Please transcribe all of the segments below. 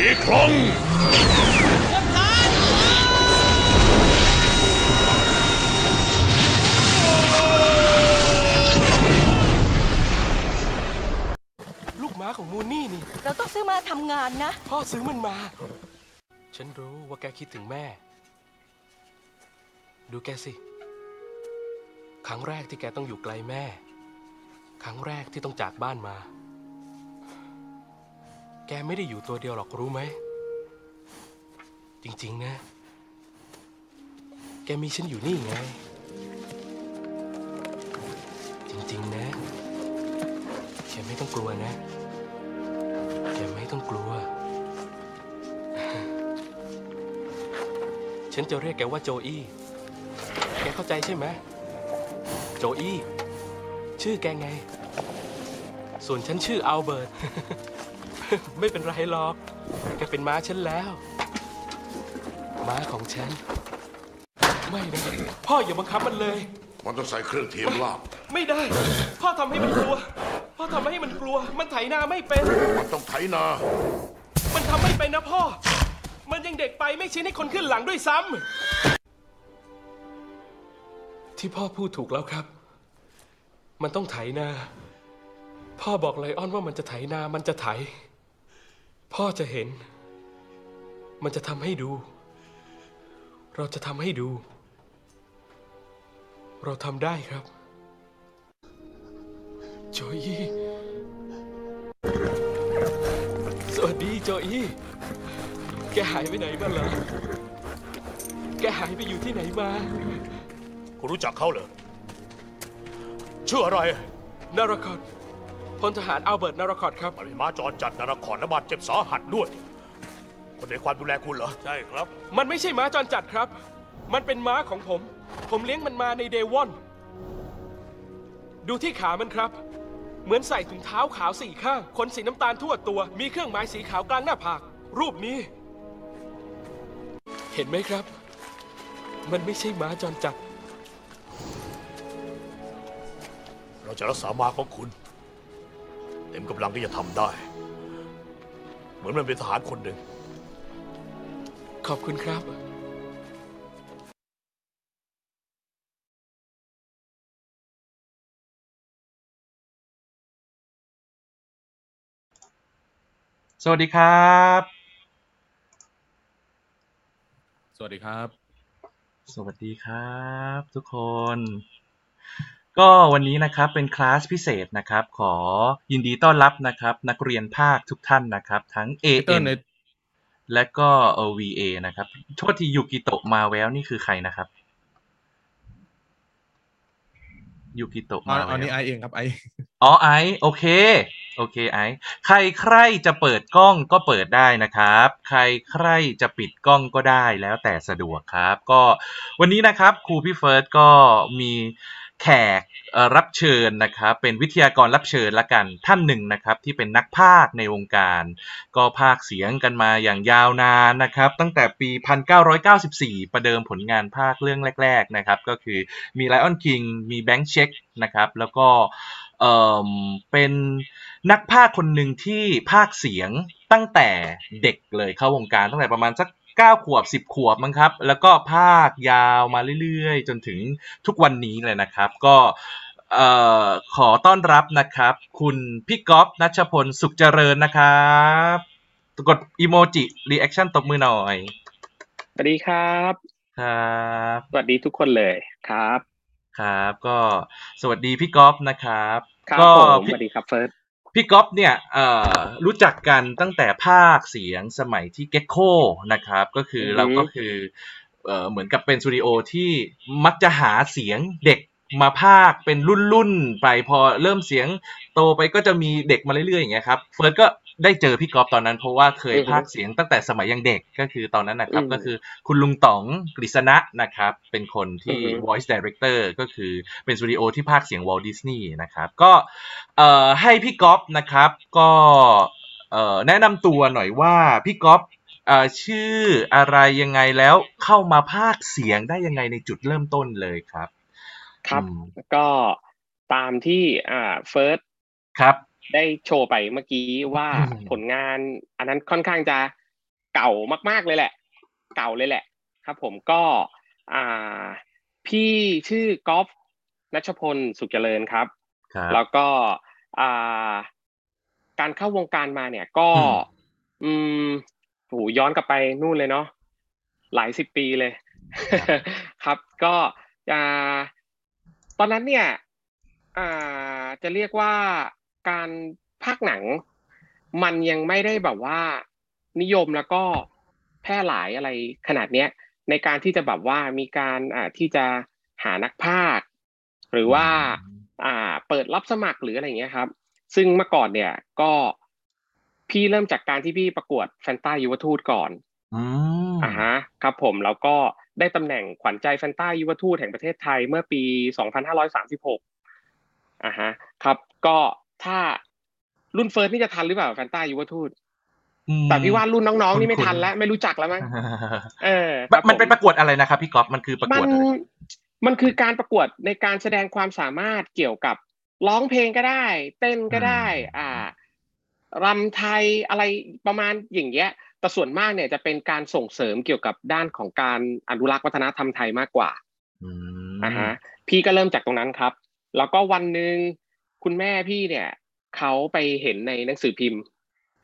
อีกครั้งลูกม้าของมูนี่นี่ เราต้องซื้อมาทำงานนะ พ่อซื้อมันมา ฉันรู้ว่าแกคิดถึงแม่ ดูแกสิ ครั้งแรกที่แกต้องอยู่ไกลแม่ ครั้งแรกที่ต้องจากบ้านมา แกไม่ได้อยู่ตัวเดียวหรอกรู้ไหม จริง ๆ นะ แกมีฉันอยู่นี่ไง จริง ๆ นะ แกไม่ต้องกลัวนะ แกไม่ต้องกลัว ฉันจะเรียกแกว่าโจอี้ แกเข้าใจใช่ไหม โจอี้ ชื่อแกไง ส่วนฉันชื่ออัลเบิร์ต ไม่เป็นไรหรอกแกเป็นม้าฉันแล้ว ม้าของฉัน ไม่นะพ่ออย่าบังคับมันเลย มันต้องใส่เครื่องเทียมลาบ ไม่ได้ พ่อทำให้มันกลัว พ่อทำให้มันกลัว มันไถนาไม่เป็น มันต้องไถนา มันทำไม่เป็นนะพ่อ มันยังเด็กไปไม่ชินให้คนขึ้นหลังด้วยซ้ำที่พ่อพูดถูกแล้วครับ มันต้องไถนา พ่อบอกไลออนว่ามันจะไถนา มันจะไถ พ่อจะเห็น มันจะทำให้ดู เราจะทำให้ดู เราทำได้ครับ โจอี้สวัสดีโจอี้แกหายไปไหนมาเหรอ แกหายไปอยู่ที่ไหนมา คุณรู้จักเขาเหรอชื่ออะไร นาราคอด พลทหารอัลเบิร์ตนาราคอดครับมันเป็นม้าจรจัดนารครและบาดเจ็บสาหัสด้วย คนในความดูแลคุณเหรอ ใช่ครับ มันไม่ใช่ม้าจรจัดครับ มันเป็นม้าของผม ผมเลี้ยงมันมาในเดวอน ดูที่ขามันครับ เหมือนใส่ถุงเท้าขาวสี่ข้างขนสีน้ำตาลทั่วตัว มีเครื่องหมายสีขาวกลางหน้าผาก รูปนี้ เห็นไหมครับ มันไม่ใช่ม้าจรจัด เราจะรักษาม้าของคุณ เต็มกำลังที่จะทำได้ เหมือนมันเป็นทหารคนหนึ่ง ขอบคุณครับ สวัสดีครับ สวัสดีครับ สวัสดีครับ ทุกคน ก็วันนี้นะครับเป็นคลาสพิเศษนะครับ ขอยินดีต้อนรับนะครับ นักเรียนภาคทุกท่านนะครับ ทั้งพีเตอ AM ร์ในและก็เอ VA นะครับโทษทียูกิโตะมาแววนี่คือใครนะครับยูกิโตะอ๋อมาแวอันนี้วไอเองครับไออ๋อไอซ์โอเค โอเคไอซ์ใครใครจะเปิดกล้องก็เปิดได้นะครับ ใครใครจะปิดกล้องก็ได้แล้วแต่สะดวกครับ ก็วันนี้นะครับครูพี่เฟิร์สก็มี แขกรับเชิญนะครับเป็นวิทยากรรับเชิญละกันท่านหนึ่งนะครับที่เป็นนักพากย์ในวงการ ก็พากย์เสียงกันมาอย่างยาวนานนะครับตั้งแต่ปี 1994 ประเดิมผลงานภาคเรื่องแรก ๆนะครับ ก็คือมี Lion King มี Bank Check นะครับแล้วก็เป็นนักพากย์คนหนึ่งที่พากย์เสียงตั้งแต่เด็กเลยเข้าวงการตั้งแต่ประมาณสัก 9 ขวบ 10 ขวบมั้งครับ แล้วก็พากย์ยาวมาเรื่อยๆ จนถึงทุกวันนี้เลยนะครับ ก็เอ่อขอต้อนรับนะครับ คุณพี่ก๊อฟนัชพลสุขเจริญนะครับกด emoji reaction ตบมือหน่อย สวัสดีครับครับสวัสดีทุกคนเลยครับ ครับ ก็สวัสดีพี่ก๊อฟนะครับครับก็ผมสพี่วัสดีครับเฟิร์ส พี่ก๊อฟเนี่ยเอ่อรู้จักกันตั้งแต่ภาคเสียงสมัยที่ Gecko นะครับ ก็คือเราก็คือเอ่อเหมือนกับเป็นสตูดิโอที่มักจะหาเสียงเด็กมาภาคเป็นรุ่นๆไปพอเริ่มเสียงโตไปก็จะมีเด็กมาเรื่อยๆอย่างเงี้ยครับเฟิร์สก็ ได้เจอพี่ก๊อฟตอนนั้น เพราะว่าเคยภาคเสียงตั้งแต่สมัยยังเด็กก็คือตอนนั้นนะครับ ก็คือคุณลุงต๋องกฤษณะนะครับ เป็นคนที่ voice director ก็คือเป็นสตูดิโอที่ภาคเสียงวอลดิสนีย์นะครับ ก็เอ่อให้พี่ก๊อฟนะครับก็เอ่อแนะนำตัวหน่อยว่าพี่ก๊อฟเอ่อชื่ออะไรยังไงแล้วเข้ามาภาคเสียงได้ยังไงในจุดเริ่มต้นเลยครับ ครับอืมก็ตามที่อ่าเฟิร์สครับ ได้โชว์ไปเมื่อกี้ว่าอืมผลงาน อันนั้นค่อนข้างจะเก่ามากๆเลยแหละ เก่าเลยแหละ ครับ ผมก็อ่าพี่ชื่อกอล์ฟนัชพลสุขเจริญครับครับแล้วก็อ่าการเข้าวงการมาเนี่ยก็อืมอืมโหย้อนกลับไปนู่นเลยเนาะหลายสิบปีเลย ครับ ก็อ่าตอนนั้นเนี่ย อ่าจะเรียกว่า การภาคหนัง มันยังไม่ได้แบบว่า นิยมแล้วก็แพร่หลายอะไรขนาดเนี้ย ในการที่จะแบบว่ามีการอ่าที่จะหานักพากย์หรือว่าอ่าเปิดรับสมัครหรืออะไรอย่างเงี้ยครับ ซึ่งเมื่อก่อนเนี่ยก็พี่เริ่มจากการที่พี่ประกวดแฟนตายุวทูตก่อนอืมอ่าฮะครับผมแล้วก็ได้ตำแหน่งขวัญใจแฟนตายุวทูตแห่งประเทศไทยเมื่อปี 2536อ่าฮะครับ ก็ ถ้ารุ่นเฟิร์สนี่จะทันหรือเปล่าแฟนตายุวทูตอืมแต่พี่ว่ารุ่นน้องๆนี่ไม่คุ้นๆทันแล้วไม่รู้จักแล้วมั้งเออคมัรันบมันเป็นผประกวดอะไรนะครับพี่ก๊อฟมันคือประกมัวดนอะไรมันคือการประกวดในการแสดงความสามารถเกี่ยวกับร้องเพลงก็ได้ เต้นก็ได้ อ่ารำไทยอะไรประมาณอย่างเงี้ย แต่ส่วนมากเนี่ยจะเป็นการส่งเสริมเกี่ยวกับด้านของการอนุรักษ์วัฒนธรรมไทยมากกว่าอืมอ่าฮะพี่ก็เริ่มจากตรงนั้นครับ แล้วก็วันหนึ่ง คุณแม่พี่เนี่ยเขาไปเห็นในหนังสือพิมพ์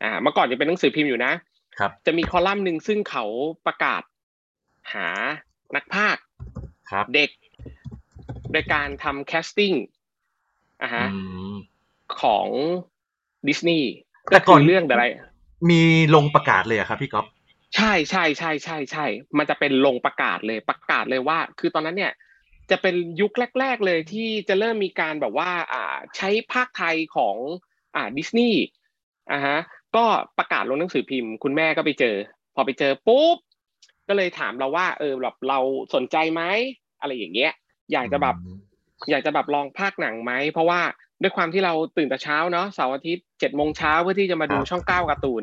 อ่า เมื่อก่อนจะเป็นหนังสือพิมพ์อยู่นะครับ จะมีคอลัมน์หนึ่งซึ่งเขาประกาศหานักพากย์ครับ เด็กโดยการทำแคสติ้งอ่าฮะอืมของดิสนีย์แต่ก็ก่คืออนเรื่องอะไร มีลงประกาศเลยอะครับพี่ก๊อฟใช่ใช่ใช่ใช่ใช่มันจะเป็นลงประกาศเลยประกาศเลยว่า คือตอนนั้นเนี่ย จะเป็นยุคแรก ๆเลยที่จะเริ่มมีการแบบว่าอ่าใช้ภาคไทยของอ่าดิสนีย์อ่าฮะก็ประกาศลงหนังสือพิมพ์ คุณแม่ก็ไปเจอ พอไปเจอปุ๊บก็เลยถามเราว่า เออแบบเราสนใจไหมอะไรอย่างเงี้ย อยากจะแบบอยากจะแบบลองภาคหนังไหมเพราะว่าด้วยความที่เราตื่นแต่เช้าเนาะเสาร์อาทิตย์เจ็ดโมงเช้าเพื่อที่จะมาดูครับช่องเก้าการ์ตูน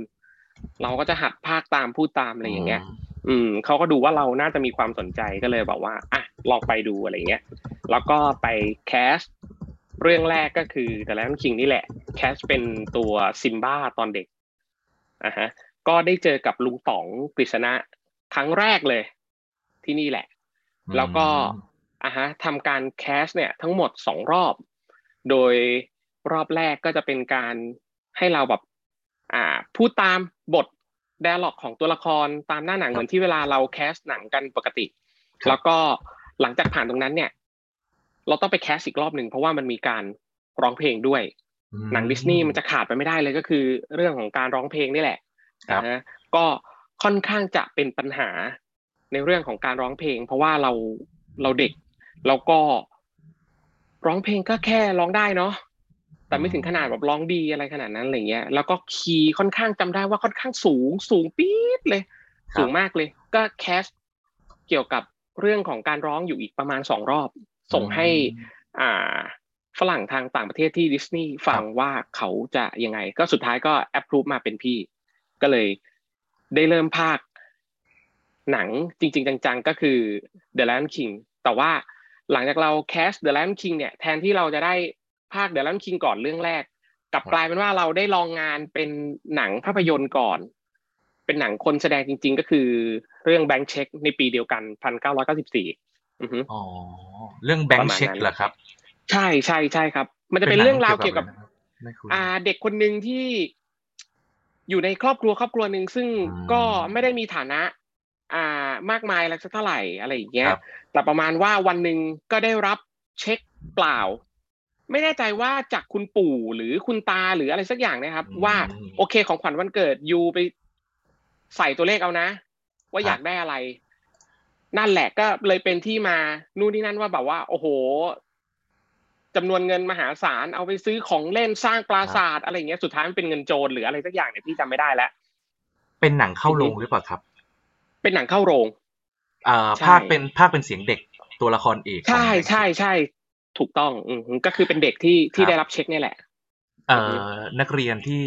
เราก็จะหัดภาคตามพูดตามอะไรอย่างเงี้ย อืมเขาก็ดูว่าเราน่าจะมีความสนใจก็เลยแบบว่าอะ ลองไปดูอะไรเงี้ยแล้วก็ไปแคสเรื่องแรกก็คือ The Lion King นี่แหละแคสเป็นตัวซิมบ้าตอนเด็กอะฮะก็ได้เจอกับลุงต๋องกฤษณะครั้งแรกเลย ที่นี่แหละ แล้วก็อะฮะทำการแคสเนี่ยทั้งหมดสองรอบ โดยรอบแรกก็จะเป็นการให้เราแบบอ่าพูดตามบท d ด a l ล็อกของตัวละครตามหน้าหนังเหมือนที่เวลาเราแคสหนังกันปกติครับแล้วก็ หลังจากผ่านตรงนั้นเนี่ย เราต้องไปแคสอีกรอบหนึ่งเพราะว่ามันมีการร้องเพลงด้วยอืมหนังดิสนีย์มันจะขาดไปไม่ได้เลยก็คือเรื่องของการร้องเพลงนี่แหละครับนะฮะก็ค่อนข้างจะเป็นปัญหาในเรื่องของการร้องเพลง เพราะว่าเราเราเด็กแล้วก็ร้องเพลงก็แค่ร้องได้เนาะแต่ไม่ถึงขนาดแบบร้องดีอะไรขนาดนั้นอะไรเงี้ย แล้วก็คีย์ค่อนข้างจำได้ว่าค่อนข้างสูง สูงปี๊ดเลยครับสูงมากเลย ก็แคสเกี่ยวกับ เรื่องของการร้องอยู่อีกประมาณสองรอบ ส่งให้อ่าฝรั่งทางต่างประเทศที่ดิสนีย์ฟังว่าเขาจะยังไง ก็สุดท้ายก็แอปพรูฟมาเป็นพี่ ก็เลยได้เริ่มภาคหนังจริง ๆ จังๆ ก็คือ The Lion King แต่ว่าหลังจากเราแคส The Lion King เนี่ยแทนที่เราจะได้ภาค The Lion King ก่อนเรื่องแรก กลับกลายเป็นว่าเราได้ลองงานเป็นหนังภาพยนตร์ก่อน เป็นหนังคนแสดงจริง ๆ ก็คือ เรื่อง Bank Check ในปีเดียวกัน1994อือฮึอ๋อเรื่องแบงประค์มาณเช็คนั้นเหรอครับ ใช่ใช่ใช่ครับ มันจะเป็นเรื่องราวเกี่ยวกับไม่คุ้นอ่า เด็กคนหนึ่งที่อยู่ในครอบครัวครอบครัวหนึ่งซึ่งอืมก็ไม่ได้มีฐานะ อ่ามากมายอะไรสักเท่าไหร่อะไรอย่างเงี้ยครับแต่ประมาณว่าวันหนึ่งก็ได้รับเช็คเปล่า ไม่แน่ใจว่าจากคุณปู่หรือคุณตาหรืออะไรสักอย่างนะครับอืมว่า โอเคของขวัญวันเกิดยูไปใส่ตัวเลขเอานะ ว่าครับอยากได้อะไร นั่นแหละก็เลยเป็นที่มานู่นนี่นั่นว่าแบบว่า โอ้โหจำนวนเงินมหาศาลเอาไปซื้อของเล่นสร้างปราสาทอะไรอย่างเงี้ยสุดท้ายมันเป็นเงินโจรหรืออะไรสักอย่างเนี่ยพี่จำไม่ได้แล้วเป็นหนังเข้าโรงหรือเปล่าครับ เป็นหนังเข้าโรงอ่าใช่ภาคเป็นภาคเป็นเสียงเด็กตัวละครเอกของใช่หนังใช่ใช่ถูกต้องอืมก็คือเป็นเด็กที่ที่ครับได้รับเช็คเนี่ยแหละ เอ่อนักเรียนที่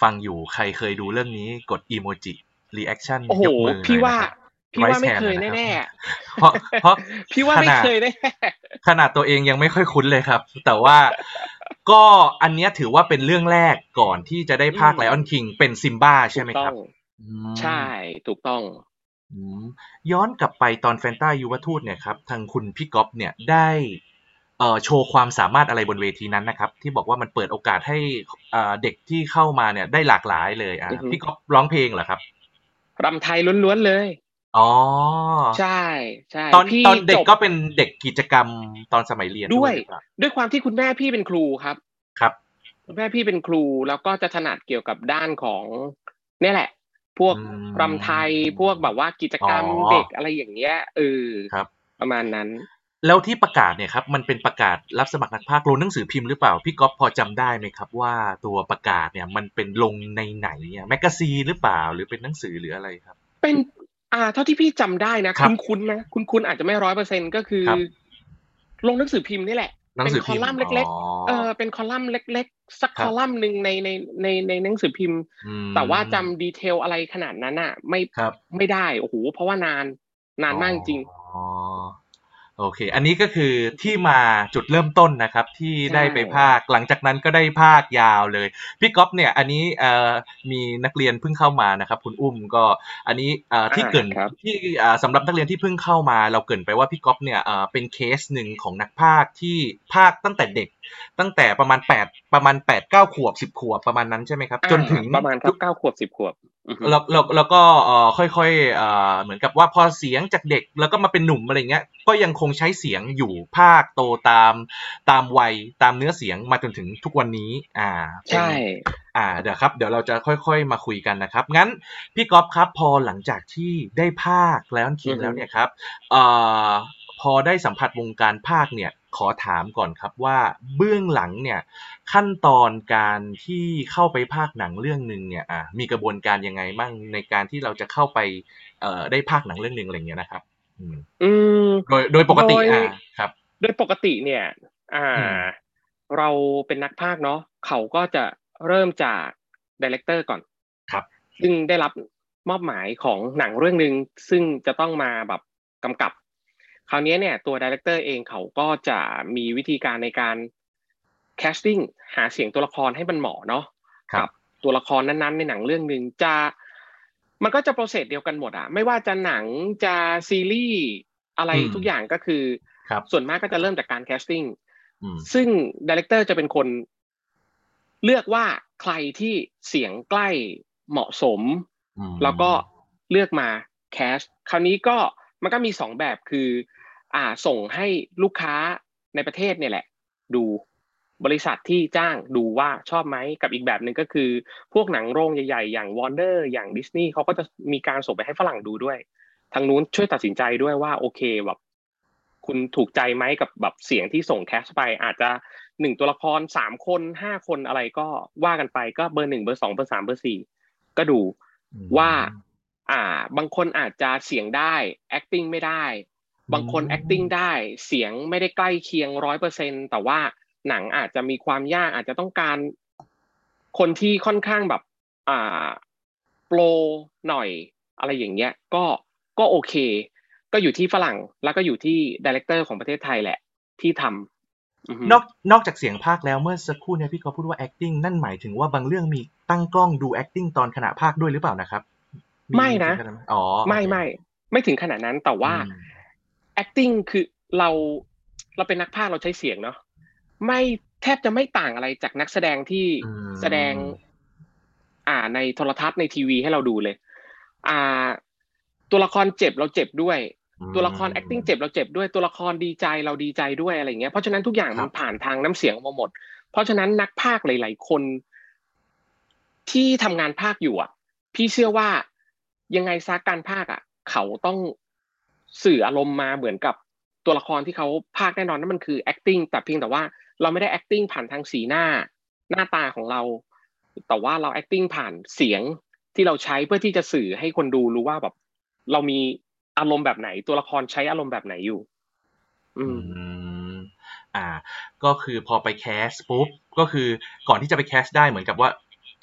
ฟังอยู่ใครเคยดูเรื่องนี้กดอีโมจิ รีแอคชั่นโอ้โหยกมือหน่อยพี่ว่านะครับพี่ว่า Raise ไม่ hand เคยหน่อยนะครับแน่เพราะเพราะๆพี่ว่าไม่ขนาดเคยแน่ขนาดตัวเองยังไม่ค่อยคุ้นเลยครับ แต่ว่าก็อันเนี้ยถือว่าเป็นเรื่องแรกก่อนที่จะได้ภาคอืมไลออนคิงเป็นซิมบ้าๆใช่ไหมถูกคต้รัอบงอืมใช่ถูกต้องอืมย้อนกลับไปตอนแฟนต้ายุวทูตเนี่ยครับทางคุณพี่ก๊อฟเนี่ยได้เอ่อโชว์ความสามารถอะไรบนเวทีนั้นนะครับ ที่บอกว่ามันเปิดโอกาสให้เอ่อเด็กที่เข้ามาเนี่ยได้หลากหลายเลยอะอือฮึพี่ก๊อฟร้องเพลงเหรอครับ รำไทยล้วนๆเลย อ๋อ ใช่ใช่ตอนพี่ตอนเด็กจบก็เป็นเด็กกิจกรรมตอนสมัยเรียนด้วยหรือเปล่าด้วยความที่คุณแม่พี่เป็นครูครับ ครับ คุณแม่พี่เป็นครูแล้วก็จะถนัดเกี่ยวกับด้านของเนี่ยแหละ พวกอืมรำไทยพวกแบบว่ากิจกรรมอ๋อเด็กอะไรอย่างเงี้ยเออครับ ประมาณนั้น แล้วที่ประกาศเนี่ยครับมันเป็นประกาศรับสมัครนักพากย์ลงหนังสือพิมพ์หรือเปล่า พี่ก๊อฟพอจำได้ไหมครับว่าตัวประกาศเนี่ยมันเป็นลงในไหนอะ magazine หรือเปล่าหรือเป็นหนังสือหรืออะไรครับ เป็นอ่าเท่าที่พี่จำได้นะ ครับคุณๆนะคุณคุณอาจจะไม่ร้อยเปอร์เซ็นก็คือ ครับ ลงหนังสือพิมพ์นี่แหละ หนังสือพิมพ์เป็นคอลัมน์เล็ก อ๋อๆเออเป็นคอลัมน์เล็ก ๆ สักครัคบอลัมน์หนึ่งในในในในหนังสือพิมพ์อืมแต่ว่าจำ detail อะไรขนาดนั้นอะ ไม่ครับไม่ได้โอ้โหเพราะว่านานนานมากจริง อ๋อ โอเค อันนี้ก็คือที่มาจุดเริ่มต้นนะครับ ที่ใช่ได้ไปภาค หลังจากนั้นก็ได้ภาคยาวเลย พี่ก๊อฟเนี่ย อันนี้เอ่อมีนักเรียนเพิ่งเข้ามานะครับ คุณอุ้มก็อันนี้เอ่อที่อ่าเกรินครับที่อ่าสำหรับนักเรียนที่เพิ่งเข้ามา เราเกรินไปว่าพี่ก๊อฟเนี่ยเอ่อเป็นเคสหนึ่งของนักภาคที่ภาคตั้งแต่เด็ก ตั้งแต่ประมาณแปดประมาณแปดเก้าขวบสิบขวบประมาณนั้นใช่ไหมครับ จนถึงอ่าประมาณครับเก้าขวบสิบขวบอือฮึ แล้วแล้วแล้วก็เอ่อค่อยๆเอ่อเหมือนกับว่าพอเสียงจากเด็กแล้วก็มาเป็นหนุ่มอะไรเงี้ย ก็ยังคงใช้เสียงอยู่ภาคโตตามตามวัยตามเนื้อเสียงมาจนถึงทุกวันนี้ อ่าเป็น ใช่ อ่าเดี๋ยวครับเดี๋ยวเราจะค่อยๆมาคุยกันนะครับ งั้นพี่ก๊อฟครับพอหลังจากที่ได้ภาคแล้วคิงแล้วเนี่ยครับเอ่อพอได้สัมผัสวงการภาคเนี่ย ขอถามก่อนครับว่าเบื้องหลังเนี่ยขั้นตอนการที่เข้าไปภาคหนังเรื่องหนึ่งเนี่ยอ่ามีกระบวนการยังไงบ้างในการที่เราจะเข้าไปเอ่อได้ภาคหนังเรื่องหนึ่งอะไรอย่างเงี้ยนะครับ อืมอืมโดยโดยปกติโดยอ่าครับ โดยปกติเนี่ย อ่าอืมเราเป็นนักพากย์เนาะเขาก็จะเริ่มจากดีเลกเตอร์ก่อนครับ ซึ่งได้รับมอบหมายของหนังเรื่องหนึ่งซึ่งจะต้องมาแบบกำกับ คราวนี้เนี่ยตัว director เองเขาก็จะมีวิธีการในการ casting หาเสียงตัวละครให้มันเหมาะเนาะครับกัตัวละครนั้นๆ ในหนังเรื่องหนึ่งจะ มันก็จะ process เดียวกันหมดอะไม่ว่าจะหนังจะซีรีส์อะไรอืมทุกอย่างก็คือครับส่วนมากก็จะเริ่มจากการ casting อืมซึ่ง director จะเป็นคนเลือกว่าใครที่เสียงใกล้เหมาะสมอืมแล้วก็เลือกมา cast คราวนี้ก็มันก็มีสองแบบคือ อ่าส่งให้ลูกค้าในประเทศเนี่ยแหละ ดูบริษัทที่จ้างดูว่าชอบไหมกับอีกแบบหนึ่งก็คือ พวกหนังโรงใหญ่ๆ อย่างวอร์เนอร์อย่างดิสนีย์เขาก็จะมีการส่งไปให้ฝรั่งดูด้วย ทางนู้นช่วยตัดสินใจด้วยว่าโอเคแบบคุณถูกใจไหมกับแบบเสียงที่ส่ง cast ไป อาจจะหนึ่งตัวละครสามคนห้าคนอะไรก็ว่ากันไปก็เบอร์หนึ่งเบอร์สองเบอร์สามเบอร์สี่ก็ดูอืมว่า อ่า บางคนอาจจะเสียงได้ acting ไม่ได้ บางคนอืม acting ได้เสียงไม่ได้ใกล้เคียงร้อยเปอร์เซ็นแต่ว่าหนังอาจจะมีความยากอาจจะต้องการ คนที่ค่อนข้างแบบอ่า pro หน่อยอะไรอย่างเงี้ย ก็ก็โอเค ก็อยู่ที่ฝรั่งแล้วก็อยู่ที่ director ของประเทศไทยแหละ ที่ทำอือฮึนอกนอกจากเสียงภาคแล้วเมื่อสักครู่เนี่ยพี่ก็พูดว่า acting นั่นหมายถึงว่าบางเรื่องมีตั้งกล้องดู acting ตอนขณะภาคด้วยหรือเปล่านะครับ ไม่นะถึงขนาดไหอ๋อไม่ไม่ไม่ถึงขนาดนั้นแต่ว่าอืม acting คือเราเราเป็นนักพากย์เราใช้เสียงเนาะไม่แทบจะไม่ต่างอะไรจากนักแสดงที่อืมแสดง อ่า ในโทรทัศน์ในทีวีให้เราดูเลย อ่า ตัวละครเจ็บเราเจ็บด้วย ตัวละคร acting เจ็บเราเจ็บด้วยตัวละครดีใจเราดีใจด้วยอะไรเงี้ยเพราะฉะนั้นทุกอย่างมันผ่านทางน้ำเสียงออกมาหมด เพราะฉะนั้นนักพากย์หลาย ๆ คน ที่ทำงานภาคอยู่อะ พี่เชื่อว่ายังไงซาการภาคอะ เขาต้อง สื่ออารมณ์มาเหมือนกับตัวละครที่เขาภาคแน่นอนนั่นมันคือ acting แต่เพียงแต่ว่าเราไม่ได้ acting ผ่านทางสีหน้า หน้าตาของเรา แต่ว่าเรา acting ผ่านเสียงที่เราใช้เพื่อที่จะสื่อให้คนดูรู้ว่าแบบเรามีอารมณ์แบบไหน ตัวละครใช้อารมณ์แบบไหนอยู่ อืมอืมอ่า ก็คือพอไปแคสปุ๊บก็คือก่อนที่จะไปแคสได้เหมือนกับว่า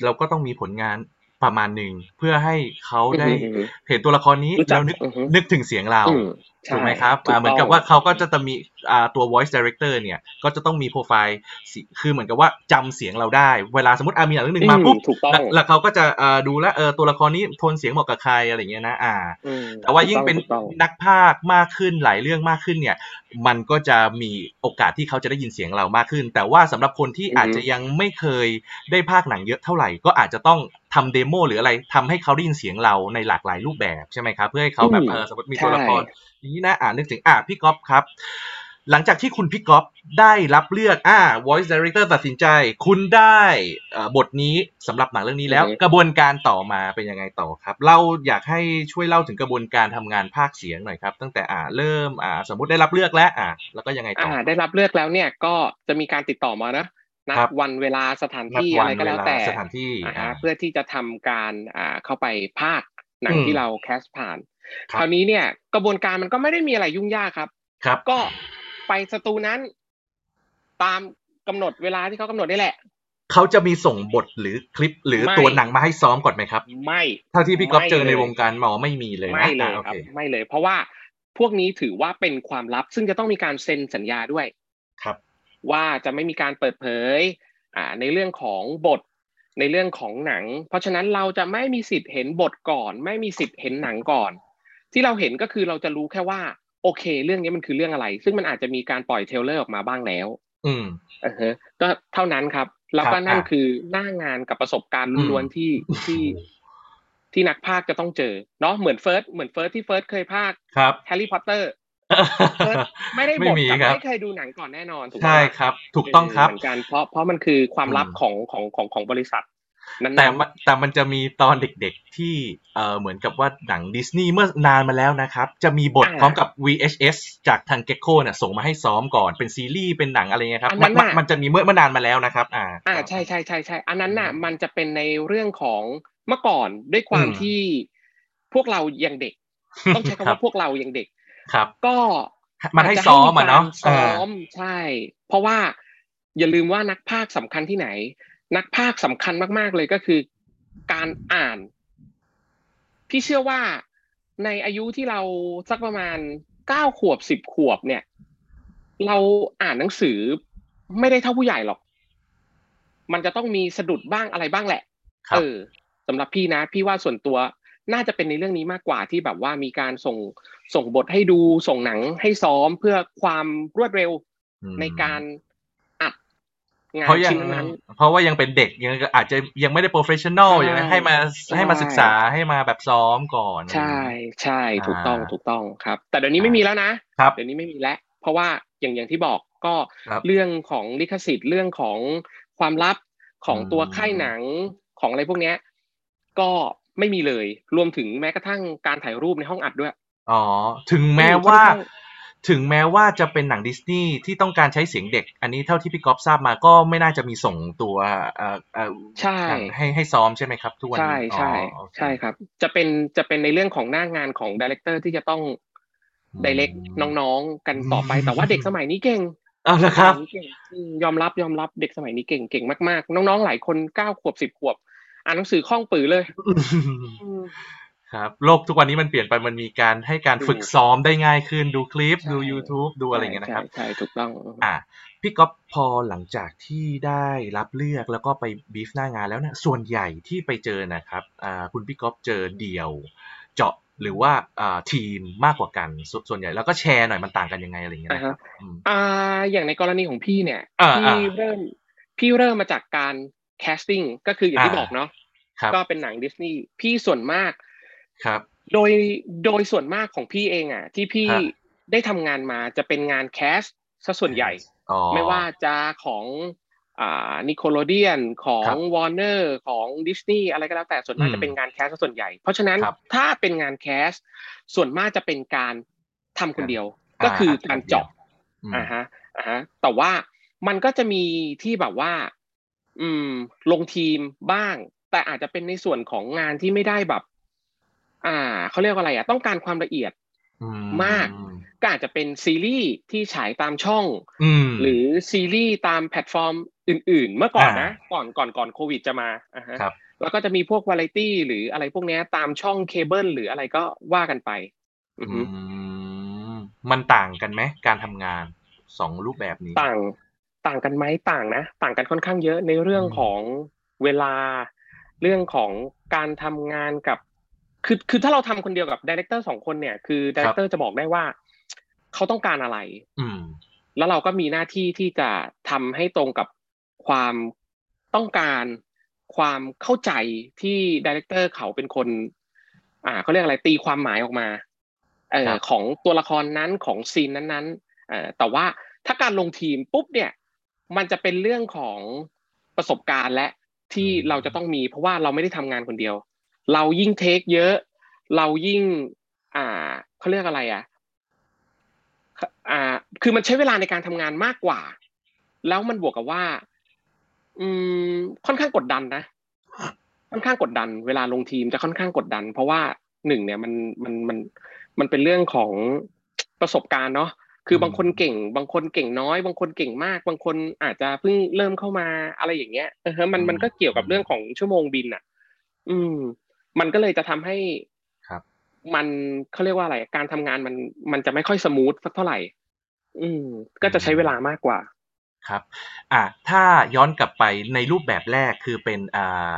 เราก็ต้องมีผลงาน ประมาณหนึ่ง เพื่อให้เขาได้อือหืออือหือเห็นตัวละครนี้ รู้จักแล้วนึก อือหือนึกถึงเสียงเรา อืมใช่ถูกไหมครับถูกอ่าเหมือนต้กับงว่าเขาก็จะต้องมีอ่าตัว voice director เนี่ย ก็จะต้องมีโปรไฟล์สิคือเหมือนกับว่าจำเสียงเราได้ เวลาสมมติอามีหนังเรื่องหนึ่งมาอืมปุ๊บถูกต้องแล้วแล้วเขาก็จะอ่าดูแลวเออตัวละครนี้โทนเสียงเหมาะกับใครอะไรอย่างเงี้ยนะอ่าอืมแต่ว่ายิ่งเป็นถูกต้องนักพากย์มากขึ้นหลายเรื่องมากขึ้นเนี่ย มันก็จะมีโอกาสที่เขาจะได้ยินเสียงเรามากขึ้น แต่ว่าสำหรับคนที่อาจจะยังไม่เคยได้พากย์หนังเยอะเท่าไหร่ ก็อาจจะต้องทำเดโมหรืออะไรทำให้เขาได้ยินเสียงเราในหลากหลายรูปแบบใช่ไหมครับ เพื่อให้เขาแบบอืมเออสมมติมีตัวละครใช่อย่างนี้นะอ่านึกถึงอ่าพี่ก๊อฟครับ หลังจากที่คุณพี่ก๊อฟได้รับเลือกอ่า voice director ตัดสินใจ คุณได้เอ่อบทนี้สำหรับหนังเรื่องนี้แล้ว กระบวนการต่อมาเป็นยังไงต่อครับ เราอยากให้ช่วยเล่าถึงกระบวนการทำงานภาคเสียงหน่อยครับ ตั้งแต่อ่าเริ่มอ่าสมมติได้รับเลือกแล้วอ่าแล้วก็ยังไงต่อ่าอได้รับเลือกแล้วเนี่ยก็จะมีการติดต่อมานะนัดครับวันเวลาสถานนัดที่วัอะไรก็แล้วเวลาแต่สถานที่อ่าอ่าฮะเพื่อที่จะทำการอ่าเข้าไปภาค หนังอืมที่เราแคสผ่านครับคราวนี้เนี่ย กระบวนการมันก็ไม่ได้มีอะไรยุ่งยากครับ ครับ ก็ไปสตูนั้น ตามกำหนดเวลาที่เขากำหนดนี่แหละเขาจะมีส่งบทหรือคลิปหรือไม่ตัวหนังมาให้ซ้อมก่อนไหมครับ ไม่เท่าที่พี่ก๊อฟเจอในไม่เลยวงการหมอไม่มีเลยนะไม่เลยอ่าโอครับเคไม่เลย เพราะว่าพวกนี้ถือว่าเป็นความลับ ซึ่งจะต้องมีการเซ็นสัญญาด้วย ครับ ว่าจะไม่มีการเปิดเผย อ่า ในเรื่องของบท ในเรื่องของหนัง เพราะฉะนั้นเราจะไม่มีสิทธิ์เห็นบทก่อน ไม่มีสิทธิ์เห็นหนังก่อน ที่เราเห็นก็คือเราจะรู้แค่ว่า โอเค เรื่องนี้มันคือเรื่องอะไร ซึ่งมันอาจจะมีการปล่อย trailer ออกมาบ้างแล้ว อืมอือฮะก็เท่านั้นครับ แล้วก็ครับนั่นอะคือหน้างานกับประสบการณ์อืมล้วนๆที่ที่ที่นักพากย์จะต้องเจอเนาะเหมือนเฟิร์สเหมือนเฟิร์สที่เฟิร์สเคยพากย์ครับ Harry Potter เฟิร์สไม่ได้บไม่ทมีกับครับ ไม่เคยดูหนังก่อนแน่นอนถูกไหมใช่ครับ ถูกต้องครับเหมือนกันเพราะเพราะมันคือความลับอืมของของของของบริษัทนั้นๆแต่มันแต่มันจะมีตอนเด็กๆที่เอ่อเหมือนกับว่าหนังดิสนีย์เมื่อนานมาแล้วนะครับ จะมีบทอ่า พร้อมกับ VHS จากทางเก็กโคเนี่ยส่งมาให้ซ้อมก่อนเป็นซีรีส์เป็นหนังอะไรเงี้ยครับอันนั้มันนมันน่ะ มันจะมีเมื่อเมื่อนานมาแล้วนะครับ อ่าอ่าใช่ใช่ใช่ใช่อันนั้นน่ะอืมมันจะเป็นในเรื่องของเมื่อก่อนด้วยความอืมที่พวกเรายังเด็ก ต้องใช้คำครัว่าบพวกเรายังเด็ก ครับ ก็มันให้ซ้อมอะเนาะจจให้มีการซ้อมใช่ เพราะว่าอย่าลืมว่านักพากย์สำคัญที่ไหน นักพากย์สำคัญมาก ๆ เลยก็คือ การอ่าน พี่เชื่อว่าในอายุที่เราสักประมาณเก้าขวบสิบขวบเนี่ย เราอ่านหนังสือไม่ได้เท่าผู้ใหญ่หรอก มันจะต้องมีสะดุดบ้างอะไรบ้างแหละครับเออสำหรับพี่นะ พี่ว่าส่วนตัว น่าจะเป็นในเรื่องนี้มากกว่าที่แบบว่ามีการส่งส่งบทให้ดูส่งหนังให้ซ้อมเพื่อความรวดเร็วอืมในการอัดงานเพราะยังชิ้นนั้น เพราะว่ายังเป็นเด็กยังอาจจะยังไม่ได้ professional ใช่อย่างนั้นให้มาใช่ให้มาศึกษาให้มาแบบซ้อมก่อน ใช่ใช่ถูกต้องอ่าถูกต้องครับ แต่เดี๋ยวนี้ไม่มีแล้วนะครับเดี๋ยวนี้ไม่มีแล้ว เพราะว่าอย่างอย่างที่บอกก็ครับเรื่องของลิขสิทธิ์เรื่องของความลับของอืมตัวค่ายหนังของอะไรพวกเนี้ย ก็ ไม่มีเลย รวมถึงแม้กระทั่งการถ่ายรูปในห้องอัดด้วย อ๋อ ถึงแม้ว่าค่อนข้างถึงแม้ว่าจะเป็นหนังดิสนีย์ที่ต้องการใช้เสียงเด็ก อันนี้เท่าที่พี่ก๊อฟทราบมาก็ไม่น่าจะมีส่งตัวเอ่อเอ่อใช่หนังให้ให้ซ้อมใช่ไหมครับทุกวันใช่นี้ใช่อ๋อโอเคใช่ครับ จะเป็นจะเป็นในเรื่องของหน้างานของ director ที่จะต้องอืมไดเ c กน้องๆกันต่อไปแต่ว่าเด็กสมัยนี้เก่งเอาละครับเด็กสมัยนี้เก่งอืมยอมรับยอมรับเด็กสมัยนี้เก่งเก่งมากๆ น้องๆหลายคนเก้าขวบสิบขวบ อ่านหนังสือคล่องปือเลยอืมครับโลกทุกวันนี้มันเปลี่ยนไปมันมีการให้การถูกฝึกซ้อมได้ง่ายขึ้นดูคลิปใช่ดู YouTube ดูอะไรอย่างเงี้ยนะครับใช่ใช่ถูกต้องอะพี่ก๊อฟพอหลังจากที่ได้รับเลือกแล้วก็ไปบีฟหน้างานแล้วเนี่ยส่วนใหญ่ที่ไปเจอนะครับอ่าคุณพี่ก๊อฟเจอเดี่ยว เจาะหรือว่าอ่าทีมมากกว่ากันสส่วนใหญ่แล้วก็แชร์หน่อยมันต่างกันยังไงอะไรอย่างเงี้ยอ่านะคฮะรับอืมอ่าอย่างในกรณีของพี่เนี่ยอ่าพี่อ่าเริ่มพี่เริ่มมาจากการ casting ก็คืออย่างที่อ่าบอกเนาะครับ ก็เป็นหนังดิสนีย์พี่ส่วนมากครับ โดยโดยส่วนมากของพี่เองอะ ที่พี่ฮะได้ทำงานมาจะเป็นงาน cast ซะส่วนใหญ่อ๋อไม่ว่าจะของอ่า Nickelodeon ของครับวอร์เนอร์ของดิสนีย์อะไรก็แล้วแต่ส่วนมากอืมจะเป็นงาน cast ซะส่วนใหญ่ เพราะฉะนั้นครับถ้าเป็นงาน cast ส่วนมากจะเป็นการทำคนเดียวอ่าก็คือการเจาะอืมอ่าฮะอ่าฮะแต่ว่ามันก็จะมีที่แบบว่า อืม ลงทีมบ้าง แต่อาจจะเป็นในส่วนของงานที่ไม่ได้แบบ อ่าเขาเรียกว่าอะไรอะ ต้องการความละเอียดอืมมากก็อาจจะเป็นซีรีส์ที่ฉายตามช่องอืมหรือซีรีส์ตามแพลตฟอร์มอื่น ๆ เมื่อก่อนอ่านะ ก่อนก่อนก่อนโควิดจะมาอ่าฮะครับแล้วก็จะมีพวกวาไรตี้หรืออะไรพวกเนี้ยตามช่องเคเบิลหรืออะไรก็ว่ากันไปอือฮึอืมมันต่างกันไหมการทำงานสองรูปแบบนี้ ต่าง ต่างกันไหมต่างนะ ต่างกันค่อนข้างเยอะในเรื่องอืมของเวลา เรื่องของการทำงานกับคือคือถ้าเราทำคนเดียวกับ director สองคนเนี่ยคือ director จะบอกได้ว่าเขาต้องการอะไร อืมแล้วเราก็มีหน้าที่ที่จะทำให้ตรงกับความต้องการความเข้าใจที่ director เขาเป็นคน อ่าเขาเรียกอะไรตีความหมายออกมาเอ่ครัอบของตัวละครนั้นของ scene นั้นๆเอ่อแต่ว่าถ้าการลงทีมปุ๊บเนี่ย มันจะเป็นเรื่องของประสบการณ์และ ที่เราจะต้องมี เพราะว่าเราไม่ได้ทำงานคนเดียว เรายิ่ง take เยอะ เรายิ่ง อ่าเขาเรียกอะไรอะอ่า คือมันใช้เวลาในการทำงานมากกว่า แล้วมันบวกกับว่า อืม ค่อนข้างกดดันนะค่อนข้างกดดัน เวลาลงทีมจะค่อนข้างกดดัน เพราะว่าหนึ่งเนี่ยมันมันมันมันเป็นเรื่องของประสบการณ์เนาะ คือบางคนเก่ง บางคนเก่งน้อย บางคนเก่งมาก บางคนอาจจะเพิ่งเริ่มเข้ามาอะไรอย่างเงี้ยเออฮะมันมันก็เกี่ยวกับเรื่องของชั่วโมงบินอะ อืม มันก็เลยจะทำให้ครับ มันเขาเรียกว่าอะไร การทำงานมันมันจะไม่ค่อยสมูทสักเท่าไหร่ อืม ก็จะใช้เวลามากกว่าครับ อะถ้าย้อนกลับไปในรูปแบบแรกคือเป็นอ่า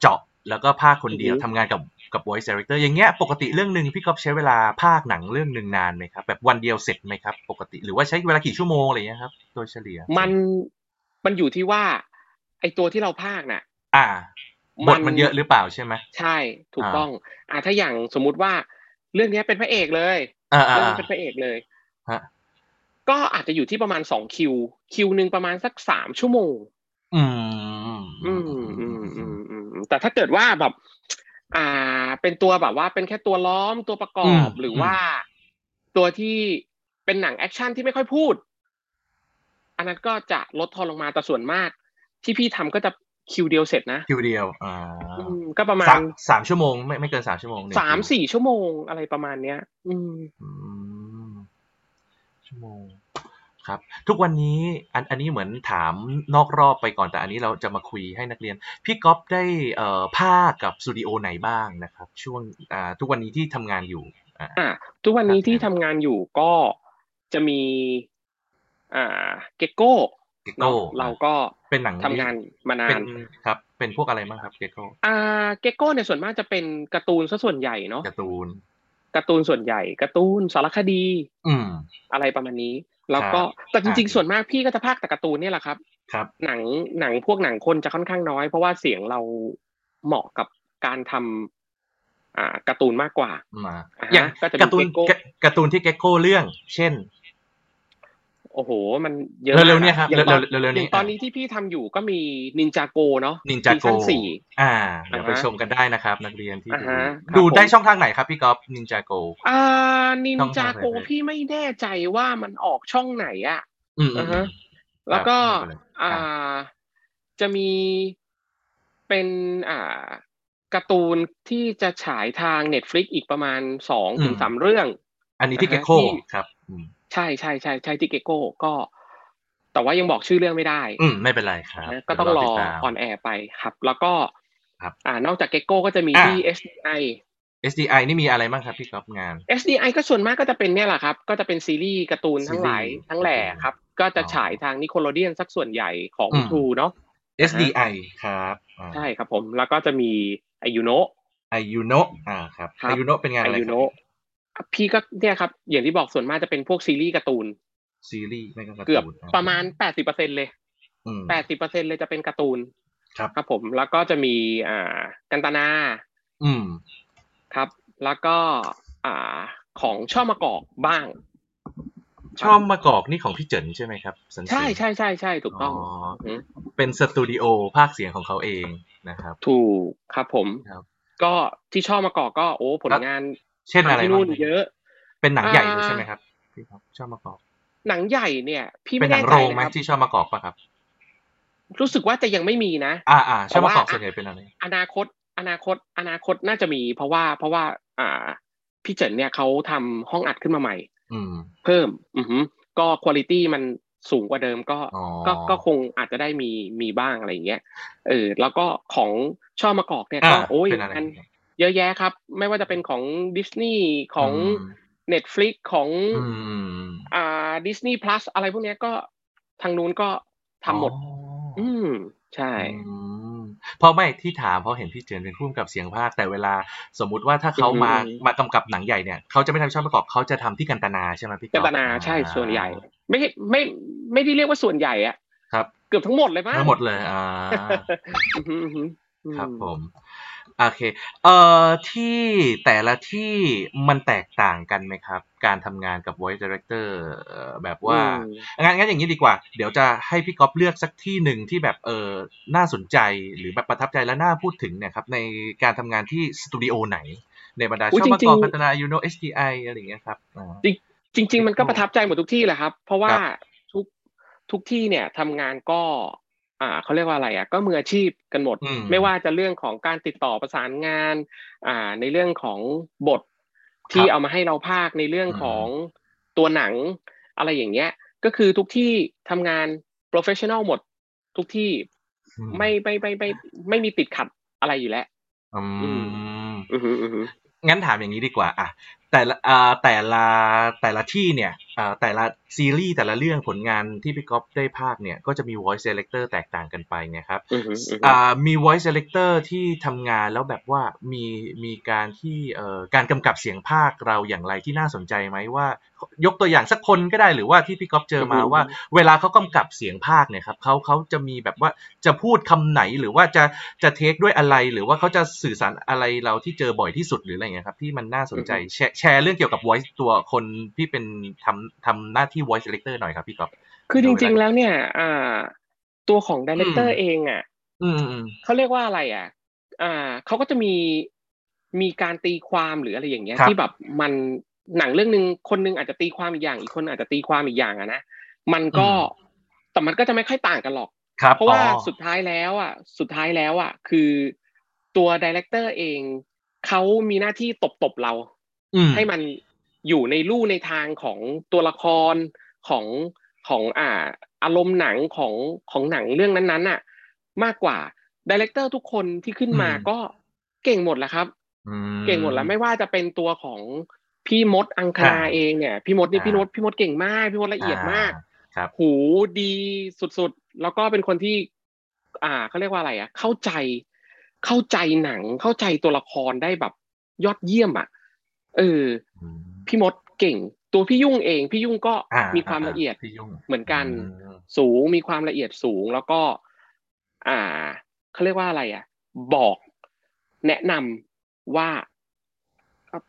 เจาะแล้วก็ภาคคนเดียวอือฮึทำงานกับ กับ voice director อย่างเงี้ยปกติเรื่องหนึ่งพี่ก๊อฟใช้เวลาภาคหนังเรื่องหนึ่งนานไหมครับ แบบวันเดียวเสร็จไหมครับ ปกติหรือว่าใช้เวลากี่ชั่วโมงอะไรเงี้ยครับ โดยเฉลี่ย มันมันอยู่ที่ว่า ไอตัวที่เราพากย์น่ะ อ่าบมัทนมันเยอะหรือเปล่าใช่ไหมใใช่ถูกอ่าต้อง อ่าถ้าอย่างสมมุติว่า เรื่องเนี้ยเป็นพระเอกเลยอ่าอ่าเรื่องอ่านี้เป็นพระเอกเลยฮะก็อาจจะอยู่ที่ประมาณสองคิว คิวหนึ่งประมาณสักสามชั่วโมง อืม อืมอืมอืมอืมแต่ถ้าเกิดว่าแบบ อ่า เป็นตัวแบบว่าเป็นแค่ตัวล้อมตัวประกอบหรือว่าตัวที่เป็นหนัง action ที่ไม่ค่อยพูด อันนั้นก็จะลดทอนลงมาแต่ส่วนมาก ที่พี่ทำก็จะคิวเดียวเสร็จนะคิวเดียวอ่าอืมก็ประมาสาณมสามชั่วโมงไม่ไม่เกินสามชั่วโมงหนึ่งสามคิวสี่ชั่วโมงอะไรประมาณเนี้ย อืมอืมชั่วโมง ครับ ทุกวันนี้อันอันนี้เหมือนถามนอกรอบไปก่อนแต่อันนี้เราจะมาคุยให้นักเรียน พี่ก๊อฟได้เอ่อภาคกับสตูดิโอไหนบ้างนะครับ ช่วงอ่าทุกวันนี้ที่ทำงานอยู่อ่า อะทุกวันนี้ครับที่ทำงานอยู่ก็จะมี อ่า Gecko Gecko เราก็เป็นหนังทำงานมานานเป็นครับ เป็นพวกอะไรบ้างครับ Geckoอ่า Gecko เนี่ยส่วนมากจะเป็นการ์ตูนซะส่วนใหญ่เนาะการ์ตูน การ์ตูนส่วนใหญ่การ์ตูนสารคดีอืม อะไรประมาณนี้ แล้วก็ครับแต่จริงอ่าๆส่วนมากพี่ก็จะพากย์แต่การ์ตูนเนี่ยแหละครับ ครับ หนังหนังพวกหนังคนจะค่อนข้างน้อย เพราะว่าเสียงเราเหมาะกับการทำอ่าการ์ตูนมากกว่ามาอ่าฮะอย่างก็จะมีการ์ตูนเกโก้การ์ตูนที่เกโก้เรื่อง เช่น โอ้โห มันเยอะเร็วๆมากเนี่ยครับอย่างตอนเร็วๆเร็วๆอนี้ย่างตอนนี้ที่พี่ทำอยู่ก็มีนินจาโกเนาะนินจาซีโกซั่นสี่อ่าเดี๋ยวไปอ่าฮะชมกันได้นะครับ นักเรียนที่อ่าดูฮะครับดูได้ผมช่องทางไหนครับพี่ก๊อฟนินจาโกอ่านินช่องจาทางไหนโกเอ่ยพี่ไม่แน่ใจว่ามันออกช่องไหนอะอืมอือ่ามฮะอืมแล้วก็ครับไม่เป็นไรอ่ครับาจะมีเป็นอ่าการ์ตูนที่จะฉายทาง Netflix อีกประมาณสองถึงสามเรื่อง อันนี้ที่นะเกฮะโก้ที่ครับอืม ใช่ใช่ใช่ใช่ที่ Gecko ก็ แต่ว่ายังบอกชื่อเรื่องไม่ได้ อืมไม่เป็นไรครับนะก็ต้องรอเดี๋ยวติดตามออนแอร์ไปครับ แล้วก็ครับอ่านอกจาก Gecko ก็จะมีอ่าที่ SDI SDI นี่มีอะไรบ้างครับพี่ก๊อฟงาน SDI ก็ส่วนมากก็จะเป็นเนี่ยแหละครับ ก็จะเป็นซีรีส์การ์ตูนทั้งหลายซีรีส์ทั้งแหล่ครับ ก็จะอ๋อฉายทาง Nickelodeon ซะส่วนใหญ่ของอืมทรูเนาะ SDI ครับอ่าใช่ครับผมแล้วก็จะมีไอยูโนไอยูโนอ่าครับครับไอยูโนเป็นงานไออะไรยูคโนรับ พี่ก็เนี่ยครับ อย่างที่บอกส่วนมากจะเป็นพวกซีรีส์การ์ตูน ซีรีส์ไม่ก็การ์เกือบตูนประมาณแปดสิบเปอร์เซ็นเลยอืมแปดสิบเปอร์เซ็นเลยจะเป็นการ์ตูน ครับครับผมแล้วก็จะมีอ่ากันตนา อืม ครับ แล้วก็อ่าของช่อมะกอกบ้างชอบมากอกนี่ของพี่เจินใช่ไหมครับสันเสริญใช่ใช่ใช่ใช่ถูกต้องอ๋อหือเป็นสตูดิโอภาคเสียงของเขาเองนะครับ ถูกครับผมครับก็ที่ช่อมะกอกก็โอ้ผลงาน เช่นอะไรทำที่บ้านู่งนเยอะ เป็นหนังใหญ่เลยอ่าใช่ไหมครับพี่ครับชอบมากอกหนังใหญ่เนี่ย พี่เป็ไม่นหนัแน่งใจโรงไหมนะครับที่ชอบมากอกปะครับ รู้สึกว่าจะยังไม่มีนะ อ่าอ่าชอบมากอกแต่ว่าส่วนใหญ่เป็นอะไรอนาคต อนาคต อนาคตน่าจะมี เพราะว่าเพราะว่า อ่า พี่เจินเนี่ยเขาทำห้องอัดขึ้นมาใหม่ อืม เพิ่ม อือหือก็คุณภาพมันสูงกว่าเดิมก็อ๋อก็ก็คงอาจจะได้มีมีบ้างอะไรอย่างเงี้ยเออแล้วก็ของช่อมะกอกเนี่ยก็อ่าโอ้ยเป็นอะไรมัน เยอะแยะครับ ไม่ว่าจะเป็นของดิสนีย์ของม Netflix ของอืมอ่าดิสนีย์พลัสอะไรพวกเนี้ยก็ทางนู้นก็ทำหมดอ๋ออืมใช่อืมเพราะไม่ที่ถามเพราะเห็นพี่เจนเป็นผู้กำกับเสียงภาคแต่เวลาสมมุติว่าถ้าเขามาอืมมากำกับหนังใหญ่เนี่ยเขาจะไม่ทำช่องประกอบเขาจะทำที่กันตนาใช่ไหมพี่กันตนาอ่ใช่ส่วนใหญ่ ไม่ไม่ไม่ได้เรียกว่าส่วนใหญ่อะครับ เกือบทั้งหมดเลยมั้งทั้งหมดเลยอ่าอือหืออือหืออืมครับผม โอเค เอ่อ ที่แต่ละที่มันแตกต่างกันไหมครับ การทำงานกับ voice director เอ่อแบบว่าอืมงั้นงั้นอย่างนี้ดีกว่า เดี๋ยวจะให้พี่ก๊อฟเลือกสักที่หนึ่งที่แบบ เออน่าสนใจหรือแบบประทับใจและน่าพูดถึงเนี่ยครับ ในการทำงานที่สตูดิโอไหน ในบรรดาอุ๊ยช่องประจริกอบงๆพัฒนา you know HDI อะไรอย่างเงี้ยครับอ่าจริง ๆ มันก็ประทับใจหมดทุกที่แหละครับ เพราะว่าครับ ทุกทุกที่เนี่ยทำงานก็ อ่าเขาเรียกว่าอะไรอะก็มืออาชีพกันหมดอืมไม่ว่าจะเรื่องของการติดต่อประสานงาน อ่า ในเรื่องของบทที่เอามาให้เราภาคในเรื่องของตัวหนังอะไรอย่างเงี้ย ก็คือทุกที่ทำงาน professional หมด ทุกที่อืไม่ไม่ไม่ไม่ไม่มีติดขัดอะไรอยู่แล้วอือืมอือหืออือหืองั้นถามอย่างนี้ดีกว่า อะ แต่ละอ่าแต่ละแต่ละที่เนี่ยอ่า แต่ละซีรีส์แต่ละเรื่องผลงานที่พี่ก๊อฟได้ภาคเนี่ยก็จะมี voice selector แตกต่างกันไปไงครับอือหืออือหืออ่ามี voice selector ที่ทำงานแล้วแบบว่ามีมีการที่เอ่อการกำกับเสียงภาคเราอย่างไรที่น่าสนใจไหมว่า ยกตัวอย่างสักคนก็ได้หรือว่าที่พี่ก๊อฟเจอมาอือฮึว่า เวลาเขากำกับเสียงภาคเนี่ยครับเขาเขาจะมีแบบว่าจะพูดคำไหนหรือว่าจะจะเทคด้วยอะไรหรือว่าเขาจะสื่อสารอะไรเราที่เจอบ่อยที่สุดหรืออะไรเงี้ยครับที่มันน่าสนใจแชร์แชร์เรื่องเกี่ยวกับ voice ตัวคนที่เป็นทำทำหน้าที่ voice selector หน่อยครับพี่ก๊อฟคือจริง ๆ แล้วเนี่ยอ่าตัวของดีเลกเตออืร์มเองอะอืมอืมอืมเขาเรียกว่าอะไรอะ อ่าเขาก็จะมีมีการตีความหรืออะไรอย่างเงี้ยครับที่แบบมันหนังเรื่องหนึ่งคนหนึ่งอาจจะตีความอีกอย่าง อีกคนอาจจะตีความอีกอย่างอะนะมันก็แต่มันก็จะไม่ค่อยต่างกันหรอกครับเพราะว่าอ๋อสุดท้ายแล้วอะ สุดท้ายแล้วอะ คือตัว director เองเขามีหน้าที่ตบๆเราอืมให้มัน อยู่ในลู่ในทางของตัวละครของของอ่าอารมณ์หนังของของหนังเรื่องนั้นๆน่ะ มากกว่าดีเลกเตอร์ทุกคนที่ขึ้นมาอืมก็เก่งหมดแหละครับอืเก่งหมดแล้วไม่ว่าจะเป็นตัวของพี่มดอังคณาอ่าเองเนี่ยพี่มดนี่อ่าพี่มดพี่มดเก่งมาก พี่มดละเอียดมากครับหูดีสุดๆ แล้วก็เป็นคนที่ อ่าเขาเรียกว่าอะไรอะ เข้าใจ เข้าใจหนังเข้าใจตัวละครได้แบบ ยอดเยี่ยมอะเอออืม พี่มดเก่ง ตัวพี่ยุ่งเอง พี่ยุ่งก็อ่ามีความละเอียดพี่ยุ่งเหมือนกันอืมสูงมีความละเอียดสูงแล้วก็ อ่าเขาเรียกว่าอะไรอะ บอกแนะนำว่า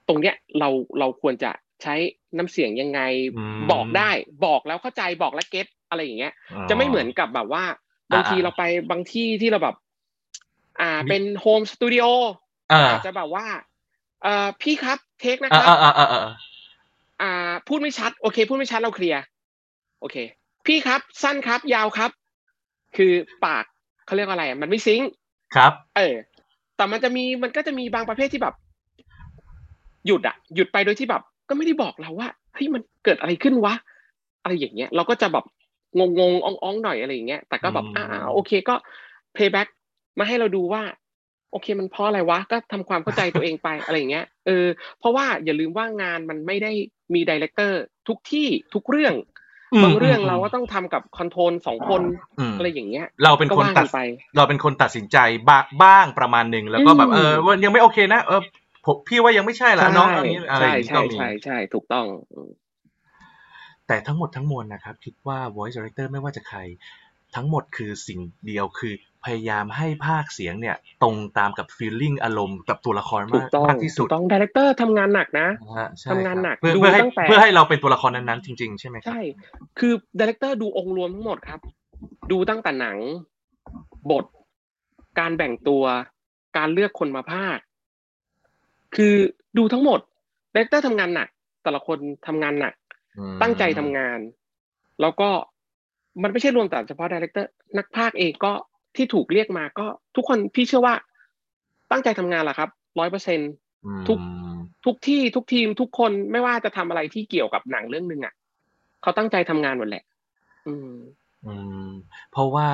ตรงเนี้ยเราเราควรจะใช้น้ำเสียงยังไงอืมบอกได้ บอกแล้วเข้าใจบอกแล้วเก็ตอะไรอย่างเงี้ยอ๋อจะไม่เหมือนกับแบบว่าบางทีอ่าเราไปบางที่ที่เราแบบ อ่ามีเป็นโฮมสตูดิโออ่าอาจจะแบบว่าเอ่อพี่ครับเทคนะคอ่ารับอ่าอ่าอ่าอ่า พูดไม่ชัด โอเค พูดไม่ชัดเราเคลียร์โอเค พี่ครับ สั้นครับ ยาวครับ คือปากเขาเรียกว่าอะไรอะมันไม่ซิงค์ครับ เออ แต่มันจะมีมันก็จะมีบางประเภทที่แบบ หยุดอะหยุดไปโดยที่แบบ ก็ไม่ได้บอกเราว่าเฮ้ยมันเกิดอะไรขึ้นวะอะไรอย่างเงี้ย เราก็จะแบบงงงๆอ่องๆหน่อยอะไรอย่างเงี้ยแต่ก็แบบอืม อ่าๆโอเคก็ playback มาให้เราดูว่าโอเคมันเพราะอะไรวะก็ทำความเข้าใจตัวเองไปอะไรอย่างเงี้ยเออเพราะว่าอย่าลืมว่างานมันไม่ได้มี director ทุกที่ทุกเรื่องมบางเรื่องมเราก็ต้องทำกับ control สองคนอืมอะไรอย่างเงี้ย เราเป็นก็คนว่าตักัดนไปเราเป็นคนตัดสินใจบ้าบ้างประมาณหนึ่งแล้วก็แบบอืมเออว่ายังไม่โอเคนะเออผมพี่ว่ายังไม่ใช่ละน้องอย่างนี้อะไรอใช่ย่างนี้ใช่ก็มีใช่ใช่ถูกต้องอืมแต่ทั้งหมดทั้งมวลนะครับ คิดว่า voice director ไม่ว่าจะใคร ทั้งหมดคือสิ่งเดียวคือพยายามให้พากย์เสียงเนี่ย ตรงตามกับ feeling อารมณ์กับตัวละครถูมากกต้องมากที่สุถูดกต้อง director ทำงานหนักนะนะฮะใช่ทำงานครับหนักเพื่อดูเพื่อให้ตั้งแต่เพื่อให้เราเป็นตัวละครนั้นๆจริงๆ ใช่ไหมครับใช่ คือ director ดูองค์รวมทั้งหมดครับ ดูตั้งแต่หนัง บท การแบ่งตัว การเลือกคนมาพากย์ คือดูทั้งหมด director ทำงานหนัก แต่ละคนทำงานหนักอืมตั้งใจทำงาน แล้วก็ มันไม่ใช่รวมแต่เฉพาะ director นักพากย์เองก็ที่ถูกเรียกมาก็ทุกคนพี่เชื่อว่า ตั้งใจทำงานแหละครับร้อยเปอร์เซ็นอืมทุกทุกที่ทุกทีมทุกคนไม่ว่าจะทำอะไรที่เกี่ยวกับหนังเรื่องหนึ่งอะเขาตั้งใจทำงานหมดแหละออืม อืม เพราะว่า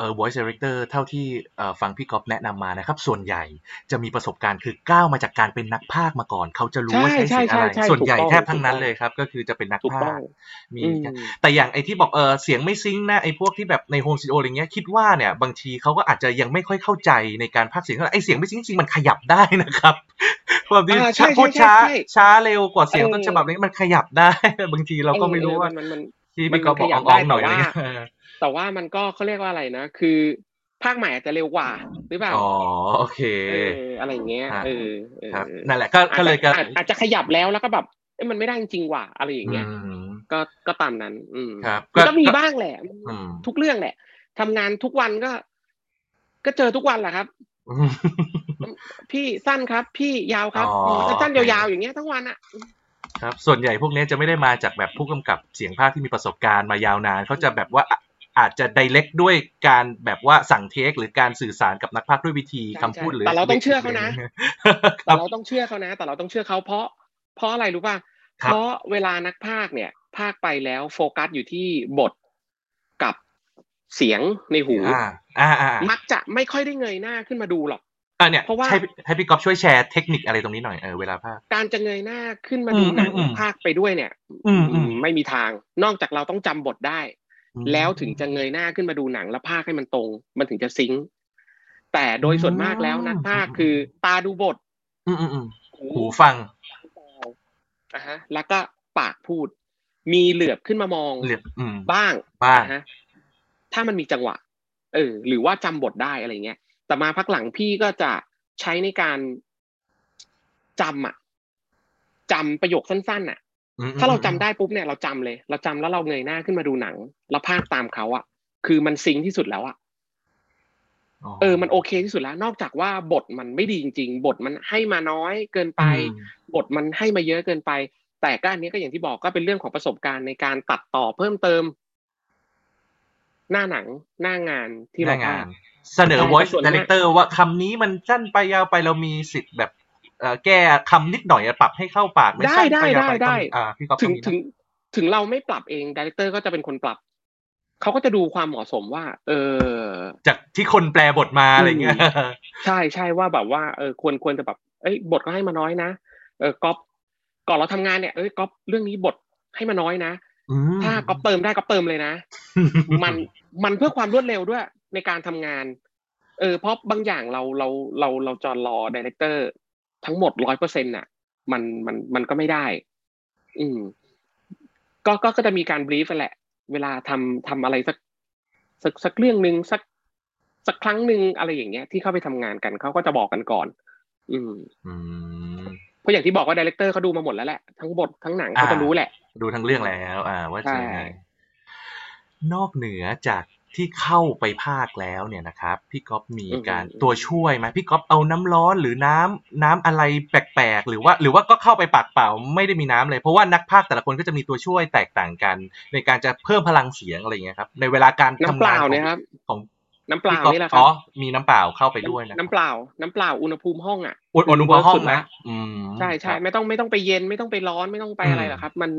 เอ่อ voice director เท่าที่เอ่อฟังพี่ก๊อฟแนะนำมานะครับ ส่วนใหญ่จะมีประสบการณ์คือก้าวมาจากการเป็นนักพากย์มาก่อน เขาจะรู้ว่าใช่ใช้เสียงอะไรใช่ใช่ส่วนใหญ่ถูกต้องแทบทั้งนั้นถูกต้องเลยครับ ก็คือจะเป็นนักพากย์ถูกต้องมีอืมกันแต่อย่างไอที่บอกเออเสียงไม่ซิงค์นะไอพวกที่แบบในโฮมสตูดิโออะไรเงี้ยคิดว่าเนี่ยบางทีเขาก็อาจจะยังไม่ค่อยเข้าใจในการพากย์เสียงเท่าไหร่ไอเสียงไม่ซิงค์จริงๆมันขยับได้นะครับความที่อ่าใช่พูดใช่ช้าใช่ช้าเร็วกว่าเสียงเออต้นฉบับนี้มันขยับได้ บางทีเราก็ไม่รู้ว่าเออมันมันที่มันพี่ก๊อฟบอกขยับอ่องๆหได้น่อยอะไรแต่ว่าเงี้ยเออ แต่ว่ามันก็เขาเรียกว่าอะไรนะ คือภาคใหม่อาจจะเร็วกว่า หรือเปล่า อ๋อ โอเคเอออะไรอย่างเงี้ยครับเออเออครับเออนั่นแหละ ก็อาจก็เลยจะก็อาจอาจจะขยับแล้วแล้วก็แบบเอ้ยมันไม่ได้จริงๆว่ะอะไรอย่างเงี้ยอืมก็ ก็ตามนั้น อืมครับมันก็มีก็บ้างแหละมันอืมทุกเรื่องแหละทำงานทุกวันก็ ก็เจอทุกวันแหละครับ พี่สั้นครับ พี่ยาวครับอ๋อมสั้นโอเคยาวๆอย่างเงี้ยทั้งวันอะครับ ส่วนใหญ่พวกนี้จะไม่ได้มาจากแบบผู้กำกับเสียงภาคที่มีประสบการณ์มายาวนานเขาจะแบบว่า อะอาจจะ direct ด้วยการแบบว่าสั่งเทค หรือการสื่อสารกับนักพากย์ด้วยวิธีใช่คำพูดหรือแต่เราต้องเชื่อเขานะคแต่รับเราต้องเชื่อเขานะ แต่เราต้องเชื่อเขาเพราะ เพราะอะไรรู้ป่ะครับเพราะเวลานักพากย์เนี่ยพากย์ไปแล้วโฟกัสอยู่ที่บทกับเสียงในหูอ่าอ่าอ่ามักจะไม่ค่อยได้เงยหน้าขึ้นมาดูหรอกอ่าเนี่ยเพราะว่าให้ให้พี่ก๊อฟช่วยแชร์เทคนิคอะไรตรงนี้หน่อยเออเวลาภาคการจะเงยหน้าขึ้นมาดูอืมหนังอืมภาคไปด้วยเนี่ยอืมอืมไม่มีทาง นอกจากเราต้องจำบทได้ แล้วถึงจะเงยหน้าขึ้นมาดูหนังแล้วภาคให้มันตรง มันถึงจะซิงค์แต่โดยส่วนมากแล้วนักภาคคือตาดูบทอืมอืมอืมหูฟังอะฮะ แล้วก็ปากพูด มีเหลือบขึ้นมามองเหลือบอืมบ้างบ้างอะฮะถ้ามันมีจังหวะ เออ หรือว่าจำบทได้อะไรเงี้ย แต่มาพักหลังพี่ก็จะใช้ในการจำอะจำประโยคสั้นๆอะอืม ถ้าเราจำได้ปุ๊บเนี่ยเราจำเลย เราจำแล้วเราเงยหน้าขึ้นมาดูหนัง แล้วพากย์ตามเขาอะ คือมันซิงค์ที่สุดแล้วอะเออ มันโอเคที่สุดแล้ว นอกจากว่าบทมันไม่ดีจริง ๆ บทมันให้มาน้อยเกินไปอืมบทมันให้มาเยอะเกินไป แต่ก็อันนี้ก็อย่างที่บอกก็เป็นเรื่องของประสบการณ์ในการตัดต่อเพิ่มเติม หน้าหนังหน้างานที่หเราน้างาพานกเสนอใช่ voice ส่วนมาก director ว่าคำนี้มันสั้นไปยาวไปเรามีสิทธิ์แบบเอ่อ แก้คำนิดหน่อยอะปรับให้เข้าปากไม่ได้สั้นได้ไปยาวได้ไปได้ต้องอ่าพี่ก๊อฟถึงตรถึนี้งถึงเราไม่ปรับเอง director ก็จะเป็นคนปรับเขาก็จะดูความเหมาะสมว่า เออ จากที่คนแปลบทมาอะไรเงี้ยใช่ใช่ว่าแบบว่าเออควรควรจะแบบเอ้ยบทก็ให้มาน้อยนะเออก๊อปก่อนเราทำงานเนี่ยเอ้ยก๊อปเรื่องนี้บทให้มาน้อยนะอืมถ้าก๊อปเติมได้ก๊อปเติมเลยนะ มันมันเพื่อความรวดเร็วด้วยในการทำงาน เออเพราะบางอย่างเราเราเราเราจอรอ director ทั้งหมดร้อยเปอร์เซ็นต์น่ะ มันมันมันก็ไม่ได้ อืมก็ก็ก็จะมีการ brief แหละ เวลาทำทำอะไรสักสักสักเรื่องหนึ่งสักสักครั้งหนึ่งอะไรอย่างเงี้ย ที่เข้าไปทำงานกันเขาก็จะบอกกันก่อนอืมอืมเพราะอย่างที่บอกว่า director เขาดูมาหมดแล้วแหละทั้งบททั้งหนังเขาจะอ่ารู้แหละ ดูทั้งเรื่องแล้ว อ่า ว่าจะใช่ยังไงนอกเหนือจาก ที่เข้าไปพากย์แล้วเนี่ยนะครับพี่ก๊อฟมีการตัวช่วยไหมพี่ก๊อฟเอาน้ำร้อนหรือน้ำน้ำอะไรแปลกๆหรือว่าหรือว่าก็เข้าไปปากเปล่าไม่ได้มีน้ำเลยเพราะว่านักพากย์แต่ละคนก็จะมีตัวช่วยแตกต่างกัน ในการจะเพิ่มพลังเสียงอะไรอย่างเงี้ยครับในเวลาการน้ำทำเปงานล่าของเนี่ยครับของน้ำเปล่าพี่ก๊อฟนี่แหละคอ๋รัอบมีน้ำเปล่าเข้าไปด้วยนะน้ำเปล่า น้ำเปล่าอุณหภูมิห้องอะอุณอุณหภูมิห้องสุดนะละอืมใช่ใช่ไม่ต้องไม่ต้องไปเย็นไม่ต้องไปร้อนไม่ต้องไปอะไรอืมหรอกครับ มัน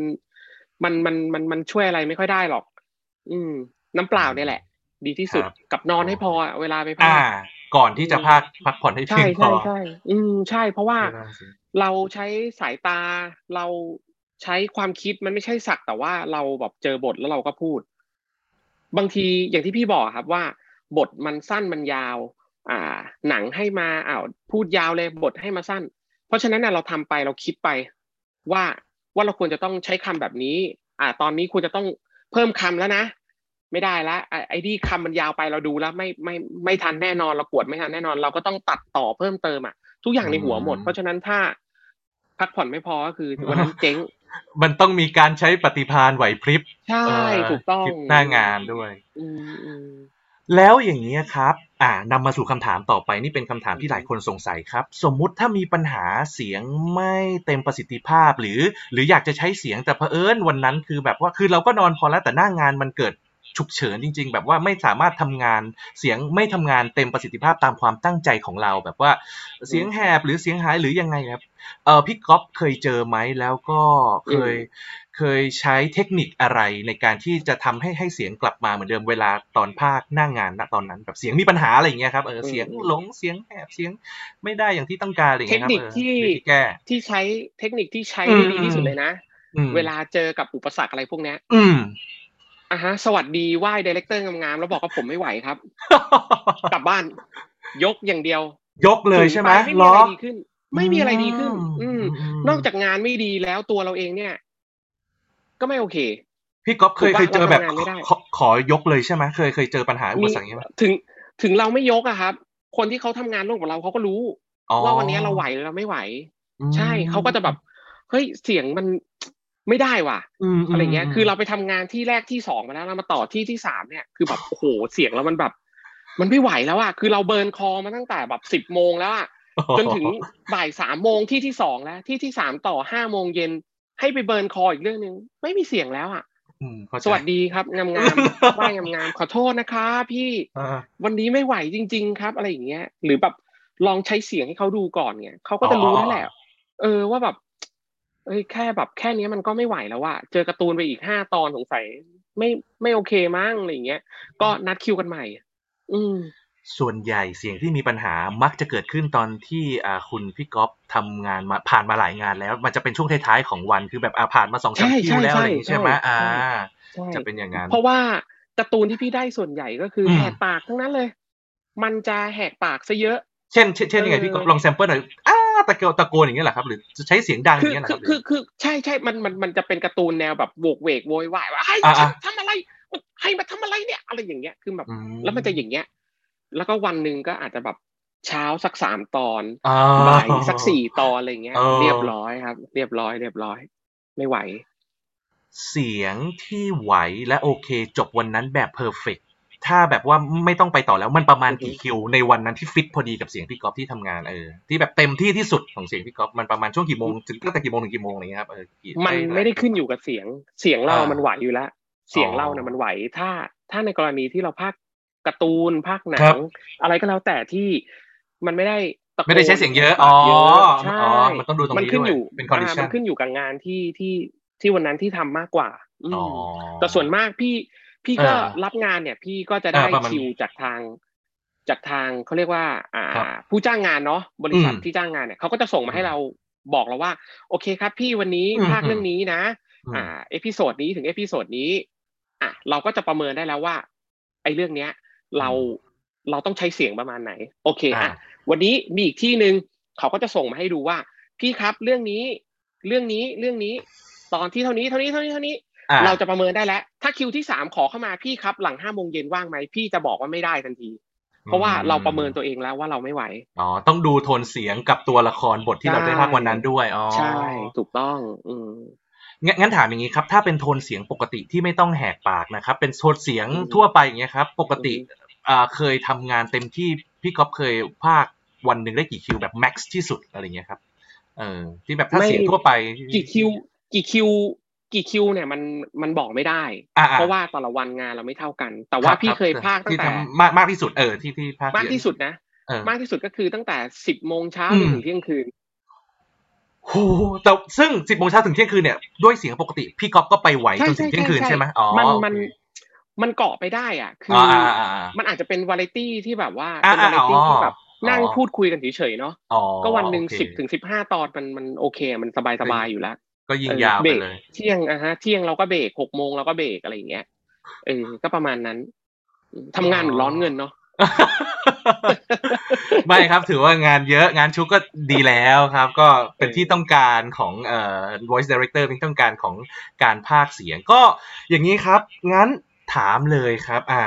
มันมันมันมันช่วยอะไรไม่ค่อยได้หรอก อืม น้ำเปล่าเนี่ยแหละ ดีที่สุดครับกับนอนให้พออะเวลาไปพัอ่ากก่อนที่จะพักพักผ่อนให้ใช่เพียงพใช่อใช่อืมใช่ เพราะว่าเวลาสิเราใช้สายตาเราใช้ความคิดมันไม่ใช่สักแต่ว่าเราแบบเจอบทแล้วเราก็พูด บางทีอย่างที่พี่บอกครับว่า บทมันสั้นมันยาว อ่า หนังให้มาอ้าวพูดยาวเลยบทให้มาสั้น เพราะฉะนั้นน่ะเราทำไปเราคิดไปว่าว่าเราควรจะต้องใช้คำแบบนี้ อ่า ตอนนี้ควรจะต้องเพิ่มคำแล้วนะ ไม่ได้ละไอ้ไอ้ที่คำมันยาวไปเราดูแล้วไม่ไม่ไม่ทันแน่นอนเรากวดไม่ทันแน่นอน เราก็ต้องตัดต่อเพิ่มเติมอะทุกอย่างในหัวหมดอืมเพราะฉะนั้นถ้าพักผ่อนไม่พอก็คือวันนั้นเจ๊ง มันต้องมีการใช้ปฏิภาณไหวพริบใช่เถูกต้องคิดหน้างานด้วยอืมอืมแล้วอย่างนี้ยครับ อ่านำมาสู่คำถามต่อไปนี่เป็นคำถามที่หลายคนสงสัยครับ สมมุติถ้ามีปัญหาเสียงไม่เต็มประสิทธิภาพ หรือ หรืออยากจะใช้เสียงแต่เผอิญวันนั้นคือแบบว่าคือเราก็นอนพอแล้วแต่หน้างานมันเกิด ฉุกเฉินจริง ๆ แบบว่าไม่สามารถทำงานเสียงไม่ทำงานเต็มประสิทธิภาพตามความตั้งใจของเรา แบบว่าเสียงแหบหรือเสียงหายหรือยังไงครับเออพี่ก๊อฟเคยเจอไหมแล้วก็เคยเคยใช้เทคนิคอะไรในการที่จะทำให้ให้เสียงกลับมาเหมือนเดิมเวลาตอนภาคหน้างงานณตอนนั้นแบบเสียงมีปัญหาอะไรอย่างเงี้ยครับเออเสียงหลงเสียงแหบเสียงไม่ได้อย่างที่ต้องการอะไรอย่างเทเงี้คยครับนิคเออที่วิธีแก้ที่ใช้เทคนิคที่ใช้อืมได้ดีที่สุดเลยนะอืมเวลาเจอกับอุปสรรคอะไรพวกเนี้ยอืม อะฮะ สวัสดีไหว้ดีเลกเตอร์งามๆแล้วบอกว่าผมไม่ไหวครับ กลับบ้าน ยกอย่างเดียว ยกเลยใช่ไหมถึงปไม่มีล้ออะไรดีขึ้น ไม่มีอะไรดีขึ้นอืมอืม นอกจากงานไม่ดีแล้วตัวเราเองเนี่ย ก็ไม่โอเค พี่ก๊อฟเคยถูกปะเคยเจอแบบเราทำงานไม่ได้ขอขอยกเลยใช่ไหมเคยเคยเจอปัญหาอุปสรรคอย่างนี้ไหมถึงถึงเราไม่ยกอะครับ คนที่เขาทำงานร่วมกับเราเขาก็รู้อ๋อว่าวันนี้เราไหวหรือเราไม่ไหวอืมใช่เขาก็จะแบบเฮ้ยเสียงมัน ไม่ได้ว่ะมอะไรเงี้ยมคือเราไปทำงานที่แรกที่สองมาแล้วเรามาต่อที่ที่สามเนี่ยคือแบบโอ้โหเสียงแล้วมันแบบ มันไม่ไหวแล้วอะคือเรา burn คอมาตั้งแต่แบบสิบโมงแล้วอะจนถึงบ่ายสามโมงที่ที่สองแล้ว ที่ที่สามต่อห้าโมงเย็นให้ไป burn คออีกเรื่องหนึ่งไม่มีเสียงแล้วอะอืมเข้าใจสวัสดีครับงามๆไหว้งามๆขอโทษนะคะ พี่อ่าวันนี้ไม่ไหวจริง ๆ ครับอะไรอย่างเงี้ย หรือแบบลองใช้เสียงให้เขาดูก่อนเนี่ยเขาก็จะรู้อ๋อนั่นแหละ เออว่าแบบ เอ้ยแค่แบบแค่เนี้ยมันก็ไม่ไหวแล้วอะเจอการ์ตูนไปอีกห้าตอนสงสัยไม่ไม่โอเคมั้งอะไรอย่างเงี้ย ก็นัดคิวกันใหม่ อืม ส่วนใหญ่เสียงที่มีปัญหามักจะเกิดขึ้นตอนที่อ่าคุณพี่ก๊อฟทำงานมาผ่านมาหลายงานแล้ว มันจะเป็นช่วงท้ายๆของวันคือแบบอ่าผ่านมาสองสามใช่คิวแล้วใช่อะไรอย่างงี้ใช่ไหมใช่อ่าใช่จะเป็นอย่างนั้นเพราะว่าการ์ตูนที่พี่ได้ส่วนใหญ่ก็คืออมแหกปากทั้งนั้นเลย มันจะแหกปากซะเยอะ เช่น เช่นเช่นยังไงเออพี่ก๊อฟลอง sample หน่อยอ้า ตะโกนตะโกนอย่างเงี้ยเหรอครับ หรือจะใช้เสียงดังอคืย่างอเงี้ยเหรอคืคอรับคือคือใช่ใช่มันมันมันจะเป็นการ์ตูนแนวแบบโวกเวกโวยวายว่าไอ้อ่าฉันอ่าทำอะไรให้มาทำอะไรเนี่ย อะไรอย่างเงี้ยคือแบบ อืแล้วมันจะอย่างเงี้ย แล้วก็วันหนึ่งก็อาจจะแบบเช้าสักสามตอนอ่า บ่ายสักสี่ตอนอะไรเงี้ยเออเรียบร้อยครับ เรียบร้อยเรียบร้อย ไม่ไหว เสียงที่ไหวและโอเคจบวันนั้นแบบ perfect ถ้าแบบว่าไม่ต้องไปต่อแล้วมันประมาณอือฮึกี่คิว ในวันนั้นที่ฟิตพอดีกับเสียงพี่ก๊อฟที่ทำงานเออที่แบบเต็มที่ที่สุดของเสียงพี่ก๊อฟมันประมาณช่วงกี่โมงถึงตั้งแต่กี่โมงถึงกี่โมงอะไรเงี้ยครับเออกี่มันไม่ได้ขึ้นอยู่กับเสียงเสียงเราอ่ามัมันไหวอยู่แล้วเสียงอ๋อเราเนี่ยมันไหวถ้าถ้าในกรณีที่เราพากย์การ์ตูนพากย์หนังครับอะไรก็แล้วแต่ที่มันไม่ได้ตะโกนไม่ได้ใช้เสียงเยอะปากเยอ๋อใช่อ๋อมันต้องดูตรงนี้มันขึ้นด้วยอยู่เป็น condition ามันขึ้นอยู่กับงานที่ที่ที่วันนั้นที่ทำมากกว่าอืมอ๋อแต่ส่วนมากพี่ พี่ก็เออรับงานเนี่ย พี่ก็จะได้เออประมาณคิวจากทาง จากทางเขาเรียกว่า อ่าครับผู้จ้างงานเนาะบริษัทอืมที่จ้างงานเนี่ยเขาก็จะส่งมาให้เราบอกเราว่า โอเคครับ พี่วันนี้อืมพากย์เรื่องนี้นะอืมอ่า episode นี้ถึง episode นี้ อะเราก็จะประเมินได้แล้วว่า ไอ้เรื่องเนี้ย เราเราต้องใช้เสียงประมาณไหน โอเคอ่าอะวันนี้มีอีกที่หนึ่งเขาก็จะส่งมาให้ดูว่า พี่ครับเรื่องนี้ เรื่องนี้เรื่องนี้ ตอนที่เท่านี้เท่านี้เท่านี้เท่านี้อ่ เราจะประเมินได้แล้ว ถ้าคิวที่สามขอเข้ามาพี่ครับ หลังห้าโมงเย็นว่างไหมพี่จะบอกว่าไม่ได้ทันที เพราะว่าเราประเมินตัวเองแล้วว่าเราไม่ไหวอ๋อต้องดูโทนเสียงกับตัวละครบทที่เราได้ภาควันนั้นด้วยอ๋อใช่ถูกต้อง อืมงั้นงั้นถามอย่างนี้ครับ ถ้าเป็นโทนเสียงปกติที่ไม่ต้องแหกปากนะครับ เป็นโทนเสียงอืมทั่วไปอย่างเงี้ยครับ ปกติอืมอ่าเคยทำงานเต็มที่พี่ก๊อฟเคยภาควันหนึ่งได้กี่คิวแบบแม็กซ์ที่สุดอะไรเงี้ยครับ เออที่แบบถ้าเสียงทั่วไป กี่คิว กี่คิว กี่คิวเนี่ยมันมันบอกไม่ได้อ่เพราะว่าแต่ละวันงานเราไม่เท่ากัน แต่ว่ารับพี่รับเคยภาคตั้ที่งแต่ทำมากมากที่สุดเออที่ที่ภาคมากที่สุดนะเออมากที่สุดก็คือตั้งแต่สิบโมงเช้าอืมจนถึงเที่ยงคืนโหแต่ซึ่งสิบโมงเช้าถึงเที่ยงคืนเนี่ยด้วยเสียงปกติพี่ก๊อฟก็ไปไหวจนถึงเที่ยงคืนใช่ไหมอ๋อมันโอเคมันมันเกาะไปได้อะ คืออ๋อออ่าอ่าอ่ามันอาจจะเป็นวาไรตี้ที่แบบว่าอ่าเป็นวาไรตี้อ่าที่แบบอ๋อนั่งพูดคุยกันเฉยๆเนาะอ๋อก็วันหนึ่งโอเคสิบถึงสิบห้าตอนมันมันโอเค มันสบายสบายอยู่แล้ว ก็ยิงเออยาวเบไปรกเลยเที่ยงอะฮะเที่ยงเราก็เบรกหกโมงเราก็เบรกอะไรอย่างเงี้ยเออก็ประมาณนั้นอืมทำงานเหมือนร้อนเงินเนาะไม่ครับถือว่างานเยอะงานชุกก็ดีแล้วครับ ก็เป็นที่ต้องการของเอ่อ voice director เป็นที่ต้องการของการพากย์เสียง ก็อย่างนี้ครับ งั้น ถามเลยครับอ่า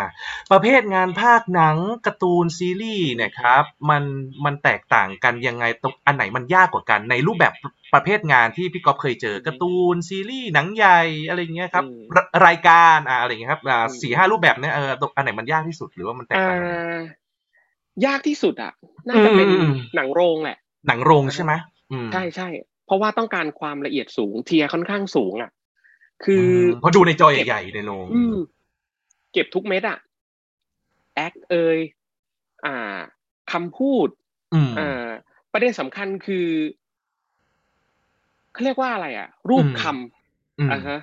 ประเภทงานภาคหนังการ์ตูนซีรีส์เนี่ยครับมันมันแตกต่างกันยังไงตรงอันไหนมันยากกว่ากัน ในรูปแบบประเภทงานที่พี่ก๊อฟเคยเจอการ์ตูนซีรีส์หนังใหญ่อะไรอย่างเงี้ยครับอืมรรายการอ่าอะไรอย่างเงี้ยครับอ่าอืมสี่ห้ารูปแบบเนี่ยเออตรงอันไหนมันยากที่สุดหรือว่ามันแตกอ่ต่างกันายากที่สุดอะน่าจะเป็นอืมอืมอืมหนังโรงแหละ หนังโรงใช่ไหมอืมใช่ใช่เพราะว่าต้องการความละเอียดสูงเทียร์ค่อนข้างสูงอะ คือมเพราะดูในจอใหญ่ๆในโรงอืม เก็บทุกเม็ดอะแอคเอยอ่าคำพูดอืมอ่าประเด็นสำคัญคือเขาเรียกว่าอะไรอะรูปอืมคอืมอ่าฮะ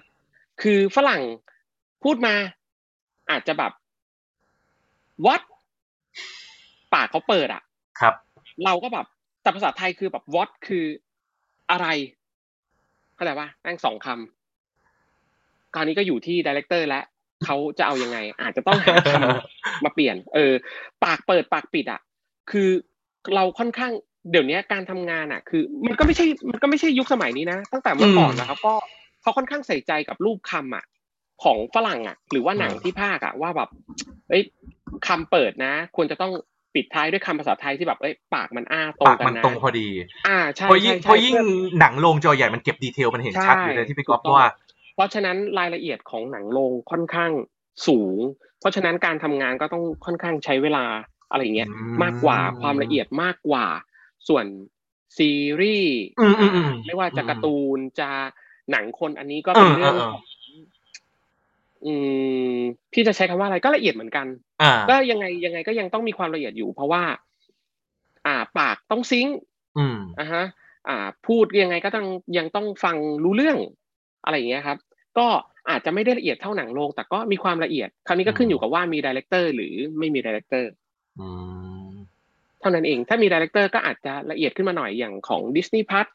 คือฝรั่งพูดมา อาจจะแบบ what ปากเขาเปิดอะ ครับ เราก็แบบแต่ภาษาไทยคือแบบ what คืออะไรเข้าใจปะแม่งสองคำคราวนี้ก็อยู่ที่ดีเลกเตอร์และ เขาจะเอายังไง อาจจะต้องหาคำมาเปลี่ยน เออ ปากเปิดปากปิดอะ คือเราค่อนข้างเดี๋ยวนี้การทำงานอะ คือ มันก็ไม่ใช่มันก็ไม่ใช่ยุคสมัยนี้นะ ตั้งแต่เมื่อก่อนอืมนะครับก็เขาค่อนข้างใส่ใจกับรูปคำอะ ของฝรั่งอะ หรือว่าหนังอืมที่ภาคอะว่าแบบเอ้ยคำเปิดนะ ควรจะต้องปิดท้ายด้วยคำภาษาไทยที่แบบเอ้ยปากมันอ้าตรงปากกันมันนะตรงพอดี อ่าใช่เพราะยิ่งใช่เพราะยิ่งใช่หนังโรงจอใหญ่มันเก็บดีเทลมันเห็นชัดอยู่เลยที่พี่ก๊อฟถูกต้องว่า เพราะฉะนั้นรายละเอียดของหนังโรงค่อนข้างสูง เพราะฉะนั้นการทำงานก็ต้องค่อนข้างใช้เวลาอะไรอย่างเงี้ยอืมมากกว่าความละเอียดมากกว่า ส่วนซีรีส์อืมอืมอืมไม่ว่าจะอืมการ์ตูนจะหนังคนอันนี้ก็เป็นเออเรื่องเออของอืมพี่จะใช้คำว่าอะไรก็ละเอียดเหมือนกันอ่าก็ยังไงยังไงก็ยังต้องมีความละเอียดอยู่ เพราะว่า อ่า ปากต้อง sync อืมอ่าฮะ อ่า พูดยังไงก็ต้องยังต้องฟังรู้เรื่อง อะไรอย่างเงี้ยครับ ก็อาจจะไม่ได้ละเอียดเท่าหนังโรงแต่ก็มีความละเอียด คราวนี้ก็ขึ้นอยู่กับว่ามี director หรือไม่มีดีเลกเตอร์อืมเท่านั้นเอง ถ้ามี director ก็อาจจะละเอียดขึ้นมาหน่อยอย่างของ Disney Plus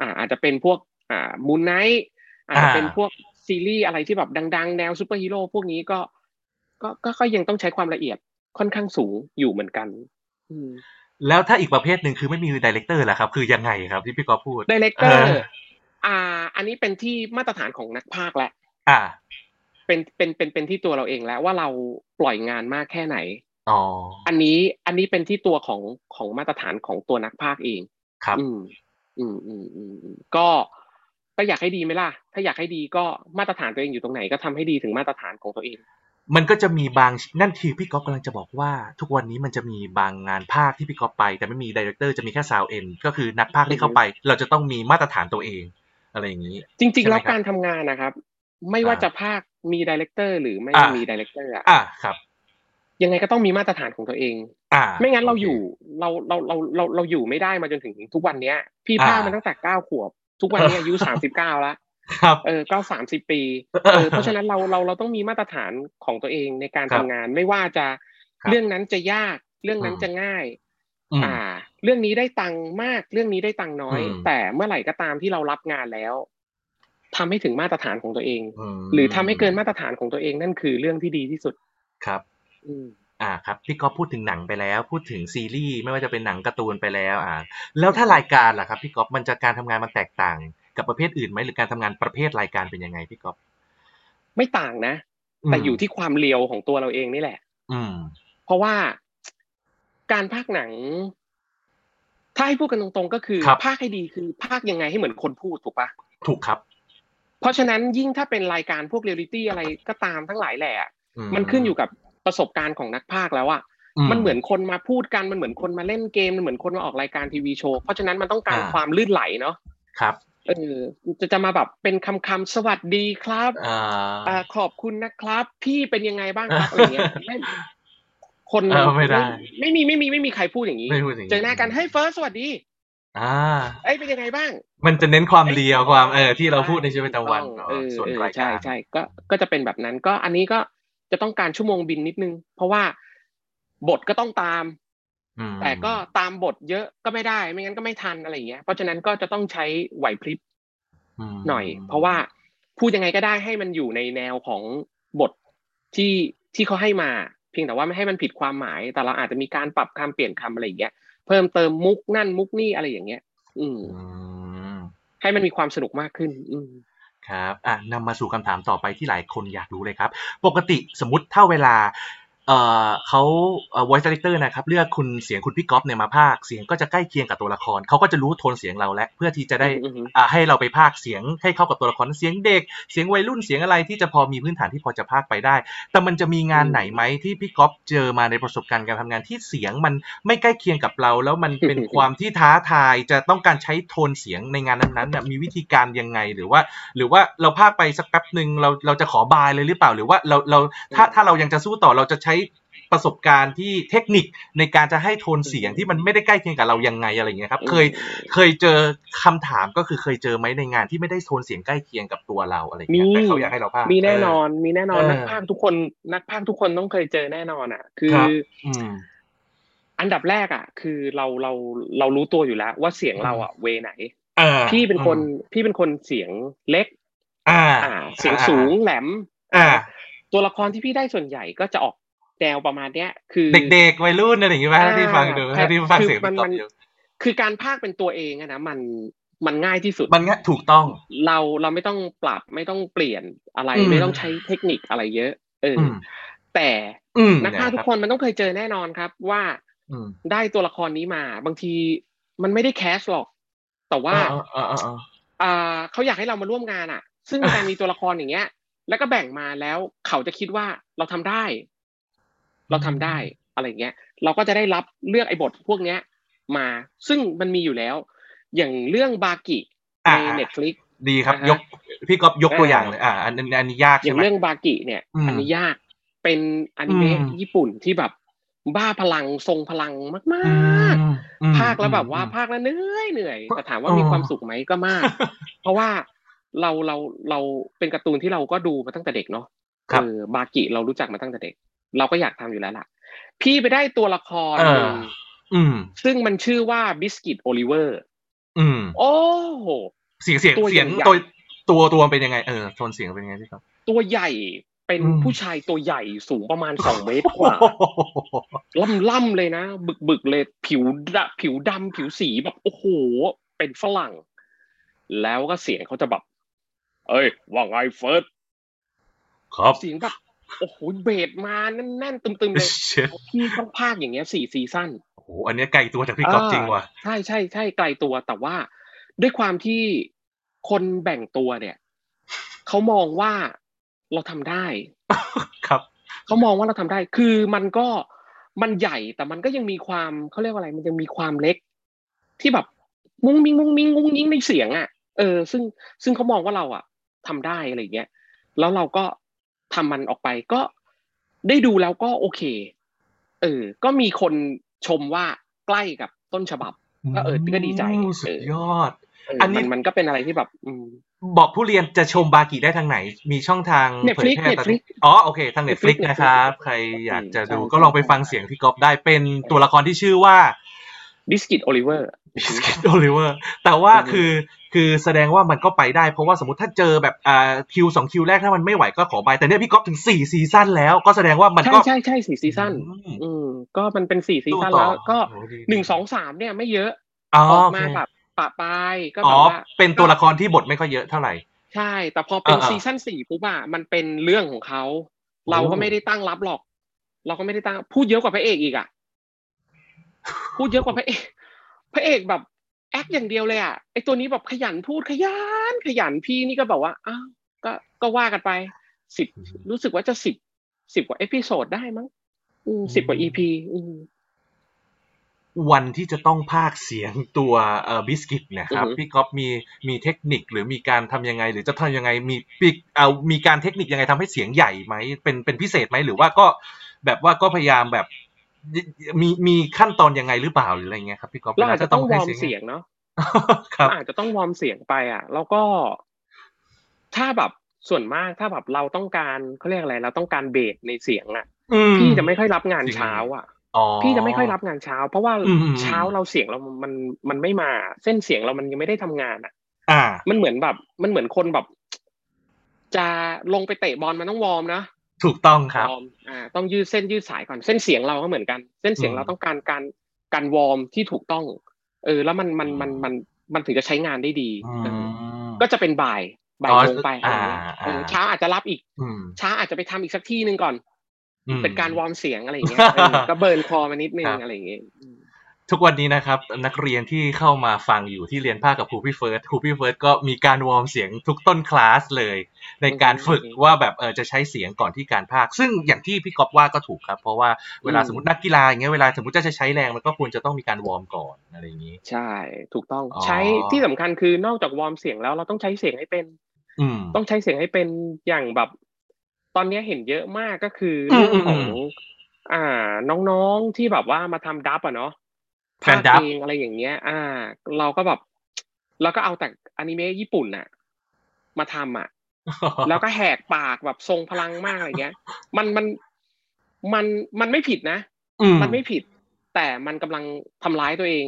อ่าอาจจะเป็นพวกอ่า Moon Knight อาจจะเป็นอ่าพวกซีรีส์อะไรที่แบบดัง ๆ แนวซูเปอร์ฮีโร่พวกนี้ก็ก็ก็ก็ยังต้องใช้ความละเอียดค่อนข้างสูงอยู่เหมือนกันอืมแล้วถ้าอีกประเภทหนึ่งคือไม่มี director ล่ะครับ คือยังไงครับที่พี่ก๊อฟพูดดีเลกเตอร์เอออ่า อันนี้เป็นที่มาตรฐานของนักพากย์แหละอ่า เป็นเป็นเป็นเป็นที่ตัวเราเองแล้วว่าเราปล่อยงานมากแค่ไหนอ๋ออันนี้อันนี้เป็นที่ตัวของของมาตรฐานของตัวนักพากย์เอง ครับอืมอืม อืมอืมอืมก็ก็อยากให้ดีไหมล่ะ ถ้าอยากให้ดีก็มาตรฐานตัวเองอยู่ตรงไหนก็ทำให้ดีถึงมาตรฐานของตัวเอง มันก็จะมีบางนั่นคือพี่ก๊อฟกำลังจะบอกว่า ทุกวันนี้มันจะมีบางงานภาคที่พี่ก๊อฟไป แต่ไม่มีดีเรคเตอร์จะมีแค่ซาวเอ็นก็คือนักภาคที่เข้าไป เราจะต้องมีมาตรฐานตัวเอง อะไรอย่างนี้ จริงใช่ๆไหมแล้วครับการทำงานนะครับ ไม่ว่าอ่าจะภาคมีดีเลกเตอร์ หรือไม่อ่ามีมี director อะอ่าครับ ยังไงก็ต้องมีมาตรฐานของตัวเอง อ่า ไม่งั้นเราโคอยู่เราเราเราเราเราอยู่ไม่ได้มาจนถึงทุกวันเนี้ย พี่พากย์อ่ามาตั้งแต่เก้าขวบ ทุกวันนี้อายุสามสิบเก้าแล้วครับเออก็สามสิบปีเออเพราะฉะนั้นเราเราเราต้องมีมาตรฐานของตัวเองในการครัทำงาน ไม่ว่าจะครับเรื่องนั้นจะยากเรื่องนั้นอืมจะง่าย อืมอ่า เรื่องนี้ได้ตังค์มาก เรื่องนี้ได้ตังค์น้อยอืมแต่เมื่อไหร่ก็ตามที่เรารับงานแล้วทำให้ถึงมาตรฐานของตัวเองมหรือทำให้เกินมาตรฐานของตัวเองนั่นคือเรื่องที่ดีที่สุดครับ อืมอ่าครับพี่ก๊อฟพูดถึงหนังไปแล้ว พูดถึงซีรีส์ไม่ว่าจะเป็นหนังการ์ตูนไปแล้วอ่าแล้วถ้ารายการล่ะครับพี่ก๊อฟมันจะการทำงานมันแตกต่าง กับประเภทอื่นไหมหรือการทำงานประเภทรายการเป็นยังไงพี่ก๊อฟไม่ต่างนะอืมแต่อยู่ที่ความ real ของตัวเราเองนี่แหละ อืม เพราะว่า การพากย์หนัง ถ้าให้พูดกันตรงๆ ก็คือครับพากย์ให้ดีคือพากย์ยังไงให้เหมือนคนพูดถูกปะถูกครับ เพราะฉะนั้นยิ่งถ้าเป็นรายการพวกเรียลลิตี้อะไรก็ตามทั้งหลายแหละอืมมันขึ้นอยู่กับประสบการณ์ของนักพากย์แล้วอะมันเหมือนคนมาพูดกันมันเหมือนคนมาเล่นเกมมันเหมือนคนมาออกรายการทีวีโชว์เพราะฉะนั้นมันต้องการอ่าความลื่นไหลเนาะครับเออจะจะมาแบบเป็นคำคำๆสวัสดีครับอ่าอ่าขอบคุณนะครับ พี่เป็นยังไงบ้างครับอะไรเงี้ยไม่ คนเออไม่ได้ ไม่มีไม่มีไม่มีใครพูดอย่างนี้ไม่พูดอย่างนี้เจอหน้ากันเฮ้ยเฟิร์สสวัสดี อ่าเอ้ยเป็นยังไงบ้าง มันจะเน้นความเลียวความเออที่เราพูดในชีวิตประจำวันเออส่วนเออรายใช่การใช่ก็ก็จะเป็นแบบนั้น ก็อันนี้ก็จะต้องการชั่วโมงบินนิดนึง เพราะว่าบทก็ต้องตามอืมแต่ก็ตามบทเยอะก็ไม่ได้ ไม่งั้นก็ไม่ทันอะไรอย่างเงี้ย เพราะฉะนั้นก็จะต้องใช้ไหวพริบมหน่อย เพราะว่าพูดยังไงก็ได้ให้มันอยู่ในแนวของบทที่ที่เขาให้มา เพียงแต่ว่าไม่ให้มันผิดความหมาย แต่เราอาจจะมีการปรับคำเปลี่ยนคำอะไรอย่างเงี้ยเพิ่มเติมมุกนั่นมุกนี่อะไรอย่างเงี้ย อืมอืมให้มันมีความสนุกมากขึ้น อืมครับอะนำมาสู่คำถามต่อไปที่หลายคนอยากรู้เลยครับ ปกติสมมติถ้าเวลา เอ่อเขาเอ่อ voice director นะครับเลือกคุณเสียงคุณพี่ก๊อฟเนี่ยมาพากย์เสียงก็จะใกล้เคียงกับตัวละครเขาก็จะรู้โทนเสียงเราและเพื่อที่จะได้อืมอืมอ่าให้เราไปพากย์เสียงให้เข้ากับตัวละครเสียงเด็ก เสียงวัยรุ่นเสียงอะไรที่จะพอมีพื้นฐานที่พอจะพากย์ไปได้ แต่มันจะมีงานไหนไหมที่พี่ก๊อฟเจอมาในประสบการณ์การทำงานที่เสียงมันไม่ใกล้เคียงกับเรา แล้วมันเป็น ความที่ท้าทายจะต้องการใช้โทนเสียงในงานนั้นๆน่ะมีวิธีการยังไงหรือว่า หรือว่าเราพากย์ไปสักแป๊บหนึ่งเราเราจะขอบายเลยหรือเปล่าหรือว่าเราเราถ้าถ้าเรายังจะสู้ต่อเราจะใช้ประสบการณ์ที่เทคนิคในการจะให้โทนเสียงที่มันไม่ได้ใกล้เคียงกับเรายังไงอะไรอย่างเงี้ยครับ เคยเคยเจอคำถามก็คือเคยเจอไหมในงานที่ไม่ได้โทนเสียงใกล้เคียงกับตัวเราอะไรอย่างมีเงี้ยแต่เขาอยากให้เราพากย์มีแน่นอเนมีแน่นอนเออนักพากย์ทุกคน นักพากย์ทุกคนต้องเคยเจอแน่นอนอะ คืคอ รับ อืม อันดับแรกอะ คือเราเราเรารู้ตัวอยู่แล้ว ว่าเสียงเราอะเวไหน เออพี่เป็นคนพี่เป็นคนเสียงเล็ก อ่า อ่า เสียงสูงแหลม อ่า ตัวละครที่พี่ได้ส่วนใหญ่ก็จะออก แนวประมาณเนี้ย คือเด็กๆวัยรุ่นอะไรอย่างเงี้ยไหมถ้าที่ฟังดูอ่าถ้าที่ฟังคือเสียงมันพี่ก๊อฟมันอยู่คือการพากย์เป็นตัวเองอะนะมันมันง่ายที่สุด มันง่ายถูกต้อง เราเราไม่ต้องปรับไม่ต้องเปลี่ยนอะไรอืมไม่ต้องใช้เทคนิคอะไรเยอะ เออออืมแต่อืมนักพากย์ทุกคนมันต้องเคยเจอแน่นอนครับ ว่าอืมได้ตัวละครนี้มา บางทีมันไม่ได้แคสหรอก แต่ว่าเออเออเออเอออ่าเขาอยากให้เรามาร่วมงานอะ ซึ่งการมีตัวละครอย่างเงี้ย แล้วก็แบ่งมาแล้วเขาจะคิดว่าเราทำได้ เราทำได้อะไรเงี้ย เราก็จะได้รับเลือกไอ้บทพวกเนี้ย มา ซึ่งมันมีอยู่แล้ว อย่างเรื่องบากิในอ่าเน็ตฟลิกดีครับอ่าฮะยกพี่ก๊อฟยกตัวเออออย่างเลยอ่าอันนี้อันนี้ยากอใช่ย่างไหมเรื่องบากิเนี่ยอืมอันนี้ยากเป็นอนิเมะอืมญี่ปุ่นที่แบบบ้าพลังทรงพลังมากอืมอืมๆพากย์แล้วแบบว่าอืมพากย์แล้วเหนื่อยเหนื่อยแต่ถามว่าอ๋อมีความสุขไหมก็มาก เพราะว่าเราเราเราเป็นการ์ตูนที่เราก็ดูมาตั้งแต่เด็กเนาะครับเออบากิเรารู้จักมาตั้งแต่เด็ก เราก็อยากทำอยู่แล้วล่ะ พี่ไปได้ตัวละครเออหนึ่งอืมซึ่งมันชื่อว่าบิสกิตโอลิเวอร์อืมโอ้โหเสียงเสียงตัวเสียงใหญ่ตัวตัวตัวมันเป็นยังไงเออโทนเสียงเป็นยังไงพี่ครับ ตัวใหญ่เป็นอืมผู้ชายตัวใหญ่สูงประมาณสองเมตรกว่าล่ำล่ำๆเลยนะ บึกบึกๆเลยผิวดะผิวดำผิวสีแบบโอ้โห เป็นฝรั่ง แล้วก็เสียงเขาจะแบบ เอ้ยว่าไงเฟิร์สครับเสียงแบบ โอ้โหเบสมาแน่นๆตึมๆเลยเชี่ยพี่ต้องพากย์อย่างเงี้ยสี่ซีซั่นโอ้โหอันเนี้ยไกลตัวจากพี่ก๊อฟจริงว่ะใช่ใช่ใช่ไกลตัวแต่ว่า ด้วยความที่คนแบ่งตัวเนี่ยเขามองว่าเราทำได้ครับเขามองว่าเราทำได้ คือมันก็มันใหญ่แต่มันก็ยังมีความเขาเรียกว่าอะไร มันยังมีความเล็ก ที่แบบมุ้งมิงมุ้งมิงมุ้งยิงในเสียงอะเออ ซึ่งซึ่งเขามองว่าเราอะทำได้อะไรเงี้ยแล้วเราก็ ทำมันออกไปก็ได้ดูแล้วก็โอเค เออ ก็มีคนชมว่าใกล้กับต้นฉบับ ก็เออก็ดีใจโอ้สุดยอดเอออันนี้มันมันก็เป็นอะไรที่แบบอืมบอกผู้เรียนจะชมบากิได้ทางไหน มีช่องทางเผย Netflix แพร่ตอนนี้ Netflix อ๋อโอเค ทาง Netflix Netflix นะครับ Netflix ใครอยากจะดูใช่ก็ลองไปฟังเสียงพี่ก๊อฟได้เป็นตัวละครที่ชื่อว่า บิสกิตโอลิเวอร์บิสกิตโอลิเวอร์แต่ว่าอืมคือคือแสดงว่ามันก็ไปได้ เพราะว่าสมมติถ้าเจอแบบอ่าคิวสองคิวแรกถ้ามันไม่ไหวก็ขอไปแต่เนี่ยพี่ก๊อฟถึงสี่ซีซั่นแล้วก็แสดงว่ามันใช่ก็ใช่ใช่สี่ซีซั่นอืมอืมก็มันเป็นสี่ซีซั่นสู้ต่อแล้วก็โอ้ดีหนึ่งสองสามเนี่ยไม่เยอะอ๋อออกโอเคมาแบบปะปลายก็อ๋แบบว่าเป็นตัวละครที่บทไม่ค่อยเยอะเท่าไหร่ ใช่ แต่พอเป็นเออเออซีซั่นสี่ปุ๊บอะมันเป็นเรื่องของเขา เราก็ไม่ได้ตั้งรับหรอก เราก็ไม่ได้ตั้งพูดเยอะกว่าพระเอกอีกอะ พูดเยอะกว่าพระเอกพระเอกแบบ act อย่างเดียวเลยอะไอตัวนี้แบบขยันพูดขยันขยันพี่นี่ก็แบบว่าอ้าวก็ก็ว่ากันไปสิบรู้สึกว่าจะสิบสิบกว่า episode ได้มั้งอืมสิบกว่า EP อืมวันที่จะต้องพากย์เสียงตัวเอ่อบิสกิตเนาะครับอือฮึพี่ก๊อฟมีมีเทคนิคหรือมีการทำยังไง หรือจะทำยังไงมีปีเอามีการเทคนิคยังไงทำให้เสียงใหญ่ไหมเป็นเป็นพิเศษไหมหรือว่าก็แบบว่าก็พยายามแบบ มีมีขั้นตอนยังไงหรือเปล่าหรืออะไรเงี้ยครับพี่ก๊อฟเราอาจจะต้องให้วอร์มเสียงเนาะครับอาจจะต้องวอร์มเสียงไปอะ แล้วก็ ถ้าแบบส่วนมากถ้าแบบเราต้องการเขาเรียกอะไรเราต้องการเบสในเสียงอะอืมพี่จะไม่ค่อยรับงานจริงเช้า อะอ๋อพี่จะไม่ค่อยรับงานเช้า เพราะว่าอืมอืมเช้าเราเสียงเรามันมันไม่มา เส้นเสียงเรามันยังไม่ได้ทำงานอะ อ่า มันเหมือนแบบ มันเหมือนคนแบบ จะลงไปเตะบอลมันต้องวอร์มนะ ถูกต้องครับวอร์มอ่าต้องยืดเส้นยืดสายก่อนเส้นเสียงเราก็เหมือนกัน เส้นเสียงอืมเราต้องการการการวอร์มที่ถูกต้อง เออ แล้วมันมันมันมันมันถึงจะใช้งานได้ดีอืมเออก็จะเป็นบ่ายบ่ายอ๋อโมงไปอะไรเงี้ยอ่าเอออ่าเช้าอาจจะรับอีกอืมเช้าอาจจะไปทำอีกสักที่หนึ่งก่อนอืมเป็นการวอร์มเสียงอะไรอย่างเงี้ยเออก็ burn คอมานิดนึงครับอะไรอย่างเงี้ยอืม ทุกวันนี้นะครับ นักเรียนที่เข้ามาฟังอยู่ที่เรียนพากย์กับครูพี่เฟิร์สครูพี่เฟิร์สก็มีการวอร์มเสียงทุกต้นคลาสเลย ในการฝึกว่าแบบเออจะใช้เสียงก่อนที่การพากย์ ซึ่งอย่างที่พี่ก๊อฟว่าก็ถูกครับ เพราะว่าเวลาสมมตินักกีฬาอย่างเงี้ยเวลาสมมติจะใช้แรงมันก็ควรจะต้องมีการวอร์มก่อนอะไรอย่างนี้ ใช่ ถูกต้องอ๋อใช้ที่สำคัญคือนอกจากวอร์มเสียงแล้วเราต้องใช้เสียงให้เป็นอืมต้องใช้เสียงให้เป็นอย่างแบบ ตอนเนี้ยเห็นเยอะมากก็คืออืมเรื่องของอืมอ่าน้องๆที่แบบว่ามาทำ dub อะเนาะ fandub พากย์เองอะไรอย่างเงี้ย อ่า เราก็แบบเราก็เอาแต่อนิเมะญี่ปุ่นน่ะ มาทำอะ แล้วก็แหกปากแบบทรงพลังมากอะไรเงี้ย มันมันมันมันไม่ผิดนะอืมมันไม่ผิด แต่มันกำลังทำร้ายตัวเอง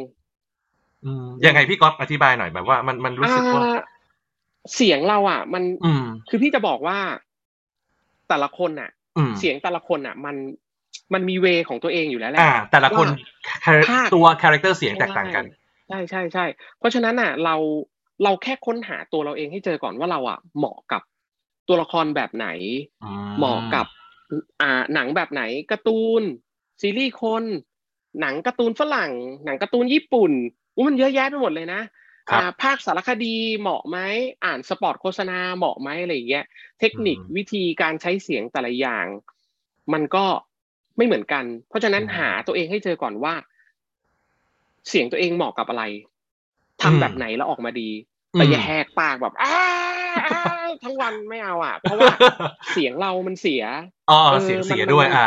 อืมยังไงพี่ก๊อฟอธิบายหน่อยแบบว่ามันมันรู้สึกว่าอ่าเสียงเราอะ มันอืมคือพี่จะบอกว่าแต่ละคนอะอืมเสียงแต่ละคนอะ มัน มันมี way ของตัวเองอยู่แล้วแหละอ่า แต่ละคนว่าคาแรคพากย์ตัวคาแรคเตอร์เสียงแตกต่างกันใช่ใช่ใช่เพราะฉะนั้นอะเราเราแค่ค้นหาตัวเราเองให้เจอก่อนว่าเราอะเหมาะกับตัวละครแบบไหนอืมเหมาะกับอ่าหนังแบบไหนการ์ตูน ซีรีส์คน หนังการ์ตูนฝรั่ง หนังการ์ตูนญี่ปุ่นอู้มันเยอะแยะไปหมดเลยนะครับอ่าพากย์สารคดีเหมาะไหมอ่านสปอร์ตโฆษณาเหมาะไหมอะไรอย่างเงี้ยเทคนิคอืมวิธีการใช้เสียงแต่ละอย่าง มันก็ ไม่เหมือนกัน เพราะฉะนั้นอืมหาตัวเองให้เจอก่อนว่า เสียงตัวเองเหมาะกับอะไรทำอืมแบบไหนแล้วออกมาดีแต่อย่าอืมแหกปากแบบอ้าอ้าทั้งวันไม่เอาอะ เพราะว่าเสียงเรามันเสียอ๋อเออเสียงเสียมันด้วยมันอ่า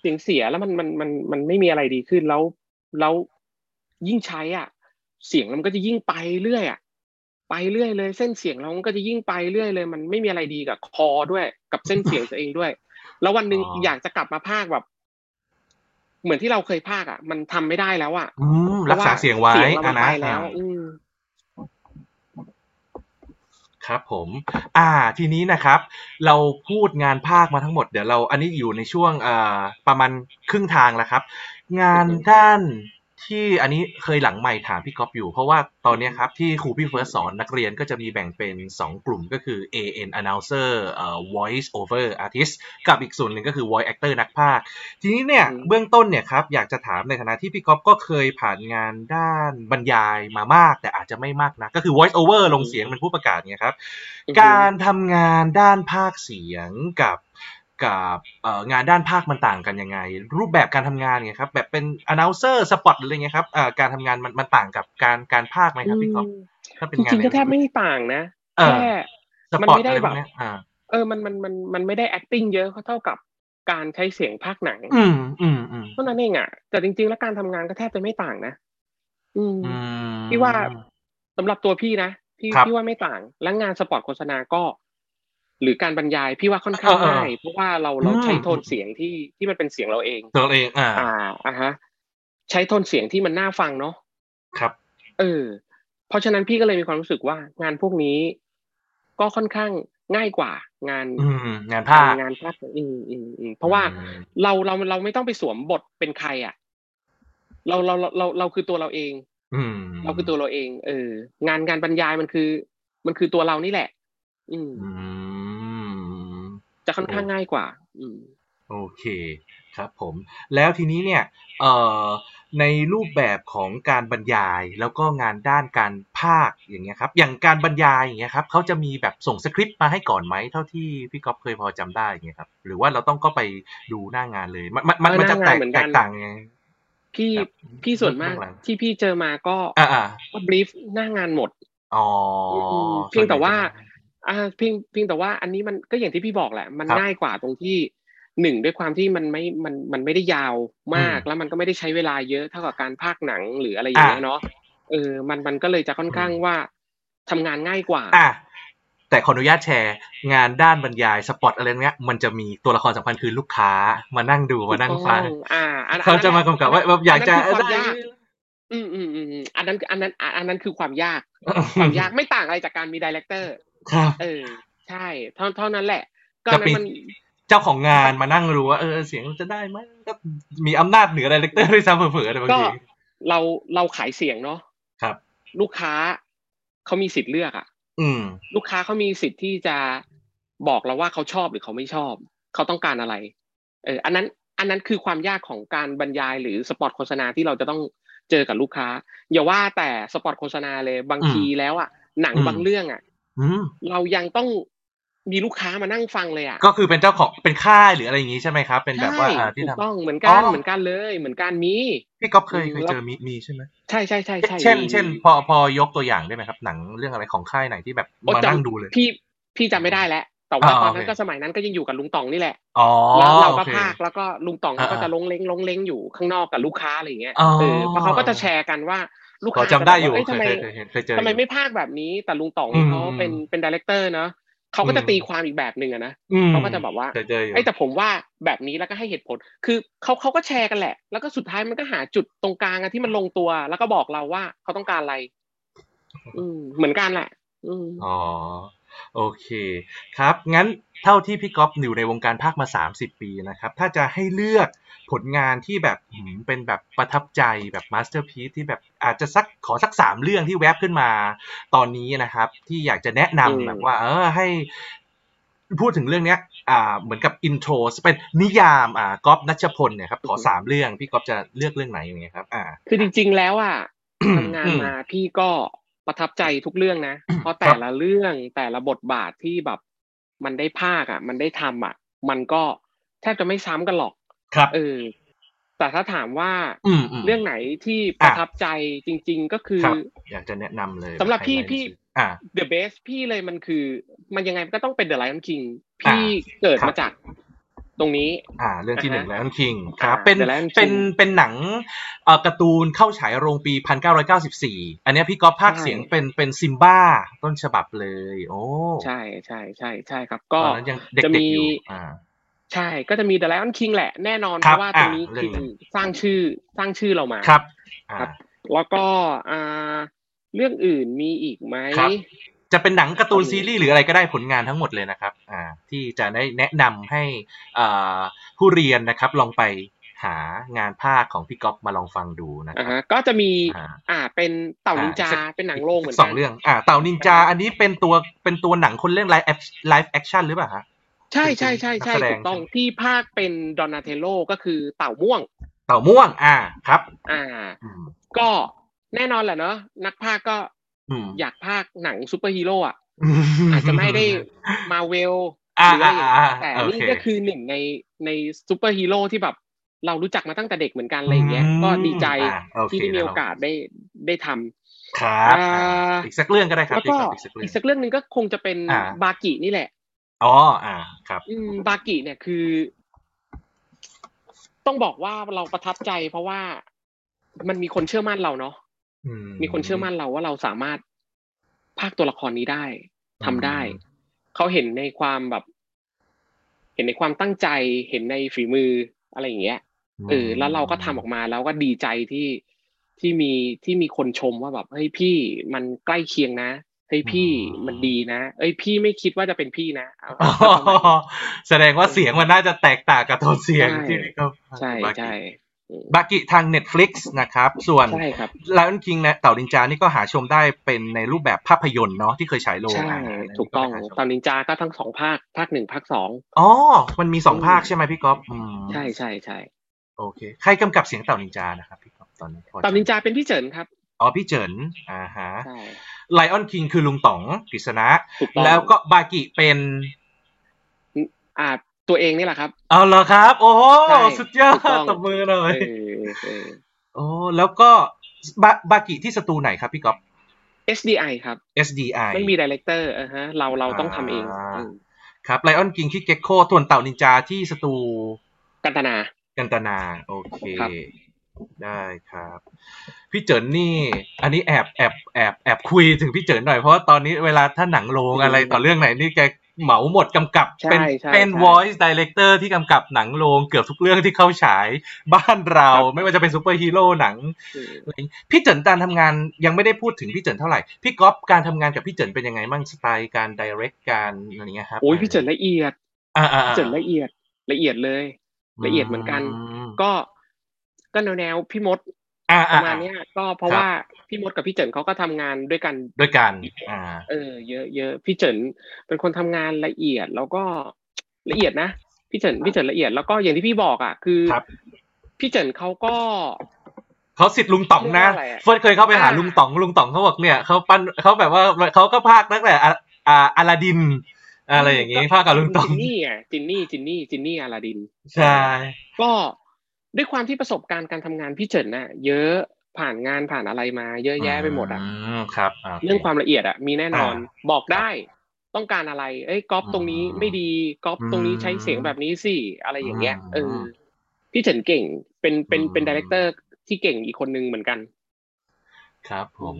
เสียงเสียแล้วมันมันมันมันไม่มีอะไรดีขึ้นแล้วแล้วยิ่งใช้ อะ เสียงมันก็จะยิ่งไปเรื่อยอะไปเรื่อยเลย เส้นเสียงเรามันก็จะยิ่งไปเรื่อยเลย มันไม่มีอะไรดีกับคอด้วย กับเส้นเสียงตัวเองด้วย แล้ววันหนึ่งอ๋ออยากจะกลับมาพากย์แบบ เหมือนที่เราเคยพากย์อะ มันทำไม่ได้แล้วอะอืมรักษาเสียงไว้เสียงเรามัอะนนะไปแล้วอ่าอืมครับผม อ่า ทีนี้นะครับ เราพูดงานภาคมาทั้งหมด เดี๋ยวเรา อันนี้อยู่ในช่วงอ่าประมาณครึ่งทางแล้วครับ งานอือฮึด้าน ที่อันนี้เคยหลังใหม่ถามพี่ก๊อฟอยู่ เพราะว่าตอนเนี้ยครับที่ครูพี่เฟิร์สสอนนักเรียนก็จะมีแบ่งเป็น 2 กลุ่มก็คือ AN announcer เอ่อ voice over artist กับอีกส่วนหนึ่งก็คือ voice actor นักพากย์ทีนี้เนี่ยอืมเบื้องต้นเนี่ยครับอยากจะถามในฐานะที่พี่ก๊อฟก็เคยผ่านงานด้านบรรยายมามาก แต่อาจจะไม่มากนะก็คือ voice over ลงเสียงเป็นผู้ประกาศเนี่ยครับการทำงานด้านภาคเสียงกับ กับเอ่องานด้านภาคมันต่างกันยังไง รูปแบบการทำงานเนี่ยครับ แบบเป็น announcer spot หรืออะไรเงี้ยครับเอ่อการทำงานมันมันต่างกับการการภาคไหมครับพี่ก๊อฟถ้าเป็นจงานริงๆก็แทบไม่ต่างนะเออแค่สมันปอตไม่ได้อะไรพแบวกบเนี้ยอ่าเออมันมันมันมันไม่ได้ acting เยอะเท่ากับการใช้เสียงพากย์หนัง อืมอืมอืมเท่านั้นเองอะแต่จริง ๆ แล้วการทำงานก็แทบจะไม่ต่างนะ อืมอืมพี่ว่าสำหรับตัวพี่นะพี่ครับพี่ว่าไม่ต่าง และงานสปอร์ตโฆษณาก็ หรือการบรรยายพี่ว่าค่อนข้างเออเออง่ายเพราะว่าเราเราอืมใช้โทนเสียงที่ที่มันเป็นเสียงเราเองตัวเองอ่าอ่าอ่าฮะใช้โทนเสียงที่มันน่าฟังเนาะครับ เออ เพราะฉะนั้นพี่ก็เลยมีความรู้สึกว่างานพวกนี้ ก็ค่อนข้างง่ายกว่า งานอืมงานภาคงานภาคอืมอืมอืมเพราะว่าอืมเราเราเราไม่ต้องไปสวมบทเป็นใครอะเราเราเราเราเราคือตัวเราเอง อืม เราคือตัวเราเอง เออ งานงานบรรยายมันคือ มันคือตัวเรานี่แหละ อืมอืมจะ ค่อนข้างง่ายกว่า อืมโอเคครับผมแล้วทีนี้เนี่ยเอ่อในรูปแบบของการบรรยายแล้วก็งานด้านการภาคอย่างเงี้ยครับ อย่างการบรรยายอย่างเงี้ยครับเขาจะมีแบบส่งสคริปต์มาให้ก่อนไหมเท่าที่พี่ก๊อฟเคยพอจำได้อย่างเงี้ยครับ หรือว่าเราต้องก็ไปดูหน้างานเลย มันมันมันเออมันจะหแตน้างานกเหมือนกัแตนกต่างยังไงพี่ครับพี่ส่วนมากเบื้องหลังที่พี่เจอมาก็อ่าอ่าก็บรีฟหน้างานหมดอ๋อมเพียงแต่ว่าส่นใหญ่จะ อ่าเพียงเพียงแต่ว่าอันนี้มันก็อย่างที่พี่บอกแหละ มันครับง่ายกว่าตรงที่หนึ่งด้วยความที่มันไม่มันมันไม่ได้ยาวมากอืมแล้วมันก็ไม่ได้ใช้เวลาเยอะเท่ากับการพากย์หนังหรืออะไรอย่างเงี้ยอะเนาะเออมันมันก็เลยจะค่อนข้างอืมว่าทำงานง่ายกว่าอะแต่ขออนุญาตแชร์ งานด้านบรรยายสปอตอะไรเงี้ยมันจะมีตัวละครสำคัญคือลูกค้ามานั่งดูมานั่งฟังถูกต้องอ่าอันเขาจะมากำกับว่าแบบอยากจะอันนั้นคือความได้ยาก อืมอืมอืมอืมอันนั้นอันนั้นอันอันนั้นคือความยาก ความยากไม่ต่างอะไรจากการมี directorครับเออ ใช่เท่าเท่านั้นแหละ ก็จะอันปีนั้นมันเจ้าของงานมานั่งรู้ว่าเออเสียงจะได้ไหมก็มีอำนาจเหนือ director ด้วยซ้ำเผลอๆแต่บางก็ทีเราเราขายเสียงเนาะครับ ลูกค้าเขามีสิทธิ์เลือกอะอืม ลูกค้าเขามีสิทธิ์ที่จะบอกเราว่าเขาชอบหรือเขาไม่ชอบ เขาต้องการอะไร เออ อันนั้น อันนั้นคือความยากของการบรรยายหรือสปอตโฆษณาที่เราจะต้อง เจอกับลูกค้า อย่าว่าแต่สปอตโฆษณาเลยบางอืมทีแล้วอะหนังอืมบางเรื่องอะอืมเรายังต้องมีลูกค้ามานั่งฟังเลยอะก็คือเป็นเจ้าของเป็นค่ายหรืออะไรอย่างงี้ใช่ไหมครับ เป็นแบบว่าใช่อ่าที่ถูกทำต้องเหมือนกันอ๋อเหมือนกันเลยเหมือนกันมีพี่ก๊อฟเคยอืมเคยแล้วเจอมีมีใช่ไหมใช่ใช่ใช่ใช่เช่นมีเช่น พอพอยกตัวอย่างได้ไหมครับ หนังเรื่องอะไรของค่ายไหนที่แบบโอ้มาจำนั่งดูเลยพี่พี่จำไม่ได้แล้ว แต่ว่าอ่าตอนนั้นโอเคก็สมัยนั้นก็สมัยนั้นก็ยังอยู่กับลุงต๋องนี่แหละอ๋อแล้วเราก็โอคภาคแล้วก็ลุงต๋องเขาก็อ่าจะลงเล้งลงเล้งอยู่ข้างนอกกับลูกค้าอะไรอย่างเงี้ยอ๋อเออเพราะเขาก็จะแชร์กันว่าลูกพอค้าจำได้อยู่จะบกว่าเอ้ยเคทำยไมเคยเคยเห็นเคยเจอทำไมอยู่ไม่ภาคแบบนี้ แต่ลุงต๋องอืมเขาเป็นเป็นดีเลกเตอร์เนาะเขาก็จะอืมตีความอีกแบบหนึ่งอะนะอืมเขาก็จะแบบว่าเคยเจออยู่ไอ้ยแต่ผมว่าแบบนี้แล้วก็ให้เหตุผล คือเขาเขาก็แชร์กันแหละ แล้วก็สุดท้ายมันก็หาจุดตรงกลางอะที่มันลงตัว แล้วก็บอกเราว่าเขาต้องการอะไร อืมเหมือนกันแหละ อืมอ๋อ โอเคครับ งั้นเท่าที่พี่ก๊อฟอยู่ในวงการภาคมา 30 ปีนะครับ ถ้าจะให้เลือกผลงานที่แบบหืมเป็นแบบประทับใจแบบมาสเตอร์พี e ที่แบบอาจจะสักขอสักสามเรื่องที่แวบขึ้นมาตอนนี้นะครับ ที่อยากจะแนะอืม นำแบบว่า เออให้พูดถึงเรื่องเนี้ย อ่า เหมือนกับ intro เป็นนิยาม อ่าก๊อฟนัชพลเนี่ยครับขอสามเรื่องพี่ก๊อฟจะเลือกเรื่องไหนอย่างเงี้ยครับ อ่า คือจริงๆแล้วอะอืมทำงานมาพี่ก็ ประทับใจทุกเรื่องนะ เพราะแต่ละเรื่องแต่ละบทบาทที่แบบ มันได้ภาคอะ มันได้ทำอะ มันก็แทบจะไม่ซ้ำกันหรอก ครับ เออ แต่ถ้าถามว่าอืมอืมเรื่องไหนที่ประทับใจจริง ๆ ก็คือครับอยากจะแนะนำเลยสำหรับพี่ไฮไลท์พี่อ่า the best พี่เลยมันคือ มันยังไงมันก็ต้องเป็น The Lion King อ่าพี่เกิดครับมาจาก ตรงนี้ อ่า เรื่องที่หนึ่งอ่าแลฮะนคิงครับอ่าเป็น The Lion King เป็น เป็นหนังเอ่อการ์ตูนเข้าฉายโรงปี 1994 อันเนี้ยพี่ก๊อฟภาคใช่ เสียงเป็น เป็นซิมบ้าต้นฉบับเลย โอ้ใช่ใช่ใช่ใช่ครับตก็อนนั้นยังเด็จะกมีๆอยู่ อ่า ใช่ก็จะมี The Lion King แหละแน่นอนคเพรับราะว่าตรงนี้อ่าเรื่คือองนั้นสร้างชื่อสร้างชื่อเรามา ครับ อ่าครับแล้วก็อ่าเรื่องอื่นมีอีกไหมครับ จะเป็นหนังการ์ตูนตอนนี้ซีรีส์หรืออะไรก็ได้ผลงานทั้งหมดเลยนะครับ อ่า ที่จะได้แนะนำให้อ่าผู้เรียนนะครับ ลองไปหางานภาคของพี่ก๊อฟมาลองฟังดูนะคอ่ารับฮะก็จะมีอ่าอ่า เป็นเต่านินจาอ่าอีกสักเป็นหนังโรงเหมือนสกัองเรื่อง อ่า เต่านินจา อันนี้เป็นตัว เป็นตัวหนังคนเรื่อง live live action หรือเปล่าฮะ ใช่ใช่ใช่ใช่นักแสดงถูกต้องใช่ไหมที่พากย์เป็น Donatello ก็คือเต่าม่วง เต่าม่วง อ่า ครับ อ่าอืมก็แน่นอนแหละเนาะ นักพากย์ก็ อืมอยากพากย์หนังซูเปอร์ฮีโร่อะอาจจะไม่ได้มาเวลหอ่าหรืออะไรอย่างเงี้ยอ่าอ่าแต่โอเคนี่ก็คือหนึ่งในในซูเปอร์ฮีโร่ที่แบบเรารู้จักมาตั้งแต่เด็กเหมือนกันอะไรอย่างเงี้ยอืมก็ดีใจอ่าโอเคที่ได้มีโอกาสได้ได้ทำครับอ่าอ่าอีกสักเรื่องก็ได้ครับแล้วก็พี่ครับอีกสักเรื่องอีกสักเรื่องหนึ่งก็คงจะเป็นอ่าบากินี่แหละอ๋ออ่าครับอืมบากิเนี่ยคือ ต้องบอกว่าเราประทับใจเพราะว่ามันมีคนเชื่อมั่นเราเนาะอื มีคนเชื่อมั่นเราว่าเราสามารถภาคตัวละครนี้ได้ทำได้ เขาเห็นในความแบบ เห็นในความตั้งใจ เห็นในฝีมืออะไรอย่างเงี้ยเออแล้วเราก็ทำออกมาแล้วก็ดีใจที่ที่มีที่มีคนชมว่าแบบเฮ้ยพี่มันใกล้เคียงนะเฮ้ยพี่มันดีนะ เอ้ยพี่ไม่คิดว่าจะเป็นพี่นะเอาอ๋อเอาประมาณนี้แสดงว่าเสียงมันน่าจะแตกต่างกับโทนเสียงใช่ที่พี่ก็ใช่บากิใช่อืม บากิทาง Netflix นะครับ ส่วนใช่ครับ Lion King นะเต่าดินจานี่ก็หาชมได้เป็นในรูปแบบภาพยนตร์เนาะที่เคยฉายโรงใช่อ่าถูกต้องนนี้หาชมตอนนินจาก็ทั้งสองภาค ภาคหนึ่งภาคสองอ๋อ มันมีสองอืมภาคใช่ไหมพี่ก๊อฟอืมใช่ใช่ใช่โอเค ใครกำกับเสียงเต่านินจานะครับพี่ก๊อฟตอนนี้พอจะตอนนินจาเป็นพี่เจินครับอ๋อพี่เจินอ่าฮะใช่ไลออนคิงคือลุงต๋องกฤษณะถูกต้องแล้วก็บากิเป็นอ่า ตัวเองนี่แหละครับ เอาเหรอครับ โอ้โหใช่สุดยอดถูกต้อง ตบมือหน่อเอยอเออ โอ้แล้วก็บาบากิที่สตูไหนครับพี่ก๊อฟ SDI ครับ SDI ไม่มีดีเลกเตอร์อ่าฮะเราเราต้องทำเองอ่าอืมครับ Lion King ที่ Gecko ส่วนเต่านินจาที่สตู กันตนา กันตนา โอเค ครับ ได้ครับ พี่เจินนี่ อันนี้แอบแอบแอบแอบคุยถึงพี่เจินหน่อยเพราะว่าตอนนี้เวลาถ้าหนังโรงอะไรต่อเรื่องไหนนี่แก เหมาหมดกำกับใช่เป็นใช่เป็นใช่ voice director ที่กำกับหนังโรงเกือบทุกเรื่องที่เข้าฉายบ้านเราครับไม่ว่าจะเป็นซูเปอร์ฮีโร่หนังอืมพี่เจินการทำงานยังไม่ได้พูดถึงพี่เจินเท่าไหร่ พี่ก๊อฟการทำงานกับพี่เจินเป็นยังไงบ้างสไตล์การ direct การอะไรเงี้ยครับโอ้ยพี่เจินละเอียดอ่าอ่าพี่เจินละเอียดละเอียดเลย ละเอียดเหมือนกันมก็ก็แนวแนวๆพี่มดอ่า ปอ่าระมาณเนี้ยก็เพราะครับว่าพี่มดกับพี่เจินเขาก็ทำงานด้วยกันด้วยกันอ่าเออ เยอะเยอะพี่เจินเป็นคนทำงานละเอียดแล้วก็ละเอียดนะพี่เจินพี่เจินละเอียดแล้วก็อย่างที่พี่บอกอะคือครับพี่เจินเขาก็เขาสิทธิ์ลุงต๋องนะเรียกว่าอะไรอะเฟิร์สเคยเข้าไปหาอ่าลุงต๋องลุงต๋องเขาบอกเนี่ยเขาปั้นเขาแบบว่าเขาก็พากตั้งแต่อ่าอ่าอลาดิน อะไรอย่างงี้พากกับลุงต๋องจินนี่อะจินนี่จินนี่จินนี่อาลาดิน ใช่ ก็ ด้วยความที่ประสบการณ์การทำงานพี่เจินน่ะ เยอะผ่านงานผ่านอะไรมา เยอะแยะไปหมดอะมครับโคเรื่องความละเอียดอะมีแน่นอนอ่าบอกได้ต้องการอะไร เอ้ยก๊อปตรงนี้อืมไม่ดีก๊อฟตรงนี้ใช้เสียงแบบนี้สิอะไรอย่างเงี้ยอืมเออพี่เฉินเก่งเป็นเป็นเป็นอืม director ที่เก่งอีกคนนึงเหมือนกัน ครับผม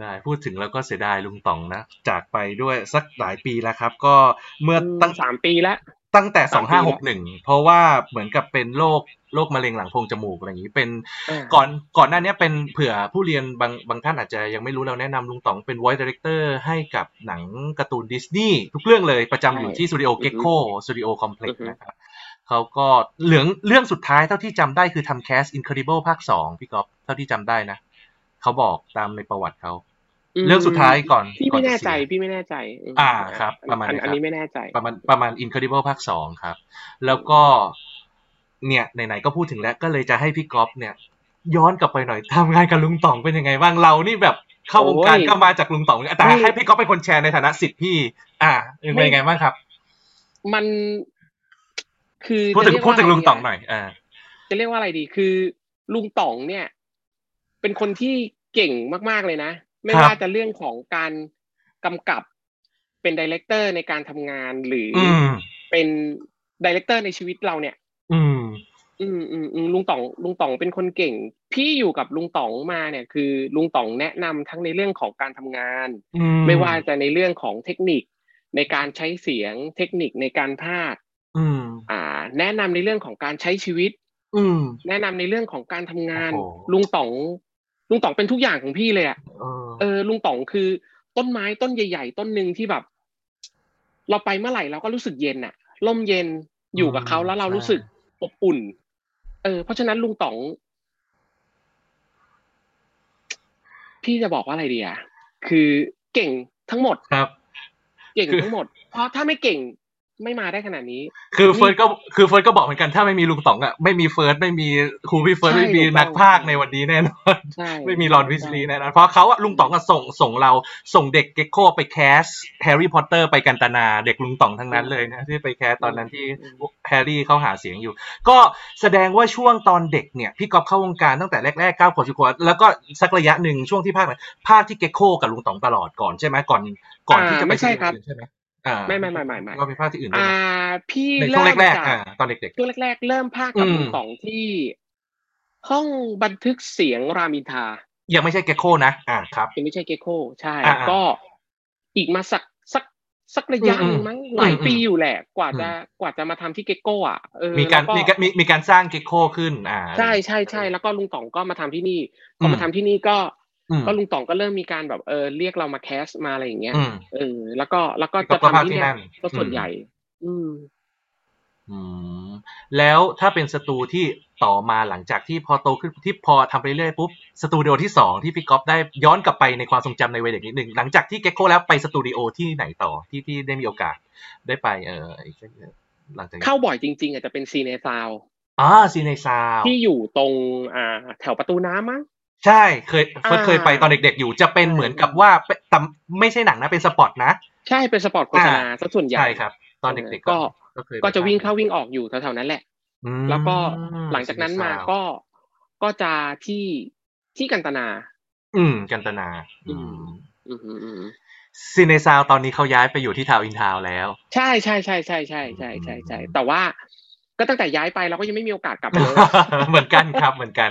ได้พูดถึงแล้วก็เสียดายลุงต๋องนะ จากไปด้วยสักหลายปีแล้วครับ ก็เมื่อตั้งสามปีแล้ว ตั้งแต่สามปีแล้ว2561เพราะว่าเหมือนกับเป็นโรคโรคมะเร็งหลังโพรงจมูกอะไรอย่างนี้เป็นอ่าก่อนก่อนหน้านี้เป็นเผื่อผู้เรียนบางบางท่านอาจจะยังไม่รู้เราแนะนำลุงต๋องเป็น voice director ให้กับหนังการ์ตูนดิสนีย์ทุกเรื่องเลยประจำอยู่ที่สตูดิโอเก c โ o สตูดิโอคอมเพล็กซ์นะครับเขาก็เหลืองเรื่องสุดท้ายเท่าที่จำได้คือทำ cast Incredible ภาคสองพี่ก๊อฟเท่าที่จำได้นะเขาบอกตามในประวัติเขา เรื่องสุดท้ายก่อนพี่ก่อไม่นจะแน่ใจเสียพี่ไม่แน่ใจมอ่าครับ ประมาณอันนี้ครับอันนี้ไม่แน่ใจ ประมาณประมาณ Incredible ภาคสองครับ แล้วก็เนี่ยไหนๆก็พูดถึงแล้วก็เลยจะให้พี่ก๊อฟเนี่ย ย้อนกลับไปหน่อยทำงานกับลุงต๋องเป็นยังไงบ้างเรานี่แบบเข้าวงการโอ้ยก็มาจากลุงต๋องแต่ไม่ให้พี่ก๊อฟเป็นคนแชร์ในฐานะศิษย์พี่ อ่าเป็นยังไงบ้างครับ มันคือพูดถึงจะเรียกพูดถึงว่าลุงต๋องะหน่อยอ่าจะเรียกว่าอะไรดีคือลุงต๋องเนี่ย เป็นคนที่เก่งมาก ๆเลยนะ ไม่ว่าจะเรื่องของการกำกับเป็น director ในการทำงานหรือออืมเป็น director ในชีวิตเราเนี่ย อืม อืมอืมอืมลุงต๋องลุงต๋องเป็นคนเก่ง พี่อยู่กับลุงต๋องมาเนี่ย คือลุงต๋องแนะนำทั้งในเรื่องของการทำงานอืมไม่ว่าจะในเรื่องของเทคนิคในการใช้เสียงเทคนิคในการพากย์อืมอ่า แนะนำในเรื่องของการใช้ชีวิตอืมแนะนำในเรื่องของการทำงานโอ้โหลุงต๋อง ลุงต๋องเป็นทุกอย่างของพี่เลยอะเออเออลุงต๋องคือต้นไม้ต้นใหญ่ ๆ ต้นหนึ่งที่แบบ เราไปเมื่อไหร่เราก็รู้สึกเย็นอะร่มเย็นอยู่กับเขาแล้วเรารู้สึกอบอุ่น เออ เพราะฉะนั้นลุงต๋อง พี่จะบอกว่าอะไรดีอะคือเก่งทั้งหมดครับ เก่งคือทั้งหมด เพราะถ้าไม่เก่ง ไม่มาได้ขนาดนี้ คือเฟิร์สก็คือเฟิร์สก็บอกเหมือนกันถ้าไม่มีลุงต๋องอะไม่มีเฟิร์สไม่มีครูพี่เฟิร์สใช่ไม่มีถูกต้องนักพากย์ในวันนี้แน่นอนใช่ไม่มีรอนวิสลีย์แน่นอนเพราะเขาอะลุงต๋องอะส่งส่งเราส่งเด็ก Gecko ไป castแฮร์รี่พอตเตอร์ไปกันตนาเด็กลุงต๋องทั้งนั้นเลยนะที่ไป cast ตอนนั้นที่แฮร์รี่เขาหาเสียงอยู่ ก็แสดงว่าช่วงตอนเด็กเนี่ยพี่ก๊อฟเข้าวงการตั้งแต่แรกๆเก้าขวบสิบขวบแล้วก็สักระยะหนึ่งช่วงที่พากย์ไหนพากย์ที่ Gecko กับลุงต๋องตลอดก่อนใช่ไหมก่อนก่อนที่จะไปอ่าไม่ใช่ครับที่อื่นใช่ไหม อ่าไม่ไม่ไม่ไม่ไม่ก็มีพากย์ที่อื่นด้วยอ่านะพี่ในช่วงเริ่มแรกจากๆอ่าตอนเด็กช่วงแรกๆ เริ่มพากย์กับอืมลุงต๋องที่ ห้องบันทึกเสียงรามอินทราๆยังไม่ใช่เก็กโคนะอ่าครับยังไม่ใช่เกโคใช่อ่าๆก็อีกมาสักสักสักระยะอืมหนึ่งมั้งหลายอืมปีอยู่แหละ กว่าอืมจะกว่าจะมาทำที่เกโก้อะเออมีการแล้วมีการมีมีการสร้างเก็กโคขึ้น อ่า ใช่ใช่ใช่แล้วก็ลุงต๋องก็มาทำที่นี่พอือมมาทำที่นี่ก็อืม ก็ลุงต๋องก็เริ่มมีการแบบเออเรียกเรามาแคสมาอะไรอย่างเงี้ยอืมเออแล้วก็แล้วก็ก็จะก็ภาคทำที่ที่เนี่นั่ยนก็ส่วนอืมใหญ่ อืมอืมแล้วถ้าเป็นสตูที่ต่อมาหลังจากที่พอโตขึ้นที่พอทำไปเรื่อยปุ๊บสตูดิโอที่สองที่พี่ก๊อฟได้ย้อนกลับไปในความทรงจำในวัยเด็กนิดหนึ่งหลังจากที่ Gecko แล้วไปสตูดิโอที่ไหนต่อที่ที่ได้มีโอกาสได้ไป เอออีกสักหลังจากนี้เข้าบ่อยจริง ๆ อาจจะเป็น Cine Sound อ่า Cineซาวที่อยู่ตรงอ่าแถวประตูน้ำมั้ง ใช่ เคยเฟิร์สอ่า เคยไปตอนเด็กๆอยู่ จะเป็นเหมือนกับว่าเป็นแต่ไม่ใช่หนังนะ เป็นสปอตนะ ใช่เป็นสปอร์ตโฆษณาอ่าซะส่วนใหญ่ใช่ครับ ตอนเด็กๆก็ ก็เคยไปก็จะวิ่งเข้าวิ่งออกอยู่แถวๆนั้นแหละ อืมแล้วก็หลังจากนั้นมาซีเซวก็ก็จะที่ที่กันตนา อืม กันตนา อืม อืมอืมอืม Cine Sound ตอนนี้เขาย้ายไปอยู่ที่ทาวน์อินทาวน์แล้ว ใช่ใช่ใช่ใช่ใช่ใช่ใช่ใช่แต่ว่าก็ตั้งแต่ย้ายไปเราก็ยังไม่มีโอกาสกลับไปเลย เหมือนกันครับเหมือนกัน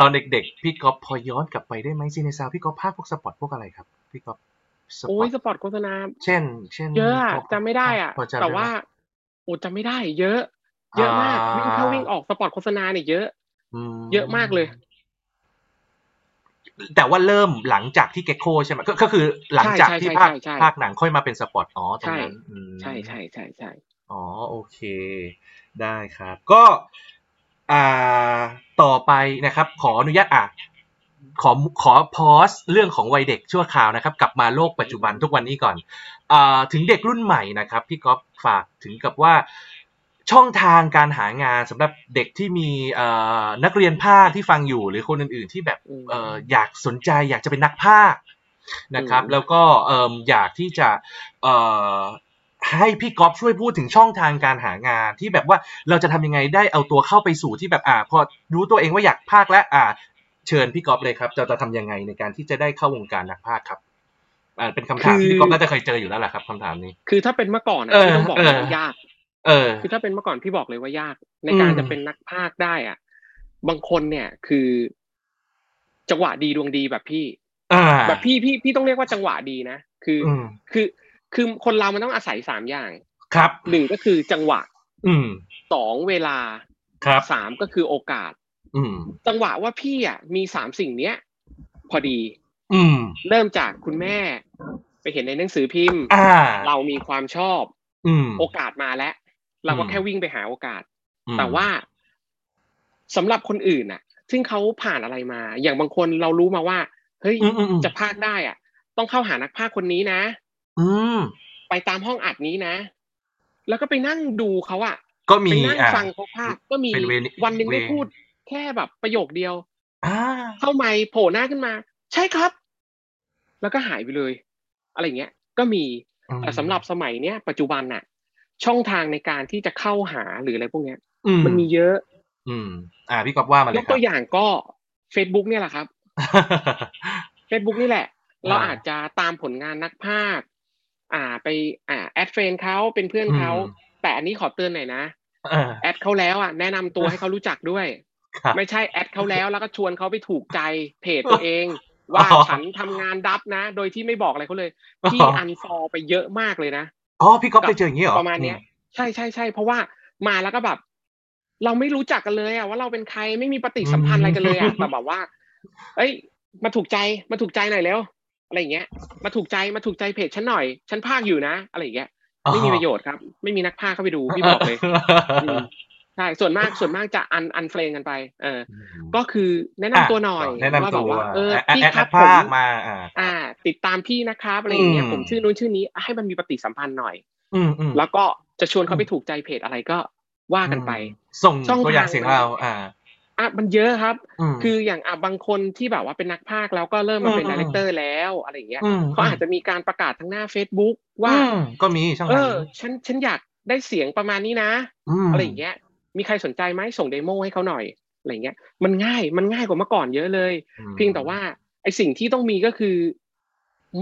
ตอนเด็กๆ พี่ก๊อฟพอย้อนกลับไปได้ไหม Cine Sound พี่ก๊อฟพากย์พวกสปอตพวกอะไรครับ พี่ก๊อฟสปโอ้อยตสปอร์ตโฆษณาเช่น เช่น เยอะอะพอจำไม่ได้อะพอจำได้แต่ไหมว่าโอ้จำไม่ได้ เยอะ เยอะมากอ่าวิ่งเข้าวิ่งออกสปอร์ตโฆษณาเนี่ยเยอะมเยอะมากเลย แต่ว่าเริ่มหลังจากที่เก็กโคใช่ไหมก็ก็คือหลังจากที่ใช่ภาคใช่ใช่ภาคหนังค่อยมาเป็นสปอตอ๋อตรงนั้นอืม ใช่ใช่ใช่ใช่ อ๋อโอเค ได้ครับ ก็ อ่าต่อไปนะครับ ขออนุญาตอะขอขอพอสเรื่องของวัยเด็กชั่วคราวนะครับ กลับมาโลกปัจจุบันทุกวันนี้ก่อนอ่าถึงเด็กรุ่นใหม่นะครับพี่ก๊อฟฝากถึงกับว่าช่องทางการหางานสำหรับเด็กที่มีเอ่อนักเรียนภาคที่ฟังอยู่ หรือคนอื่น ๆ ที่แบบอืมเอ่ออยากสนใจ อยากจะเป็นนักภาคนะครับอืมแล้วก็เอิ่มอยากที่จะเอ่อ ให้พี่ก๊อฟช่วยพูดถึงช่องทางการหางานที่แบบว่าเราจะทำยังไงได้เอาตัวเข้าไปสู่ที่แบบอ่า พอรู้ตัวเองว่าอยากภาคแล้วอ่า เชิญพี่ก๊อฟเลยครับจะจะทำยังไงในการที่จะได้เข้าวงการนักภาคครับอ่าเป็นคำถามคือที่พี่ก๊อฟน่าจะเคยเจออยู่แล้วแหละครับคำถามนี้ คือถ้าเป็นเมื่อก่อนอะเออพี่ต้องบอกเลยเออว่ายากเออ คือถ้าเป็นเมื่อก่อนพี่บอกเลยว่ายาก ในการอืมจะเป็นนักพากย์ได้อะ บางคนเนี่ยคือ จังหวะดีดวงดีแบบพี่อ่าแบบพี่พี่พี่ต้องเรียกว่าจังหวะดีนะคือออืมคือ คือคนเรามันต้องอาศัยสามอย่าง ครับหนึ่งก็คือจังหวะ อืมสองเวลาครับสามก็คือโอกาส อืม จังหวะว่าพี่อะมีสามสิ่งเนี้ย พอดี อืม เริ่มจากคุณแม่ ไปเห็นในหนังสือพิมพ์อ่า เรามีความชอบ อืม โอกาสมาแล้ว เราก็อืมแค่วิ่งไปหาโอกาส อืมแต่ว่าสำหรับคนอื่นน่ะ ซึ่งเขาผ่านอะไรมา อย่างบางคนเรารู้มาว่า เฮ้ย อืมอืมอืมจะพากย์ได้อะ ต้องเข้าหานักพากย์คนนี้นะ อืม ไปตามห้องอัดนี้นะ แล้วก็ไปนั่งดูเขาอะก็มีไปนั่งอ่าฟังเขาพากย์ก็มีเป็นเววันหนึ่งได้เวพูด แค่แบบประโยคเดียว อ่าเข้าไมค์โผล่หน้าขึ้นมา ใช่ครับ แล้วก็หายไปเลย อะไรเงี้ย ก็มีอืมแต่สำหรับสมัยเนี้ยปัจจุบันน่ะ ช่องทางในการที่จะเข้าหาหรืออะไรพวกเนี้ย อืมันมีเยอะ อืม อ่า พี่ก๊อฟว่ามาเลยยคกรับตัวอย่างก็ Facebook เนี่ยแหละครับ Facebook นี่แหละ เราอ่าอาจจะตามผลงานนักพากย์ อ่าไปอ่า add friend เขาเป็นเพื่อนเขาอืมแต่อันนี้ขอเตือนหน่อยนะเออ add เขาแล้วอะแนะนำตัวให้เขารู้จักด้วยครับไม่ใช่ add เขาแล้วแล้วก็ชวนเขาไปถูกใจเพจตัวเอง ว่าอ๋อฉันทำงาน dub นะ โดยที่ไม่บอกอะไรเขาเลยพี่อ๋อ unfollow ไปเยอะมากเลยนะอ๋อพี่ก๊อฟไปเจออย่างนี้เหรอประมาณเนี้ยใช่ใช่ใช่เพราะว่ามาแล้วก็แบบ เราไม่รู้จักกันเลยอะว่าเราเป็นใครไม่มีปฏิสัมพันธ์อะไรกันเลยอะแต่แบบว่า เอ้ย มาถูกใจมาถูกใจหน่อยเร็ว อะไรอย่างเงี้ย มาถูกใจมาถูกใจเพจฉันหน่อย ฉันพากย์อยู่นะ อะไรอย่างเงี้ยไม่มีประโยชน์ครับ ไม่มีนักพากย์เข้าไปดูพี่บอกเลยอืมใช่ส่วนมากส่วนมากจะ un unfriend กันไป เออ ก็คือแนะนำตัวหน่อยแนะนำว่าตัแบบว่า เออ add พี่ add ครับ add ผมภากย์มาอ่าอ่า ติดตามพี่นะครับอะไรอย่างเงี้ยอืมผมชื่อนู้นชื่อนี้ ให้มันมีปฏิสัมพันธ์หน่อย อืมอืมแล้วก็จะชวนเขาไปถูกใจเพจอะไรก็ว่ากันไป ส่งช่องตัวอย่างทางเสียงเรา อ่า อะมันเยอะครับมคืออย่างอะบางคนที่แบบว่าเป็นนักพากย์แล้วก็เริ่มมาเป็นอืมดีเลกเตอร์แล้วอะไรอย่างเงี้ยอืมเขาอาจจะมีการประกาศทางหน้า Facebook ว่าอืมก็มีช่องเอทางอฉันฉันอยากได้เสียงประมาณนี้นะมอะไรอย่างเงี้ย มีใครสนใจไหมส่ง demo ให้เขาหน่อยอะไรเงี้ย มันง่ายมันง่ายกว่าเมื่อก่อนเยอะเลยอืมเพียงแต่ว่าไอสิ่งที่ต้องมีก็คือ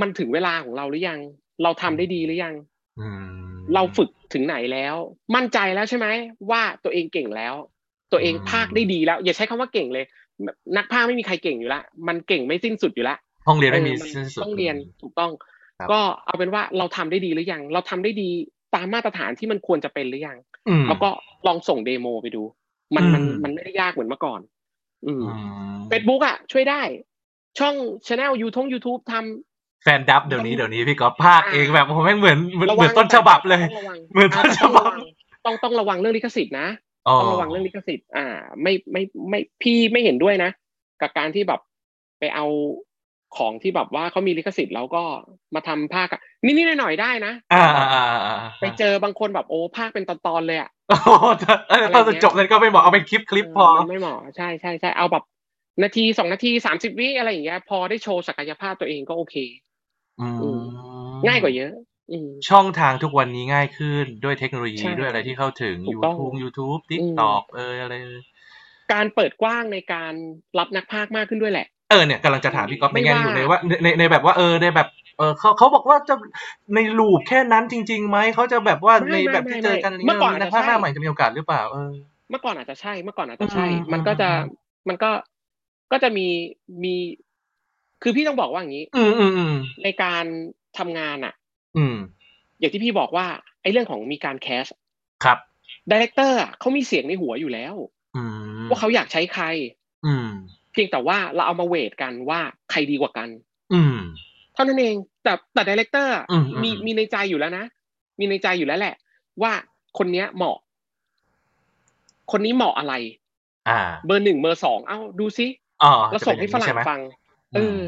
มันถึงเวลาของเราหรือยัง เราทำได้ดีหรือยังอืมเราฝึกถึงไหนแล้ว มั่นใจแล้วใช่ไหมว่าตัวเองเก่งแล้ว ตัวเองอืมพากย์ได้ดีแล้ว อย่าใช้คำว่าเก่งเลย นักพากย์ไม่มีใครเก่งอยู่แล้วมันเก่งไม่สิ้นสุดอยู่แล้วห้องเรียนไม่มีเออสิ้นสุดต้องเรียนถูกต้องครับก็เอาเป็นว่าเราทำได้ดีหรือยัง เราทำได้ดีตามมาตรฐานที่มันควรจะเป็นหรือยังอืมแล้วก็ลองส่งเดโมไปดู มันมันอืมมันไม่ได้ยากเหมือนเมื่อก่อน อืมอืมเฟซบุ๊กอะ ช่วยได้ ช่องช anel ยูทงยูทูบทำ fandub เดี๋ยวนี้เดี๋ยวนี้พี่ก๊อฟพากย์อ่าเองแบบโอ้โหแม่งเหมือนเหมือนระเหวัมือนต้นฉบับเลยต้องระวังเหมือนต้นฉบับต้องต้องระวังเรื่องลิขสิทธิ์นะอ๋อ ต้องระวังเรื่องลิขสิทธิ์อ่า ไม่ไม่ไม่พี่ไม่เห็นด้วยนะ กับการที่แบบไปเอาของที่แบบว่าเขามีลิขสิทธิ์แล้วก็มาทำพากย์อะนิดๆหน่อยๆได้นะอ่าอ่าอ่าอ่าไปเจอบางคนแบบโอ้พากย์เป็นตอนๆเลยอะโอ้โหเออตอนจบนั้นก็ไม่เหมาะเอาเป็นคลิปคลิปพอมันไม่เหมาะใช่ใช่ใช่เอาแบบนาทีสองนาทีสามสิบวิอะไรอย่างเงี้ยพอได้โชว์ศักยภาพตัวเองก็โอเคอืมอืมง่ายกว่าเยอะ อืม ช่องทางทุกวันนี้ง่ายขึ้นด้วยเทคโนโลยี ใช่ ด้วยอะไรที่เข้าถึงถูกต้อง YouTube YouTube อืม TikTok เอออะไรการเปิดกว้างในการรับนักพากย์มากขึ้นด้วยแหละ เออเนี่ยกำลังจะถามพี่ก๊อฟในไม่แง่ว่านี้อยู่เลยว่าในในในแบบว่าเออในแบบเออเขาเขาบอกว่าจะในลูปแค่นั้นจริงๆไหมเขาจะแบบว่าไม่ในแบบไม่ที่เจอกันไม่เมื่อก่อนมีนักอาจจะภาคหน้าใช่ ใหม่จะมีโอกาสหรือเปล่าเออ เมื่อก่อนอาจจะใช่ เมื่อก่อนอาจจะใช่ อืมมันก็จะ อืม มันก็ ก็จะมี มี คือพี่ต้องบอกว่าอย่างนี้ อืมอืมอืมในการทำงานอะ อืม อย่างที่พี่บอกว่าไอ้เรื่องของมีการแคสครับดีเลกเตอร์เขามีเสียงในหัวอยู่แล้วอืมว่าเขาอยากใช้ใคร อืม เพียงแต่ว่าเราเอามาเวทกันว่าใครดีกว่ากัน อืมเท่านั้นเอง แต่แต่ดีเลกเตอร์อืมอืมมีมีในใจอยู่แล้วนะ มีในใจอยู่แล้วแหละ ว่าคนเนี้ยเหมาะ คนนี้เหมาะอะไร อ่า เบอร์หนึ่งเบอร์สองเอ้าดูซิอ๋อแล้วจะส่เป็งนอย่าให้งฝนี้รั่ใช่ไหมงฟังเออ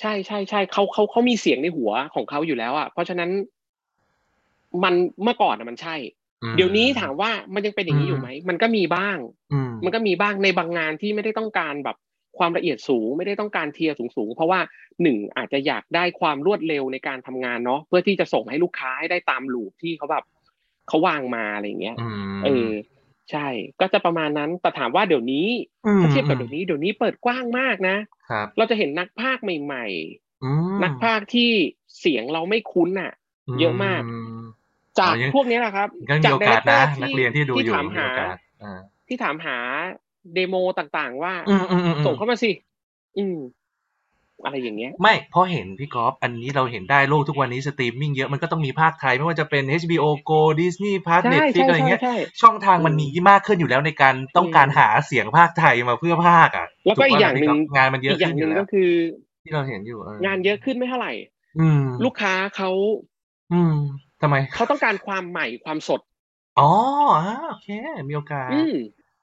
ใช่ใช่ใช่เขาเขาเขามีเสียงในหัวของเขาอยู่แล้วอะเพราะฉะนั้น มันเมื่อก่อนอะมันใช่อืมเดี๋ยวนี้ถามว่ามันยังเป็นอย่างนี้อยู่ไหมมันก็มีบ้างอืมมันก็มีบ้างในบางงานที่ไม่ได้ต้องการแบบความละเอียดสูงไม่ได้ต้องการเทียร์สูงๆ เพราะว่าหนึ่งอาจจะอยากได้ความรวดเร็วในการทำงานเนาะเพื่อที่จะส่งให้ลูกค้าให้ได้ตามลูปที่เขาแบบเขาวางมาอะไรอย่างเงี้ยอืมเออ ใช่ ก็จะประมาณนั้นแต่ถามว่าเดี๋ยวนี้อืมถ้าเทียบกับเดี๋ยวนี้เดี๋ยวนี้เปิดกว้างมากนะครับเราจะเห็นนักพากย์ใหม่อืมนักพากย์ที่เสียงเราไม่คุ้นอะ เยอะมาก จากเอายังพวกนี้แหละครับงั้นมีจากโอกาสนะ director นักเรียนที่ดูอยู่ถามมีหาโอกาสอ่าที่ถามหาเดโมต่างๆ ว่าอืมอืมอืมอืมส่งเข้ามาสิ อืม อะไรอย่างเงี้ย ไม่เพราะเห็นพี่กอล์ฟอันนี้เราเห็นได้โลกทุกวันนี้สตรีมมิ่งเยอะมันก็ต้องมีภาคไทย ไม่ว่าจะเป็น HBO Go Disney Plus ใช่ Netflix ใช่อะไรเงี้ย ใช่ใช่ ช่องทางมันมีมากขึ้นอยู่แล้วในการต้องการอืมหาเสียงภาคไทยมาเพื่อภาคอะแล้วก็ถูอีกปะอย่างหนึ่งพี่ก๊ฟงานมันเยอะอีกอขึ้ย่านงอหนึ่ยู่งแล้วก็คือ ที่เราเห็นอยู่เอองานเยอะขึ้นไม่เท่าไหร่ อืมลูกค้าเขาอืมทำไมเขาต้องการความใหม่ความสด อ๋ออ่าโอเคมีโอกาส อืม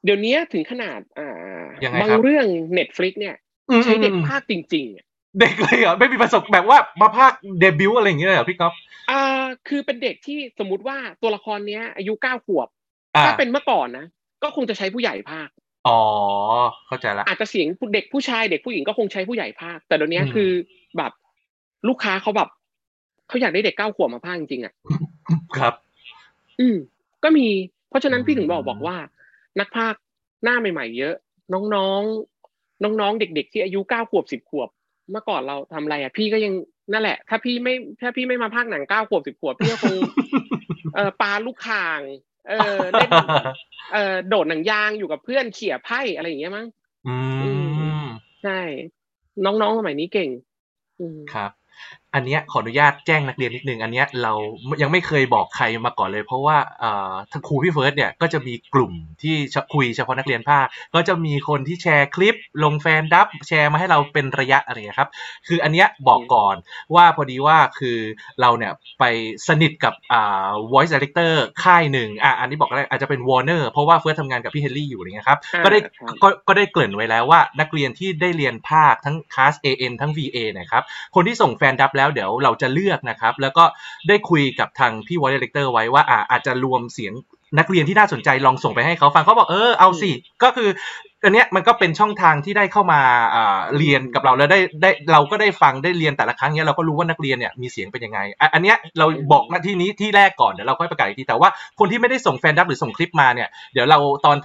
เดี๋ยวนี้ถึงขนาด อ่ายังไงบางครับเรื่อง Netflix เนี่ย อืมใช้เด็กอืมภาคจริงๆอะ เด็กเลยเหรอไม่มีประสบแบบว่ามาภาคเดบิวต์อะไรอย่างเงี้ยเลยเหรอพี่ก๊อฟอ่าคือเป็นเด็กที่สมมุติว่าตัวละครเนี้ย อายุเก้าขวบ อ่าถ้าเป็นเมื่อก่อนนะ ก็คงจะใช้ผู้ใหญ่ภาค อ๋อเข้าใจละ อาจจะเสียงเด็กผู้ชายเด็กผู้หญิงก็คงใช้ผู้ใหญ่ภาค แต่เดี๋ยวนี้อืม คือแบบลูกค้าเขาแบบเขาอยากได้เด็กเก้าขวบมาภาคจริงๆอะ ครับ อืม ก็มี เพราะฉะนั้นอืมพี่ถึงบอกบอกว่า นักภาคหน้าใหม่ ๆ เยอะ น้องๆ น้องๆ เด็ก ๆ ที่อายุเก้าขวบสิบขวบ เมื่อก่อนเราทำอะไรอะพี่ก็ยังนั่นแหละ ถ้าพี่ไม่ถ้าพี่ไม่มาภาคหนังเก้าขวบสิบขวบพี่ก็คงเออปลาลูกข่าง เออเล่นเออโดดหนังยางอยู่กับเพื่อนเขี่ยไพ่อะไรอย่างเงี้ยมั้งอืมใช่ น้องๆสมัยนี้เก่งอืมครับ อันเนี้ยขออนุญาตแจ้งนักเรียนนิดนึงอันเนี้ยเรายังไม่เคยบอกใครมาก่อนเลย เพราะว่าเอ่อทางครูพี่เฟิร์สเนี่ยก็จะมีกลุ่มที่คุยเฉพาะนักเรียนภาคก็จะมีคนที่แชร์คลิปลงแฟนดับแชร์มาให้เราเป็นระยะอะไรอย่างเงี้ยครับคืออันเนี้ยบอกก่อนว่าพอดีว่าคือเราเนี่ยไปสนิทกับอ่า voice director ค่ายหนึ่งอะอันนี้บอกได้อาจจะเป็น Warner เพราะว่าเฟิร์สทำงานกับพี่เฮนรี่อยู่อะไรเงี้ยครับอ่าก็ได้ครับก็ก็ได้เกริ่นไว้แล้วว่านักเรียนที่ได้เรียนพากย์ทั้ง class AN ทั้ง VA เนะครับคนที่ส่ง fandub แล้วเดี๋ยวเราจะเลือกนะครับ แล้วก็ได้คุยกับทางพี่ voice director ไว้ว่าอ่าอาจจะรวมเสียงนักเรียนที่น่าสนใจลองส่งไปให้เขาฟังเขาบอกเออเอาสิก็คือ อันเนี้ยมันก็เป็นช่องทางที่ได้เข้ามาอ่าเรียนกับเราแล้วได้ได้เราก็ได้ฟังได้เรียนแต่ละครั้งเนี้ยเราก็รู้ว่านักเรียนเนี่ยมีเสียงเป็นยังไงอะอันเนี้ยเราบอกหน้าที่นี้ที่แรกก่อนเดี๋ยวเราค่อยประกาศอีกทีแต่ว่าคนที่ไม่ได้ส่ง fandub หรือส่งคลิปมาเนี่ยเดี๋ยวเราตอน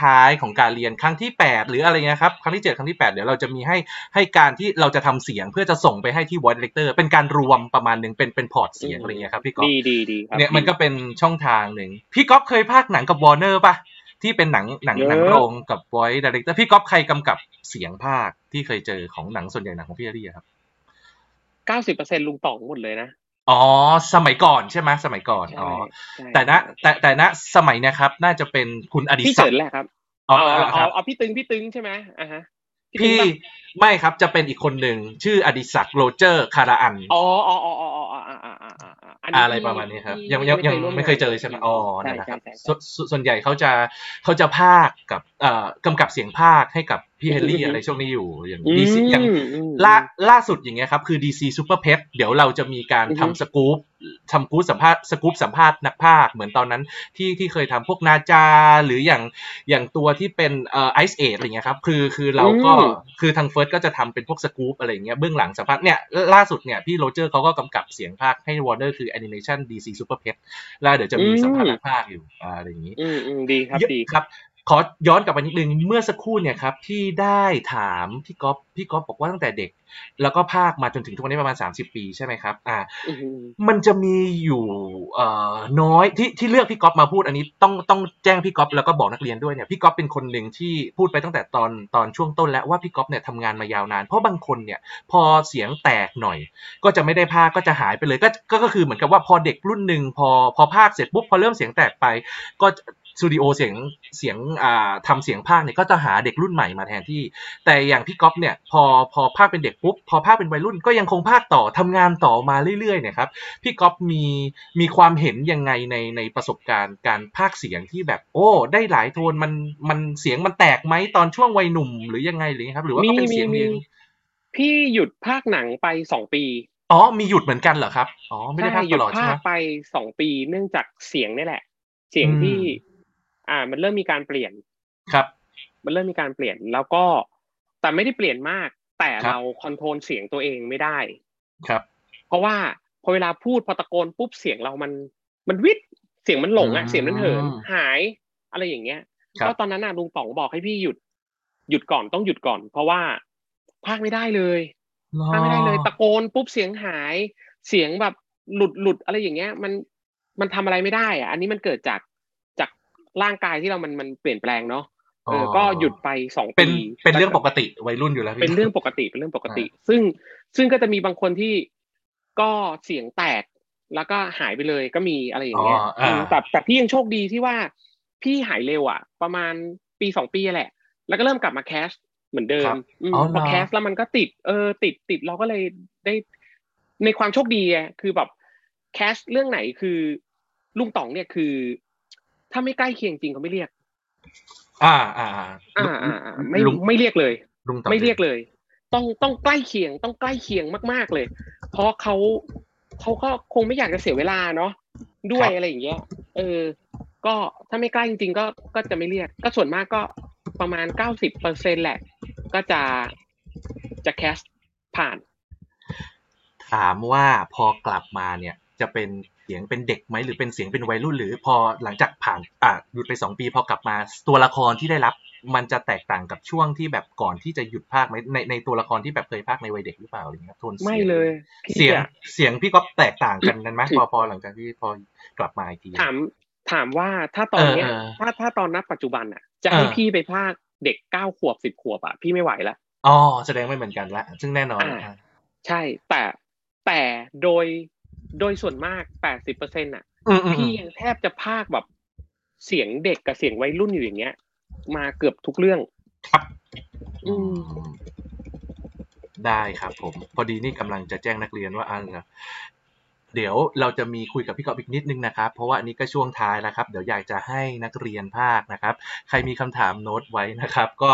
ท้ายๆของการเรียนครั้งที่ 8 หรืออะไรเงี้ยครับครั้งที่ 7 ครั้งที่ 8 เดี๋ยวเราจะมีให้ให้การที่เราจะทำเสียงเพื่อจะส่งไปให้ที่ voice director เป็นการรวมประมาณหนึ่งเป็นเป็น port เสียงอะไรเงี้ยครับพี่ก๊อฟดีดีดีครับเนี่ยมันก็เป็นช่องทางหนึ่งพี่ก๊อฟเคยพากย์หนังกับวอร์เนอร์ป่ะ ที่เป็นหนังหนังเยอะหนังโรงกับ voice director พี่ก๊อฟใครกำกับเสียงพากย์ที่เคยเจอของหนังส่วนใหญ่หนังของพี่อารีครับเก้าสิบเปอร์เซ็นลุงต่องหมดเลยนะอ๋อสมัยก่อนใช่ไหมสมัยก่อนใช่อ๋อใช่แต่ณแต่แต่ณสมัยเนะครับ น่าจะเป็นคุณอดิพี่ศัเฉิกนดิ์แหละครับอ๋อเอาคเอารับเอาพี่ตึงพี่ตึงใช่ไหมอ่าฮะตึงพี่ปะไม่ครับจะเป็นอีกคนหนึ่งชื่ออดิศักดิ์โรเจอร์คาราอันอ๋ออ๋ออ๋ออ๋ออ๋ออ๋อ อ๋ออ๋ออ๋ออ๋ออันนี้อะไรพี่ประมาณนี้ครับพี่ยังยังยังร่วไม่เคยเจอใช่ไหมอ๋อใช่นั่นแหละครับใช่ใช่สสส่วนใหญ่เขาจะเขาจะพากย์กับเอ่อ กำกับเสียงพากย์ให้กับพี่เฮนรี่อืมอะไรช่วงนี้อยู่อย่างอืมดีซีอย่างอืมล่าล่าสุดอย่างเงี้ยครับคือ DC Super Pet เดี๋ยวเราจะมีการอือฮึทำสกู๊ปทำกู๊ปสัมภาษณ์สกู๊ปสัมภาษณ์นักพากย์เหมือนตอนนั้นที่ที่เคยทำพวกนาจา หรืออย่างอย่างตัวที่เป็นเอ่อไอซ์เออะไรเงี้ยครับคือคือเราก็อืมคือทางเฟิร์สก็จะทำเป็นพวกสกู๊ปอะไรเงี้ยเบื้องหลังสัมภาษณ์เนี่ยล่าสุดเนี่ยพี่โรเจอร์เขาก็กำกับเสียงพากย์ให้ Warner คือ Animation DC Super Pet แล้วเดี๋ยวจะมีสัมภาษณ์นักพากย์อยู่อ่าอะไรอย่างงี้อืมอืมดีครับเยอะดีครับ ขอย้อนกลับไปนิดนึงเมื่อสักครู่เนี่ยครับที่ได้ถามพี่ก๊อฟพี่ก๊อฟบอกว่าตั้งแต่เด็ก แล้วก็ภาคมาจนถึงทุกวันนี้ประมาณ 30 ปีใช่ไหมครับอ่าอืมอืมมันจะมีอยู่เอ่อน้อยที่ที่เลือกพี่ก๊อฟมาพูดอันนี้ต้องต้องแจ้งพี่ก๊อฟแล้วก็บอกนักเรียนด้วยเนี่ยพี่ก๊อฟเป็นคนหนึ่งที่พูดไปตั้งแต่ตอนตอนช่วงต้นแล้วว่าพี่ก๊อฟเนี่ยทำงานมายาวนาน เพราะบางคนเนี่ยพอเสียงแตกหน่อย ก็จะไม่ได้ภาคก็จะหายไปเลยก็ก็ก็คือเหมือนกับว่าพอเด็กรุ่นหนึ่งพอพอภาคเสร็จปุ๊บพอเริ่มเสียงแตกไป ก็ สตูดิโอเสียงเสียงอ่าทำเสียงภาคเนี่ยก็จะหาเด็กรุ่นใหม่มาแทนที่ แต่อย่างพี่ก๊อฟเนี่ยพอพอภาคเป็นเด็กปุ๊บพอภาคเป็นวัยรุ่นก็ยังคงภาคต่อทำงานต่อมาเรื่อยๆเนี่ยครับพี่ก๊อฟมีมีความเห็นยังไงในในประสบการณ์การภาคเสียงที่แบบโอ้ ได้หลายโทนมันมันเสียงมันแตกไหมตอนช่วงวัยหนุ่มหรือยังไงหรือไงครับ หรือว่าก็เป็นเสียงเรียงพี่หยุดภาคหนังไปสองปีอ๋อ มีหยุดเหมือนกันเหรอครับ อ๋อ ไม่ได้ภาคหยุตดลอดใช่ภาไหคมไปสองปีเนื่องจากเสียงนี่แหละ เสียงอืมที่ อ่า มันเริ่มมีการเปลี่ยนครับ มันเริ่มมีการเปลี่ยนแล้วก็แต่ไม่ได้เปลี่ยนมาก แต่ครับเราคอนโทรลเสียงตัวเองไม่ได้ครับ เพราะว่าพอเวลาพูดพอตะโกนปุ๊บเสียงเรามันมันวิทย์เสียงมันหลงอะอืมเสียงมันเหินหายอะไรอย่างเงี้ยครับก็ตอนนั้นน่ะลุงป๋องบอกให้พี่หยุด หยุดก่อนต้องหยุดก่อน เพราะว่าภาคไม่ได้เลยพากไม่ได้เลย ตะโกนปุ๊บเสียงหาย เสียงแบบหลุดหลุดอะไรอย่างเงี้ย มันมันทำอะไรไม่ได้อะอันนี้มันเกิดจากจาก ร่างกายที่เรามันมันเปลี่ยนแปลงเนาะเออก็หยุดไปสองเป็นปีเป็นเรื่องปกติวัยรุ่นอยู่แล้วพี่เป็นเรื่องปกติเป็นเรื่องปกติ ซึ่งซึ่งก็จะมีบางคนที่ก็เสียงแตกแล้วก็หายไปเลยก็มีอะไรอย่างเงี้ยอ๋ออ่ามแต่แต่พี่ยังโชคดีที่ว่าพี่หายเร็วอะ ประมาณปีสองปีแหละ แล้วก็เริ่มกลับมา cast เหมือนเดิมครัมบอืมอ๋อพอเหรอ cast แล้วมันก็ติดเออติดติดเราก็เลยได้ในความโชคดีอะคือแบบ cast เรื่องไหนคือลุงต๋องเนี่ยคือ ถ้าไม่ใกล้เคียงจริงเขาไม่เรียก อ่าอ่าอ่าอ่าอ่าอ่าไม่ลุงไม่เรียกเลยลุงต๋องไม่เรียกเลย ต้องต้องใกล้เคียงต้องใกล้เคียงมากๆเลย เพราะเขาเขาก็คงไม่อยากจะเสียเวลาเนาะด้วยอะไรอย่างเงี้ย เออ ก็ถ้าไม่ใกล้จริงๆก็ก็จะไม่เรียก ก็ส่วนมากก็ประมาณเก้าสิบเปอร์เซ็นแหละ ก็จะจะแคสผ่าน ถามว่าพอกลับมาเนี่ยจะเป็น เสียงเป็นเด็กไหมหรือเป็นเสียงเป็นวัยรุ่น หรือพอหลังจากผ่านอะหยุดไปสองปีพอกลับมา ตัวละครที่ได้รับมันจะแตกต่างกับช่วงที่แบบก่อนที่จะหยุดภาคไหมในในตัวละครที่แบบเคยภาคในวัยเด็กหรือเปล่าอะไรเงี้ยโทนสีงไม่เลยพี่เสียงอะเสียงพี่ก๊อฟแตกต่างกันนั้นไหมคือพอพอหลังจากที่พอกลับมาอีกทีถามถามว่าถ้าตอนเนี้ยเออเออถ้าถ้าตอนนับปัจจุบันอะ จะให้เออพี่ไปภาคเด็กเก้าขวบสิบขวบอะพี่ไม่ไหวละอ๋อแสดงไม่เหมือนกันละซึ่งแน่นอนอ่าอะใช่แต่แต่โดย โดยส่วนมากแปดสิบเปอร์เซ็นต์อะอืมอืมพี่ยังแทบจะพากแบบเสียงเด็กกับเสียงวัยรุ่นอยู่อย่างเงี้ย มาเกือบทุกเรื่องครับอืมได้ครับผม พอดีนี่กำลังจะแจ้งนักเรียนว่าอันนะเดี๋ยวเราจะมีคุยกับพี่กอบอีกนิดนึงนะครับ เพราะว่าอันนี้ก็ช่วงท้ายแล้วครับ เดี๋ยวอยากจะให้นักเรียนภาคนะครับ ใครมีคำถามโน้ตไว้นะครับ ก็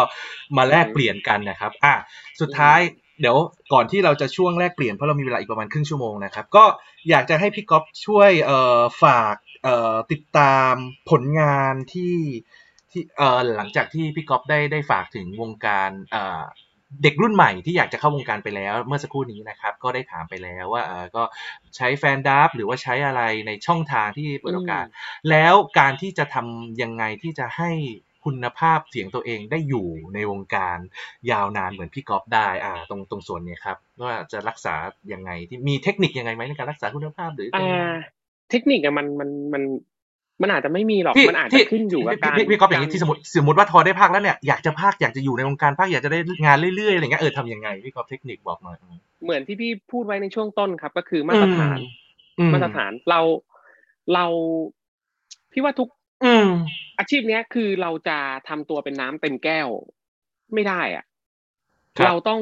มาแลกเปลี่ยนกันนะครับ อะสุดท้าย เดี๋ยวก่อนที่เราจะช่วงแลกเปลี่ยนเพราะเรามีเวลาอีกประมาณครึ่งชั่วโมงนะครับ ก็อยากจะให้พี่ก๊อฟช่วยเอ่อฝากเอ่อติดตามผลงานที่ที่เอ่อหลังจากที่พี่ก๊อฟได้ได้ฝากถึงวงการเอ่อเด็กรุ่นใหม่ที่อยากจะเข้าวงการไปแล้วเมื่อสักครู่นี้นะครับ ก็ได้ถามไปแล้วว่าเออก็ใช้แฟนดับหรือว่าใช้อะไรในช่องทางที่เปิดโอกาส แล้วการที่จะทำยังไงที่จะให้ คุณภาพเสียงตัวเองได้อยู่ในวงการยาวนานเหมือนพี่ก๊อฟได้อ่าตรงตรงส่วนเนี้ยครับว่าจะรักษายังไงที่มีเทคนิคยังไงไหมในการรักษาคุณภาพหรืออ่าเทคนิคอะมันมันมันมันอาจจะไม่มีหรอกที่มันอาจจะที่ขึ้นอยู่กับพี่การพี่พี่ก๊อฟอย่างนี้กรที่สมมติสมมติว่าทอได้ภาคแล้วเนี่ยอยากจะภาคอยากจะอยู่ในวงการภาคอยากจะได้งานเรื่อยๆอะไรเงี้ยเออทำยังไงพี่ก๊อฟเทคนิคบอกหน่อยอืมเหมือนที่พี่พูดไว้ในช่วงต้นครับ ก็คือมาตรฐานอืมาตรฐานเราเราพี่ว่าทุก อืมอาชีพเนี้ยคือเราจะทำตัวเป็นน้ำเต็มแก้ว ไม่ได้อะครับเราต้อง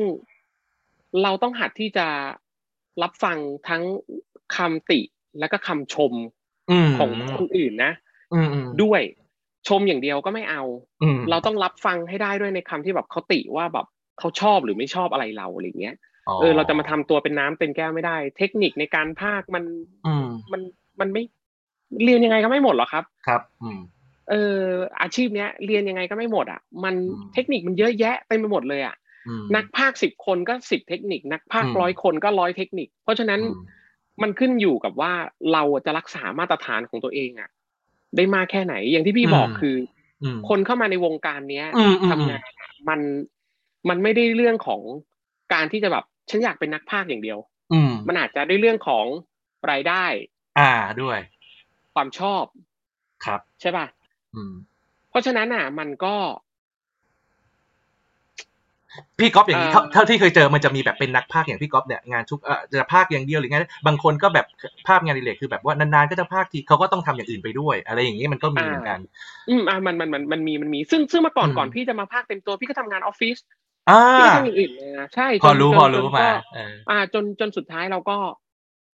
เราต้องหัดที่จะรับฟังทั้งคำติและก็คำชมอืมของคนอื่นนะอืมอืมด้วยชมอย่างเดียวก็ไม่เอาอืมเราต้องรับฟังให้ได้ด้วยในคำที่แบบเขาติว่าแบบเขาชอบหรือไม่ชอบอะไรเราอะไรเงี้ยเออเราจะมาทำตัวเป็นน้ำเต็มแก้วไม่ได้ เทคนิคในการพากย์มันอืมมันมันไม่ เรียนยังไงก็ไม่หมดหรอกครับ ครับ อืมเอออาชีพเนี้ย เรียนยังไงก็ไม่หมดอะ มันอืมเทคนิคมันเยอะแยะเต็มไปหมดเลยอะอืมนักพากสิบคนก็สิบเทคนิค นักพากอืมร้อยคนก็ร้อยเทคนิค เพราะฉะนั้นอืมมันขึ้นอยู่กับว่าเราจะรักษามาตรฐานของตัวเองอะ ได้มากแค่ไหน อย่างที่พี่บอกคืออืมคนเข้ามาในวงการเนี้ยอืมอืมทำงานอะมันมันไม่ได้เรื่องของการที่จะแบบฉันอยากเป็นนักพากย์อย่างเดียวอืมมันอาจจะได้เรื่องของรายได้ อ่าด้วย ความชอบครับใช่ป่ะอืมเพราะฉะนั้นอะ มันก็ พี่ก๊อฟอย่างนี้เอ่อเท่าเท่าที่เคยเจอมันจะมีแบบเป็นนักพากย์อย่างพี่ก๊อฟเนี่ยงานทุกเอ่อจะพากย์อย่างเดียวหรือไงบางคนก็แบบภาพงานอดิเรกคือแบบว่านานๆก็จะพากย์ทีเขาก็ต้องทำอย่างอื่นไปด้วย อะไรอย่างนี้มันก็มีเหมือนกัน อืมอะมันมันมันมันมีมันมีซึ่งซึ่งเมื่อก่อนอืมก่อนพี่จะมาภาคเต็มตัวพี่ก็ทำงานออฟฟิศอ่าพี่ก็ทำอย่างอื่นมาใช่พอรู้จนพอจนรู้จนมาก็เอออ่า จนจนสุดท้ายเราก็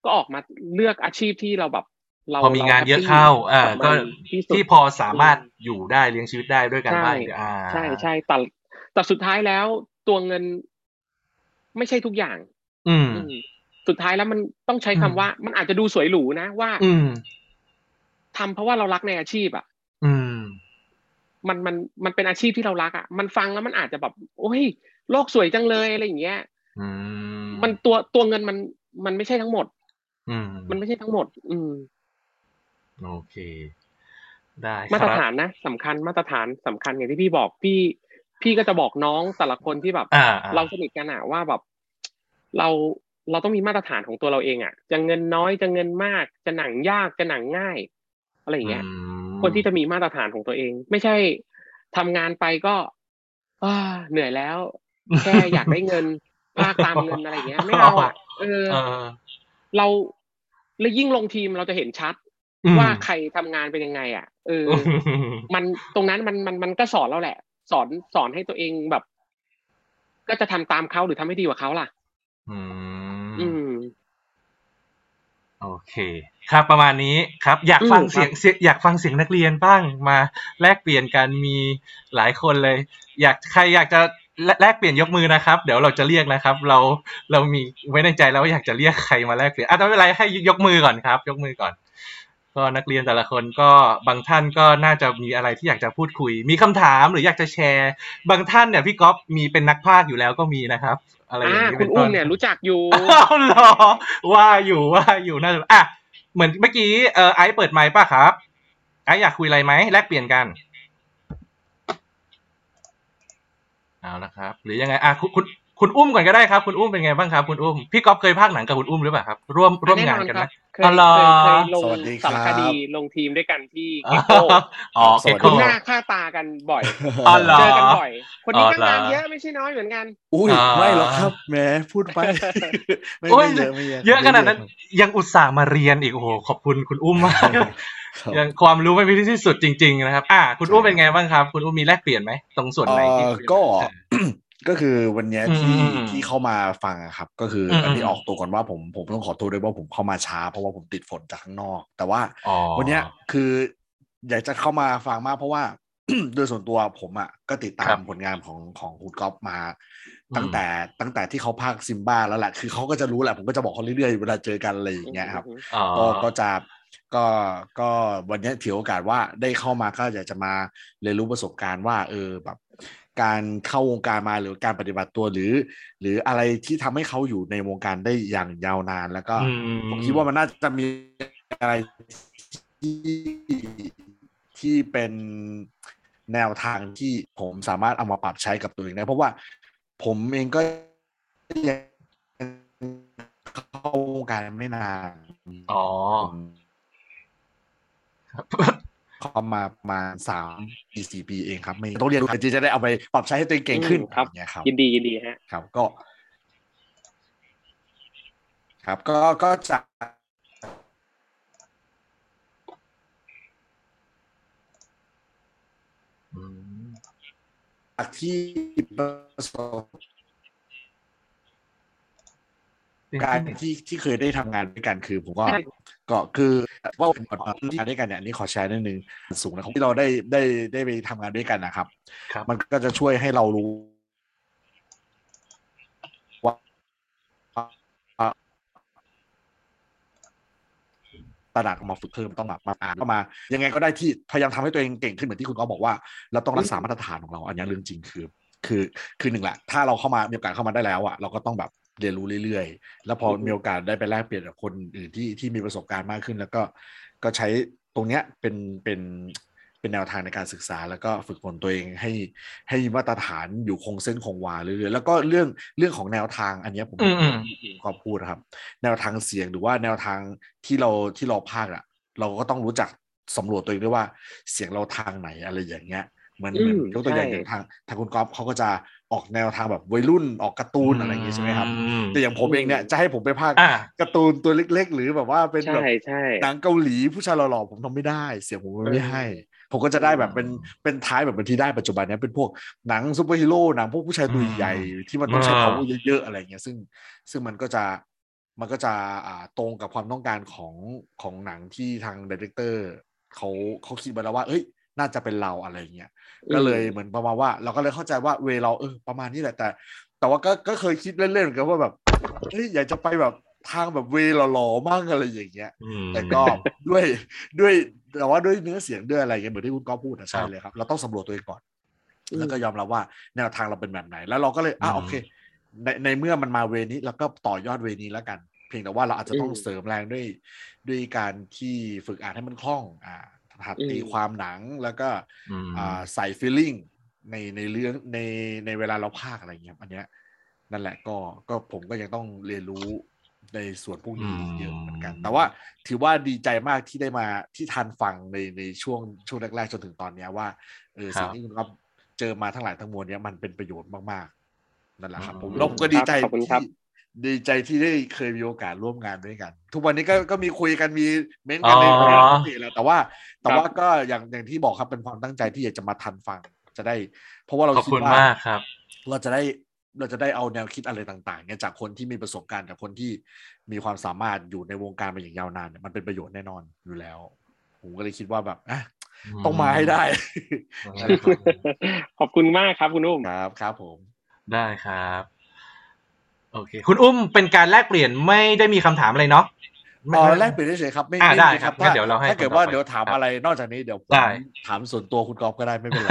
ก็ออกมาเลือกอาชีพที่เราแบบ เราพอมีงานเยอะรแฮปปี้เข้าอ่าบก็มันที่สุดที่พอสามารถอยู่ได้เลี้ยงชีวิตได้ด้วยการใช่บ้านอ่าใช่ใช่แต่แต่สุดท้ายแล้วตัวเงินไม่ใช่ทุกอย่าง อืมอืมสุดท้ายแล้วมันต้องใช้คำอืมว่า มันอาจจะดูสวยหรูนะว่า อืมทำเพราะว่าเรารักในอาชีพอะ อืม มันมันมันเป็นอาชีพที่เรารักอะ มันฟังแล้วมันอาจจะแบบโอ้ยโลกสวยจังเลยอะไรอย่างเงี้ยอืมมันตัวตัวเงินมันมันไม่ใช่ทั้งหมด อืม มันไม่ใช่ทั้งหมด อืม โอเค ได้ครับมาตรฐานนะสำคัญมาตรฐานสำคัญอย่างที่พี่บอกพี่ พี่ก็จะบอกน้องแต่ละคนที่แบบอ่าอ่เราสนิทกันอะว่าแบบ เราเราต้องมีมาตรฐานของตัวเราเองอะจะเงินน้อยจะเงินมากจะหนังยากจะหนังง่ายอะไรอย่างเงี้ยอืมคนที่จะมีมาตรฐานของตัวเอง ไม่ใช่ทำงานไปก็อ่าเหนื่อยแล้ว แค่อยากได้เงินภาคตามเงินอะไรอย่างเงี้ย ไม่เอาอะเออเออ เราแล้วยิ่งลงทีมเราจะเห็นชัดอืม ว่าใครทำงานเป็นยังไง อะเออมันตรงนั้นมันมันมันก็สอนเราแหละ สอนสอนให้ตัวเองแบบ ก็จะทำตามเขาหรือทำให้ดีกว่าเขาล่ะ อืมอืมโอเค ครับประมาณนี้ครับ อยากฟังอืมเสียงเสียงอยากฟังเสียงนักเรียนบ้างมาแลกเปลี่ยนกันมีหลายคนเลย อยากใครอยากจะแลแลกเปลี่ยนยกมือนะครับ เดี๋ยวเราจะเรียกนะครับ เราเรามีไว้ในใจแล้วว่าอยากจะเรียกใครมาแลกเปลี่ยนอะไม่เป็นไรให้ยกมือก่อนครับ ยกมือก่อน ก็นักเรียนแต่ละคนก็บางท่านก็น่าจะมีอะไรที่อยากจะพูดคุย มีคำถามหรืออยากจะแชร์ บางท่านเนี่ยพี่ก๊อฟมีเป็นนักพากย์อยู่แล้วก็มีนะครับ อะไรอย่างอ่านี้คุเป็ณนต้อุ้มนเนี่ยรู้จักอยู่อ้าวเหรอว่าอยู่ว่าอยู่น่าจะอะเหมือนเมื่อกี้เออไอซ์เปิดไมค์ป่ะครับไอซ์อยากคุยอะไรไหมแลกเปลี่ยนกันเอาละครับ หรือยังไงอะคุณ คุณคุณอุ้มก่อนก็ได้ครับ คุณอุ้มเป็นไงบ้างครับ คุณอุ้มพี่ก๊อฟเคยพากย์หนังกับคุณอุ้มหรือเปล่าครับ ร่วมร่วมงานกันไหมเคยอ๋อเหรอ เคยเคยลงสวัสดีครับ สารคดีลงทีมด้วยกันที่อ๋เกโก้อสวัสดีเก็คุ้นโก้หน้าค่าตากันบ่อย อ๋อเหรอเจอกันบ่อย คนนี้อ๋อก็เหรองานเยอะไม่ใช่น้อยเหมือนกัน อุ้ยอ่าไม่หรอกครับแหมพูดไปไม่โอ้ย ไม่เยอะไม่เยอะเยอะขนาดนั้นไม่เยอะยังอุตส่าห์มาเรียนอีกโอ้โหขอบคุณคุณอุ้มมากครับยังความรู้ไม่มีที่สุดจริง ๆ นะครับ อ่า คุณอุ้มเป็นไงบ้างครับ คุณอุ้มมีแลกเปลี่ยนไหมตรงส่วนไหนที่ เอ่อก็ ก็คือวันเนี้ยที่อืมที่เข้ามาฟังอะครับ ก็คืออมอันนี้อืมออกตัวก่อนว่าผมผมต้องขอโทษด้วยว่าผมเข้ามาช้า เพราะว่าผมติดฝนจากข้างนอก แต่ว่าอ๋อวันเนี้ยคืออยากจะเข้ามาฟังมากเพราะว่าโดยส่วนตัวผมอะก็ติดตาครัมบผลงานของของคุณก๊อฟมาอืมตั้งแต่ตั้งแต่ที่เขาพากย์ซิมบ้าแล้วแหละคือเขาก็จะรู้แหละผมก็จะบอกเขาเรื่อยๆเวลาเจอกันอะไรอย่างเงี้ยครับอ๋อก็ก็จะก็ก็วันนี้ถือโอกาสว่าได้เข้ามาก็อยากจะมาเรียนรู้ประสบการณ์ว่า เออแบบ การเข้าวงการมาหรือการปฏิบัติตัวหรือ หรืออะไรที่ทำให้เขาอยู่ในวงการได้อย่างยาวนาน แล้วก็อืมผมคิดว่ามันน่าจะมีอะไรที่ที่เป็นแนวทางที่ผมสามารถเอามาปรับใช้กับตัวเองได้ เพราะว่าผมเองก็ยังเข้าวงการไม่นาน อ๋อ เข้ามาประมาสามปีสี่ปีเองครับ ไม่ต้องเรียนรู้จริงๆจะได้เอาไปปรับใช้ให้ตัวเองเก่งขึ้นอืมครับอย่างเงี้ยครับยินดียินดีฮะครับก็ ครับ ก็ก็จะอืมจากที่ประสบการณ์ที่ที่เคยได้ทำงานด้วยกันคือผมก็ใช่ ก็คือว่าเป็นก่อนที่งานด้วยกันเนี่ยอันนี้ขอแชร์นิดนึงสูงนะครับที่เราได้ได้ได้ไปทำงานด้วยกันนะครับครับ มันก็จะช่วยให้เรารู้ว่าตระหนักออกมาฝึกเพิ่มต้องแบบมาอ่านก็มา ยังไงก็ได้ที่พยายามทำให้ตัวเองเก่งขึ้นเหมือนที่คุณก็บอกว่า เราต้องรักษามาตรฐานของเราอันนี้เรื่องจริงคือ คือคือหนึ่งแหละ ถ้าเราเข้ามามีโอกาสเข้ามาได้แล้วอะเราก็ต้องแบบ เรียนรู้เรื่อยๆ แล้วพออือฮึมีโอกาสได้ไปแลกเปลี่ยนกับคนอื่นที่ที่มีประสบการณ์มากขึ้น แล้วก็ก็ใช้ตรงเนี้ยเป็นเป็นเป็นแนวทางในการศึกษา แล้วก็ฝึกฝนตัวเองให้ให้มีมาตรฐานอยู่คงเส้นคงวาเรื่อยๆแล้วก็เรื่องเรื่องของแนวทางอันเนี้ยผมอืมอืมก็พูดนะครับ แนวทางเสียงหรือว่าแนวทางที่เราที่เราพากย์อะเราก็ต้องรู้จักสำรวจตัวเองด้วยว่าเสียงเราทางไหนอะไรอย่างเงี้ยเหมือนอืเหมืมอนยกตัวอย่างใช่อย่างทางทางคุณก๊อฟเขาก็จะ ออกแนวทางแบบวัยรุ่นออกการ์ตูนอะไรอย่างงี้ใช่ไหมครับอืมแต่อย่างผมเองเนี่ยจะให้ผมไปพากย์อ่าการ์ตูนตัวเล็ก ๆ หรือแบบว่าเป็นแบบใช่ใช่หนังเกาหลีผู้ชายหล่อๆผมทำไม่ได้ เสียงผมไม่ให้ ผมก็จะได้แบบเป็นเป็น type แบบเป็นที่ได้ปัจจุบันเนี้ยเป็นพวกหนังซูเปอร์ฮีโร่หนังพวกผู้ชายตัวใหญ่ๆที่มันต้องใช้อ่า power เยอะๆอะไรเงี้ยซึ่งซึ่งมันก็จะมันก็จะอ่าตรงกับความต้องการของของหนังที่ทาง director เขาเขาคิดมาแล้วว่า เอ้ย น่าจะเป็นเราอะไรเงี้ยก็เลยเหมือนประมาณว่า เราก็เลยเข้าใจว่า way เราเออประมาณนี้แหละแต่ แต่ว่าก็ก็เคยคิดเล่นๆเหมือนกันว่าแบบเฮ้ยอยากจะไปแบบทางแบบ way หล่อๆมั่งอะไรอย่างเงี้ยอืมแต่ก็ด้วยด้วยแต่ว่าด้วยเนื้อเสียงด้วยอะไรเงี้ยเหมือนที่คุณก้อพูดอะใช่ครับเลยครับ เราต้องสำรวจตัวเองก่อนอืมแล้วก็ยอมรับว่าแนวทางเราเป็นแบบไหน แล้วเราก็เลยอะอืมโอเค ในในเมื่อมันมาเวนี้เราก็ต่อยอดเวนี้แล้วกัน เพียงแต่ว่าเราอาจจะต้องอืมเสริมแรงด้วยด้วยการที่ฝึกอ่านให้มันคล่องอ่า หัดอืมตีความหนังแล้วก็อืมอ่าใส่ feeling ในในเรื่องในในเวลาเราพากย์อะไรเงี้ยอันเนี้ยนั่นแหละก็ก็ผมก็ยังต้องเรียนรู้ในส่วนพวกนี้อืมเยอะเหมือนกัน แต่ว่าถือว่าดีใจมากที่ได้มาที่ทันฟังในในช่วงช่วงแรกๆจนถึงตอนเนี้ยว่าเออสิ่งที่คุณครับเจอมาทั้งหลายทั้งมวลเนี้ยมันเป็นประโยชน์มากๆนั่นแหละครับผมแล้วผมก็ดีใจขอบคุณครับที่ ดีใจที่ได้เคยมีโอกาสร่วมงานด้วยกัน ทุกวันนี้ก็ก็มีคุยกันมีเม้นต์กันในอ๋อในเพจแล้วแต่ว่า แต่ว่าก็อย่างอย่างที่บอกครับเป็นความตั้งใจที่อยากจะมาทันฟังจะได้ เพราะว่าเราขอบคิดคุณว่ามากครับเราจะได้เราจะได้เอาแนวคิดอะไรต่างๆเนี่ยจากคนที่มีประสบการณ์จากคนที่มีความสามารถอยู่ในวงการมาอย่างยาวนานเนี่ยมันเป็นประโยชน์แน่นอนอยู่แล้ว ผมก็เลยคิดว่าแบบอะต้องมาให้ได้ ขอบคุณมากครับคุณอุ้มครับครับผมได้ครับ โอเค คุณอุ้มเป็นการแลกเปลี่ยนไม่ได้มีคำถามอะไรเนาะไม่อ๋อไม่แลกเปลี่ยนเฉยๆครับไม่อ่าไม่ได้มีครับถ้างั้นเดี๋ยวเราให้ถ้าเกิดคนต่อว่าไปเดี๋ยวถามครับอะไรนอกจากนี้เดี๋ยวผมได้ ถามส่วนตัวคุณกอล์ฟก็ได้ไม่เป็นไร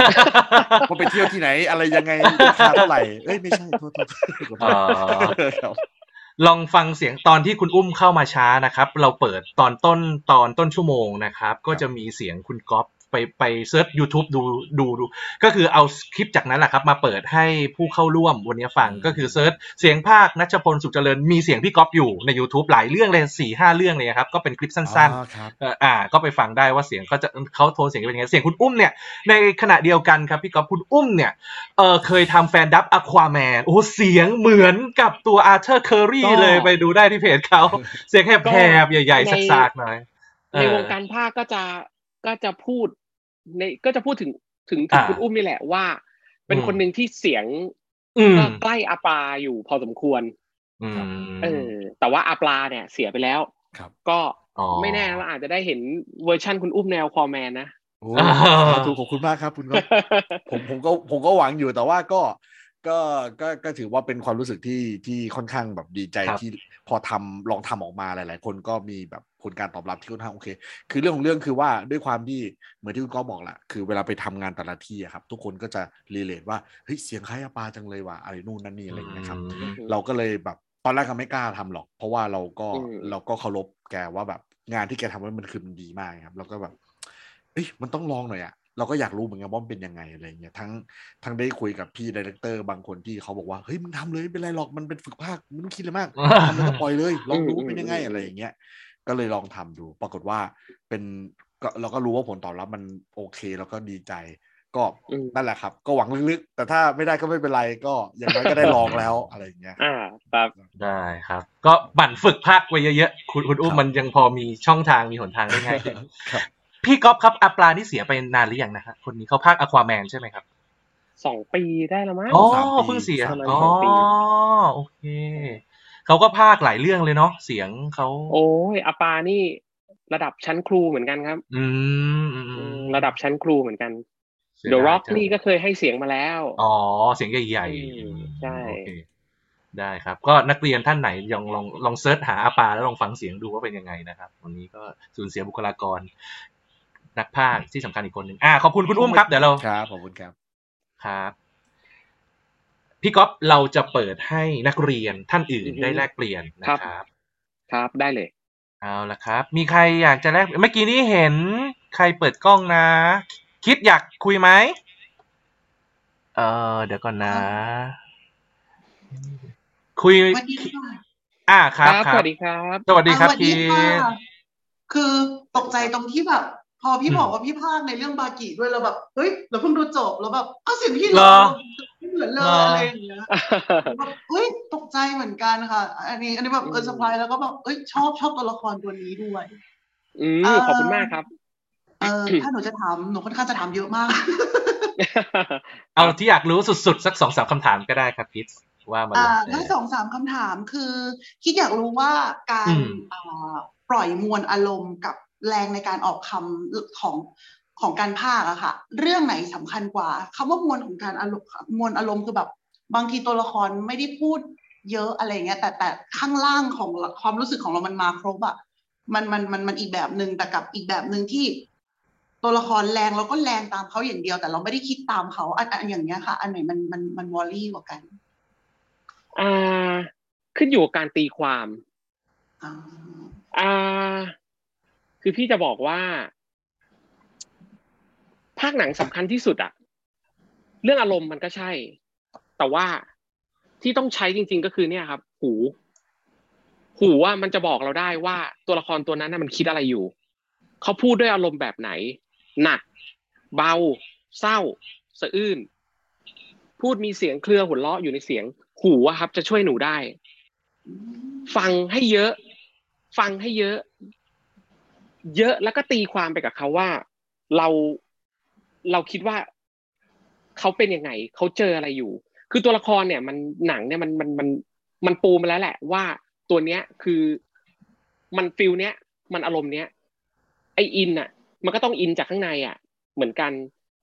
ว่าไปเที่ยวที่ไหนอะไรยังไงราคาเท่าไหร่เอ้ยไม่ใช่โทษโทษโทษอ๋อครับลองฟังเสียงตอนที่คุณอุ้มเข้ามาช้านะครับ เราเปิดตอนต้นตอนต้นชั่วโมงนะครับ ก็จะมีเสียงคุณก๊อฟ ไปไป search YouTube ดูดูดู ก็คือเอาคลิปจากนั้นแหละครับ มาเปิดให้ผู้เข้าร่วมวันนี้ฟังก็คือ search เสียงพากย์นัชพลสุขเจริญมีเสียงพี่ก๊อฟอยู่ใน YouTube หลายเรื่องเลยสี่ห้าเรื่องเลยครับ ก็เป็นคลิปสั้นอ๋อครับๆเอ่ออ่าก็ไปฟังได้ว่าเสียงเขาจะเขาโทนเสียงเป็นยังไงเสียงคุณอุ้มเนี่ยในขณะเดียวกันครับพี่ก๊อฟคุณอุ้มเนี่ยเออเคยทำ fandub อควาแมนโอ้เสียงเหมือนกับตัวอาร์เธอร์เคอรี่ก็เลยไปดูได้ที่เพจเขาเสียงแหบๆใหญ่ในๆสากๆหน่อยในวงการพากย์ก็จะก็จะพูด ในก็จะพูดถึงถึงถึงอ่าคุณอุ้มนี่แหละว่า เป็นอืมคนหนึ่งที่เสียงอืมก็ใกล้อาปาอยู่พอสมควรอืมเออ แต่ว่าอาปลาเนี่ยเสียไปแล้วครับก็อ๋อไม่แน่เราอาจจะได้เห็นเวอร์ชั่นคุณอุ้มแนวคอแมนนะโอ้อ่าสาธุขอบคุณมากครับคุณก็ผมผมก็ผมก็หวังอยู่แต่ว่าก็ ก็ก็ก็ถือว่าเป็นความรู้สึกที่ที่ค่อนข้างแบบดีใจครับที่พอทำลองทำออกมาหลาย ๆ คนก็มีแบบผลการตอบรับที่ค่อนข้างโอเค คือเรื่องของเรื่องคือว่าด้วยความที่เหมือนที่คุณก็บอกแหละคือเวลาไปทำงานแต่ละที่อะครับ ทุกคนก็จะrelate ว่าเฮ้ยเสียงคล้ายอาปาจังเลยว่ะอะไรนู่นนั่นนี่อะไรอย่างเงี้ยครับอืมเราก็เลยแบบตอนแรกก็ไม่กล้าทำหรอก เพราะว่าเราก็อืมเราก็เคารพแกว่าแบบงานที่แกทำไว้มันคือมันดีมากครับ เราก็แบบเอ้ยมันต้องลองหน่อยอะ เราก็อยากรู้เหมือนกันว่ามันเป็นยังไงอะไรเงี้ยทั้งทั้งได้คุยกับพี่ director บางคนที่เขาบอกว่าเฮ้ยมึงทำเลยไม่เป็นไรหรอกมันเป็นฝึกพากย์ไม่ต้องคิดเลยมากทำแล้วก็ปล่อยเลยลองดูเป็นยังไงอะไรอย่างเงี้ยก็เลยลองทำดู ปรากฏว่าเป็นก็เราก็รู้ว่าผลตอบรับมันโอเคแล้วก็ดีใจ ก็อืมนั่นแหละครับ ก็หวังลึกๆ แต่ถ้าไม่ได้ก็ไม่เป็นไรก็อย่างน้อยก็ได้ลองแล้วอะไรอย่างเงี้ยอ่าครับได้ครับ ก็บั่นฝึกภาคไว้เยอะๆคุณคุณอุ้มครับมันยังพอมีช่องทางมีหนทางได้ง่ายขึ้นครับ พี่ก๊อฟครับอาปลานี่เสียไปนานหรือยังนะครับคนนี้เขาภาคอควาแมนใช่ไหมครับสองปีได้แล้วมั้งอ๋อสามปี เพิ่งเสียประมาณอ๋อสองปีโอเคเขาก็ภาคหลายเรื่องเลยเนาะเสียงเขาโอ้ยอาปานี่ระดับชั้นครูเหมือนกันครับอืมอืมอือืมมระดับชั้นครูเหมือนกันเสีย The ดาย Rock จัง นี่ก็เคยให้เสียงมาแล้ว อ๋อ เสียงใหญ่อืมๆใช่ โอเคได้ครับ ก็นักเรียนท่านไหนลองลองลองเซิร์ชหาอาปาแล้วลองฟังเสียงดูว่าเป็นยังไงนะครับ วันนี้ก็สูญเสียบุคลากร นักพากย์ที่สำคัญอีกคนหนึ่งอ่าขอบคุณคุณอุ้มครับเดี๋ยวเราครับขอบคุณครับครับ พี่ก๊อฟเราจะเปิดให้นักเรียนท่านอื่นอือฮึได้แลกเปลี่ยนนะครับ ครับได้เลย เอาละครับ มีใครอยากจะแลกเมื่อกี้นี้เห็น ใครเปิดกล้องนะ คิดอยากคุยไหมเออเดี๋ยวก่อนนะ คุยสวัสดีค่ะอ่าครับคสรัวับสดีครับ สวัสดีครับอ่าสวัสคิดีดค่ะคือตกใจตรงที่แบบ พอพี่อืมบอกว่าพี่ภาคในเรื่องบากิด้วยเราแบบเฮ้ยเราเพิ่งดูจบแล้วแบบอ้าวเสียงพี่เหรอไม่เหมือนเลยเหรออะไรอย่างเงี้ยแบบเฮ้ยตกใจเหมือนกันค่ะ อันนี้ อันนี้แบบเอออืมเซอร์ไพรส์แล้วก็แบบเอ้ยชอบชอบตัวละครตัวนี้ด้วยอืมเอ่อขอบคุณมากครับเออถ้าหนูจะถามหนูค่อนข้างจะถามเยอะมาก เอาที่อยากรู้สุดๆ สักสองสามคำถามก็ได้ครับคิดว่ามาเลอ่ายถ้าสองสามคำถามคือคิดอยากรู้ว่าการอืมอ่าปล่อยมวลอารมณ์กับ แรงในการออกคำของของการภาคอะค่ะ เรื่องไหนสำคัญกว่าคำว่ามวลของการอารมณ์มวลอารมณ์คือแบบบางทีตัวละครไม่ได้พูดเยอะอะไรเงี้ย แต่แต่ข้างล่างของความรู้สึกของเรามันมาครบอะมันมันมันมันอีกแบบหนึ่งแต่กับอีกแบบหนึ่งที่ ตัวละครแรงเราก็แรงตามเขาอย่างเดียว แต่เราไม่ได้คิดตามเขาอันอันอย่างเงี้ยค่ะ อันไหนมันมันมันวอลลี่กว่ากันอ่าขึ้นอยู่กับการตีความอ่าอ่า คือพี่จะบอกว่า ภาคหนังสำคัญที่สุดอะเรื่องอารมณ์มันก็ใช่ แต่ว่าที่ต้องใช้จริง ๆ ก็คือเนี่ยครับ หู หูว่ามันจะบอกเราได้ว่าตัวละครตัวนั้นน่ะมันคิดอะไรอยู่ เขาพูดด้วยอารมณ์แบบไหน หนัก เบา เศร้า สะอื้นพูดมีเสียงเครือหัวเราะอยู่ในเสียง หูอะครับ จะช่วยหนูได้ ฟังให้เยอะ ฟังให้เยอะ เยอะแล้วก็ตีความไปกับเขาว่า เราเราคิดว่าเขาเป็นยังไงเขาเจออะไรอยู่ คือตัวละครเนี่ย มันหนังเนี่ยมันมันมันมันปูมาแล้วแหละ ว่าตัวเนี้ยคือมันฟิลเนี้ยมันอารมณ์เนี้ยไออินอะ มันก็ต้องอินจากข้างในอะ เหมือนกัน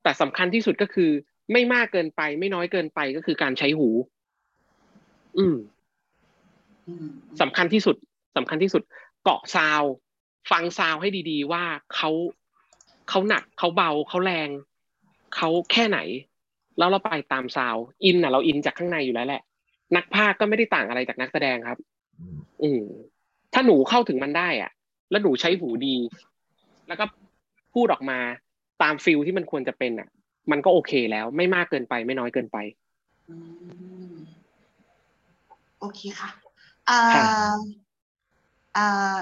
แต่สำคัญที่สุดก็คือ ไม่มากเกินไป ไม่น้อยเกินไปก็คือการใช้หู อืมอืมสำคัญที่สุดสำคัญที่สุด เกาะ sound ฟัง sound ให้ดีๆ ว่าเขาเขาหนักเขาเบาเขาแรงเขาแค่ไหน แล้วเราไปตาม sound อินน่ะ เราอินจากข้างในอยู่แล้วแหละ นักพากย์ก็ไม่ได้ต่างอะไรจากนักแสดงครับ อืมถ้าหนูเข้าถึงมันได้อะ แล้วหนูใช้หูดี แล้วก็พูดออกมาตามฟิลที่มันควรจะเป็นอะ มันก็โอเคแล้ว ไม่มากเกินไป ไม่น้อยเกินไปอืมโอเคค่ะอ่าค่ะอ่า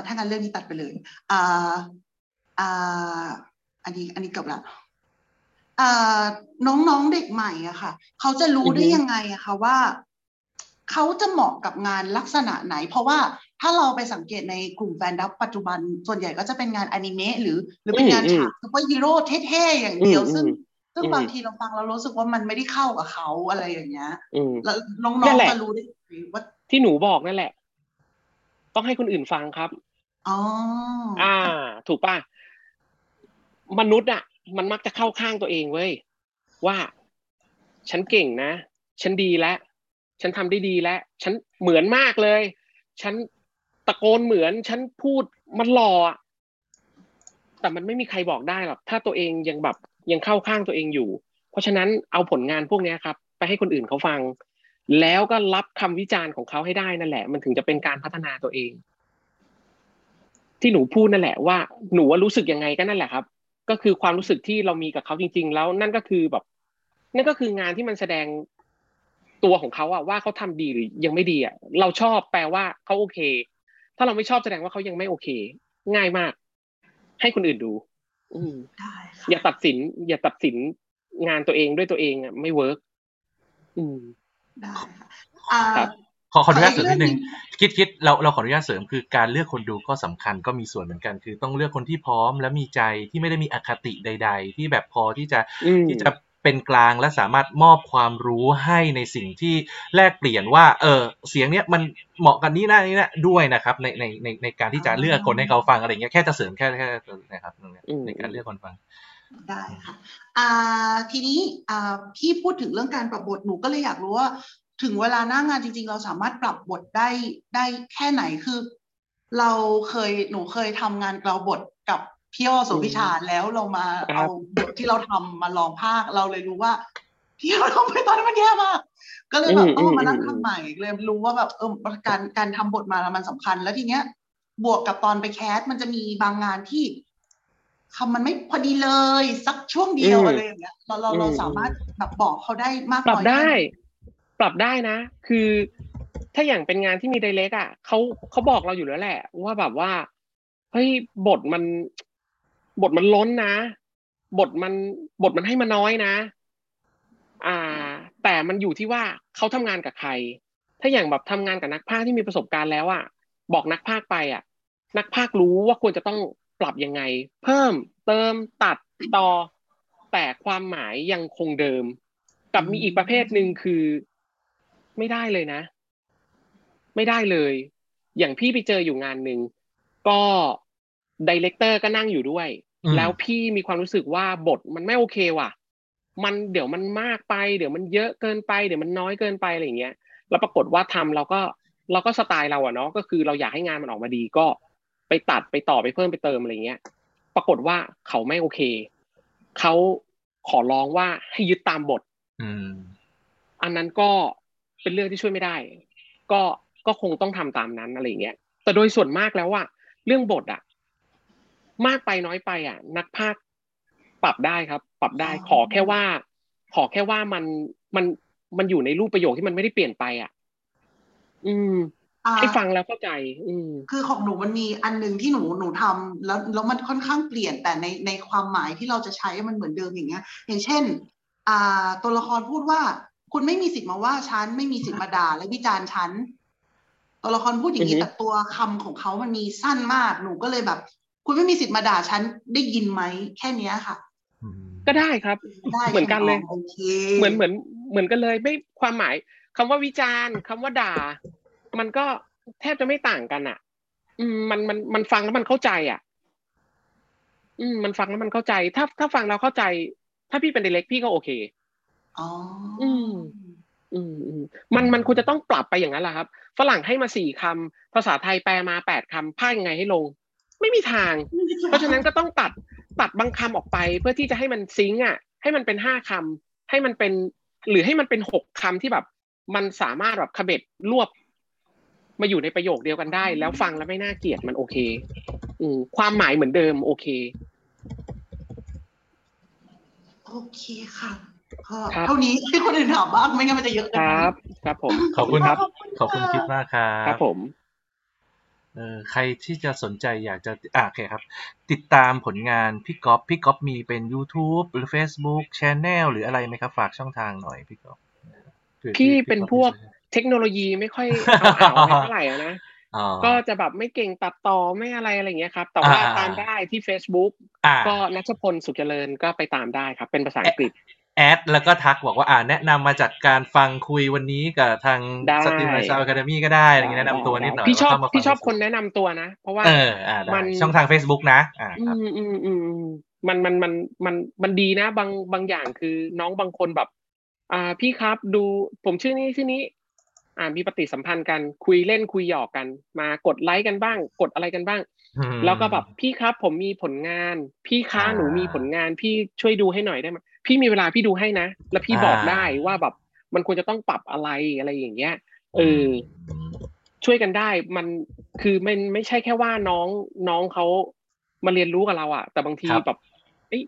ถ้างั้นเรื่องนี้ตัดไปเลยอ่าอ่าอันนี้อันนี้จบละอ่าน้องๆเด็กใหม่อะค่ะ เขาจะรู้ได้ยังไงอะคะว่าเขาจะเหมาะกับงานลักษณะไหน เพราะว่าถ้าเราไปสังเกตในกลุ่ม fandub ปัจจุบัน ส่วนใหญ่ก็จะเป็นงานอนิเมะหรือ หรือเป็นงานฉากซูเปอร์ฮีโร่เท่ๆอย่างเดียว ซึ่งซึ่งบางทีเราฟังเรารู้สึกว่ามันไม่ได้เข้ากับเขาอะไรอย่างเงี้ยอืมแล้วน้องนั่นแหละๆจะรู้ได้ยังไงว่าที่หนูบอกนั่นแหละ ต้องให้คนอื่นฟังครับอ๋ออ่า ถูกป่ะมนุษย์อะ มันมักจะเข้าข้างตัวเองเว้ยว่า ฉันเก่งนะ ฉันดีแล้วฉันทำได้ดีแล้วฉันเหมือนมากเลย ฉันตะโกนเหมือน ฉันพูดมันหล่ออะแต่มันไม่มีใครบอกได้หรอกถ้าตัวเองยังแบบยังเข้าข้างตัวเองอยู่ เพราะฉะนั้นเอาผลงานพวกเนี้ยครับ ไปให้คนอื่นเขาฟัง แล้วก็รับคำวิจารณ์ของเขาให้ได้นั่นแหละ มันถึงจะเป็นการพัฒนาตัวเอง ที่หนูพูดนั่นแหละว่าหนูว่ารู้สึกยังไงก็นั่นแหละครับ ก็คือความรู้สึกที่เรามีกับเขาจริง ๆ แล้วนั่นก็คือแบบ นั่นก็คืองานที่มันแสดงตัวของเขาอะว่าเขาทำดีหรือยังไม่ดีอะเราชอบแปลว่าเขาโอเค ถ้าเราไม่ชอบแสดงว่าเขายังไม่โอเค ง่ายมาก ให้คนอื่นดู อืมได้ค่ะอย่าตัดสิน อย่าตัดสินงานตัวเองด้วยตัวเองอะไม่ workอืม ได้ค่ะอ่าครับขอขออนุญาตเสริมนิดนึงขออีกเรื่องหนึ่คิดคิดเราเราขออนุญาตเสริมคือการเลือกคนดูก็สำคัญก็มีส่วนเหมือนกัน คือต้องเลือกคนที่พร้อมและมีใจที่ไม่ได้มีอคติใด ๆ ที่แบบพอที่จะอืมที่จะเป็นกลางและสามารถมอบความรู้ให้ในสิ่งที่แลกเปลี่ยนว่า เออเสียงเนี้ยมันเหมาะกันนี้นะนี่นะด้วยนะครับ ในในในในการที่จะเลือกคนให้เขาฟังอะไรเงี้ยแค่จะเสริมแค่แค่นะครับตรงเนี้ยอืมในการเลือกคนฟัง ได้ค่ะอ่าทีนี้อ่าพี่พูดถึงเรื่องการปรับบทหนูก็เลยอยากรู้ว่า ถึงเวลาหน้างานจริง ๆ เราสามารถปรับบทได้ได้แค่ไหนคือ เราเคยหนูเคยทำงานเราบทกับพี่อ้อโสพิชาแล้วเรามาครัเอาบบทที่เราทำมาลองภาคเราเลยรู้ว่าที่เราทำไปตอนนั้นมันแย่มากก็เลยแบบอืมต้องมานั่งอืมทำใหม่เลยรู้ว่าแบบเออการการทำบทมาแล้วมันสำคัญ แล้วทีเนี้ย บวกกับตอนไปแคสมันจะมีบางงานที่ คำมันไม่พอดีเลย สักช่วงเดียวอืมอะไรอย่างเงี้ยเราเราเราอืมสามารถแบบบอกเขาได้มากปรับน้อยแค่ได้หนปรับได้นะ คือถ้าอย่างเป็นงานที่มีไดเรกอะเขาเขาบอกเราอยู่แล้วแหละ ว่าแบบว่าเฮ้ยบทมัน บทมันล้นนะ บทมันบทมันให้มาน้อยนะ อ่า แต่มันอยู่ที่ว่าเขาทำงานกับใคร ถ้าอย่างแบบทำงานกับนักพากย์ที่มีประสบการณ์แล้วอะบอกนักพากย์ไปอะ นักพากย์รู้ว่าควรจะต้อง ปรับยังไง เพิ่มเติมตัดต่อ แต่ความหมายยังคงเดิม กับมีอีกประเภทหนึ่งคือ ไม่ได้เลยนะ ไม่ได้เลย อย่างพี่ไปเจออยู่งานหนึ่งก็ดีเลกเตอร์ก็นั่งอยู่ด้วยอืมแล้วพี่มีความรู้สึกว่าบทมันไม่โอเคว่ะ มันเดี๋ยวมันมากไป เดี๋ยวมันเยอะเกินไป เดี๋ยวมันน้อยเกินไปอะไรอย่างเงี้ย แล้วปรากฏว่าทำเราก็เราก็สไตล์เราอะเนาะก็คือเราอยากให้งานมันออกมาดีก็ ไปตัดไปต่อไปเพิ่มไปเติมอะไรเงี้ย ปรากฏว่าเขาไม่โอเค เขาขอร้องว่าให้ยึดตามบทอืมอันนั้นก็เป็นเรื่องที่ช่วยไม่ได้ ก็ก็คงต้องทำตามนั้นอะไรเงี้ย แต่โดยส่วนมากแล้วอะเรื่องบทอะมากไปน้อยไปอะนักพากย์ปรับได้ครับ ปรับได้อ๋อขอแค่ว่า ขอแค่ว่ามันมันมันอยู่ในรูปประโยคที่มันไม่ได้เปลี่ยนไปอะอืมอ่า ให้ฟังแล้วเข้าใจ อืมคือของหนูมันมีอันหนึ่งที่หนูหนูทำแล้วแล้วมันค่อนข้างเปลี่ยนแต่ในในความหมายที่เราจะใช้มันเหมือนเดิมอย่างเงี้ย อย่างเช่น อ่า ตัวละครพูดว่า คุณไม่มีสิทธิ์มาว่าฉันไม่มีสิทธิ์มาด่าและวิจารณ์ฉันตัวละครพูดอย่างนี้อือฮึแต่ตัวคำของเขามันมีสั้นมากหนูก็เลยแบบ คุณไม่มีสิทธิ์มาด่าฉันได้ยินไหมแค่เนี้ยค่ะ ก็ได้ครับได้เหมือนกันเลยโอเคเหมือนเหมือนเหมือนกันเลย ไม่ความหมายคำว่าวิจารณ์คำว่าด่า มันก็แทบจะไม่ต่างกันอะ อืมมันมันมันฟังแล้วมันเข้าใจอะ อืมมันฟังแล้วมันเข้าใจ ถ้าถ้าฟังแล้วเข้าใจ ถ้าพี่เป็นเด็กเล็กพี่ก็โอเคอ๋อออืมอืมอืมมันมันควรจะต้องปรับไปอย่างนั้นแหละครับ ฝรั่งให้มาสี่คำภาษาไทยแปลมาแปดคำพากยังไงให้ลง ไม่มีทาง เพราะฉะนั้นก็ต้องตัดตัดบางคำออกไป เพื่อที่จะให้มันซิงก์อะ ให้มันเป็นห้าคำให้มันเป็น หรือให้มันเป็นหกคำที่แบบ มันสามารถแบบขบเบ็ดรวบ มาอยู่ในประโยคเดียวกันได้ แล้วฟังแล้วไม่น่าเกลียดมันโอเค อืมความหมายเหมือนเดิมโอเค โอเคค่ะก็ครับเท่านี้ที่คนอื่นถามบ้างไม่งั้นมันจะเยอะเกิคนไปรับ ครับ ผม ขอบคุณครับ ขอบคุณคลิปมากครับครับผมเออใครที่จะสนใจอยากจะอะโอเคครับ ติดตามผลงานพี่ก๊อฟพี่ก๊อฟมีเป็น YouTube หรือ Facebook Channel หรืออะไรไหมครับ ฝากช่องทางหน่อยพี่ก๊อฟผื่อพี่เป็นก๊อฟพวกจะ เทคโนโลยีไม่ค่อยเอาอ่าวอะไรเท่าไหร่อะนะอ๋อก็จะแบบไม่เก่งตัดต่อไม่อะไรอะไรอย่างเงี้ยครับ แต่ว่าอ่าตามได้ที่ Facebook อ่าก็นัชพลสุขเจริญก็ไปตามได้ครับ เป็นภาษาอังกฤษ add แล้วก็ทักบอกว่าอ่าแนะนำมาจากการฟังคุยวันนี้กับทางได้สตรีมไลฟ์สไตล์อะคาเดมี่ก็ได้อะไรเงี้ยแนะนำตัวนิดหน่อยพี่ชอบว่าเข้ามาฟังพี่ชอบคนแนะนำตัวนะ เพราะว่าเอออ่าได้มันช่องทาง Facebook นะอ่าอืครับมอืมอืมอืมมันมันมันมันมันดีนะ บางบางอย่างคือน้องบางคนแบบ อ่าพี่ครับดูผมชื่อนี้ชื่อนี้ อ่ามีปฏิสัมพันธ์กันคุยเล่นคุยหยอกกัน มากดไลค์กันบ้าง กดอะไรกันบ้างอืมแล้วก็แบบพี่ครับ ผมมีผลงาน พี่ค้าอ่าหนูมีผลงาน พี่ช่วยดูให้หน่อยได้ไหมพี่มีเวลาพี่ดูให้นะ แล้วพี่บอกอ่าได้ว่าแบบมันควรจะต้องปรับอะไรอะไรอย่างเงี้ยเออมช่วยกันได้ มันคือมันไม่ใช่แค่ว่าน้องน้องเขามาเรียนรู้กับเราอะแต่บางทีแบบเอ้ย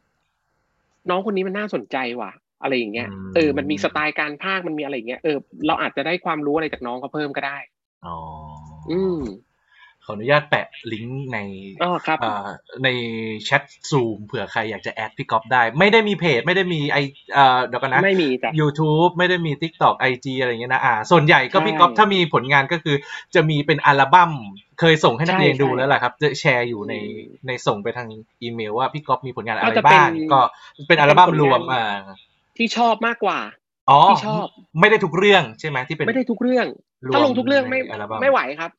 น้องคนนี้มันน่าสนใจว่ะ อะไรอย่างเงี้ยเออมันมีสไตล์การพากย์มันมีอะไรอย่างเงี้ยเออเราอาจจะได้ความรู้อะไรจากน้องเขาเพิ่มก็ได้อ๋อออืมขออนุญาตแปะลิงก์ในอ๋อครับอ่าในแชทซูมเผื่อใครอยากจะแอดพี่ก๊อฟได้ ไม่ได้มีเพจ ไม่ได้มีไอเอ่อเดี๋ยวกันนะไม่มีจ้ะ YouTube ไม่ได้มี TikTok IG อะไรอย่างเงี้ยนะอ่า ส่วนใหญ่ก็ใช่พี่ก๊อฟถ้ามีผลงานก็คือ จะมีเป็นอัลบั้มเคยส่งให้นักเรียนใช่ดูใช่แล้วแหละครับจะแชร์อยู่ในอืมในส่งไปทางอีเมลว่าพี่ก๊อฟมีผลงานอะไรก็จะเป็นบ้างก็เป็นอัลบั้มรวมเป็นผลงานอ่า ที่ชอบมากกว่าอ๋อที่ชอบ ไม่ได้ทุกเรื่องใช่ไหมที่เป็นไม่ได้ทุกเรื่องรวมถ้าลงทุกเรื่องไม่ในอัลบั้มไม่ไหวครับ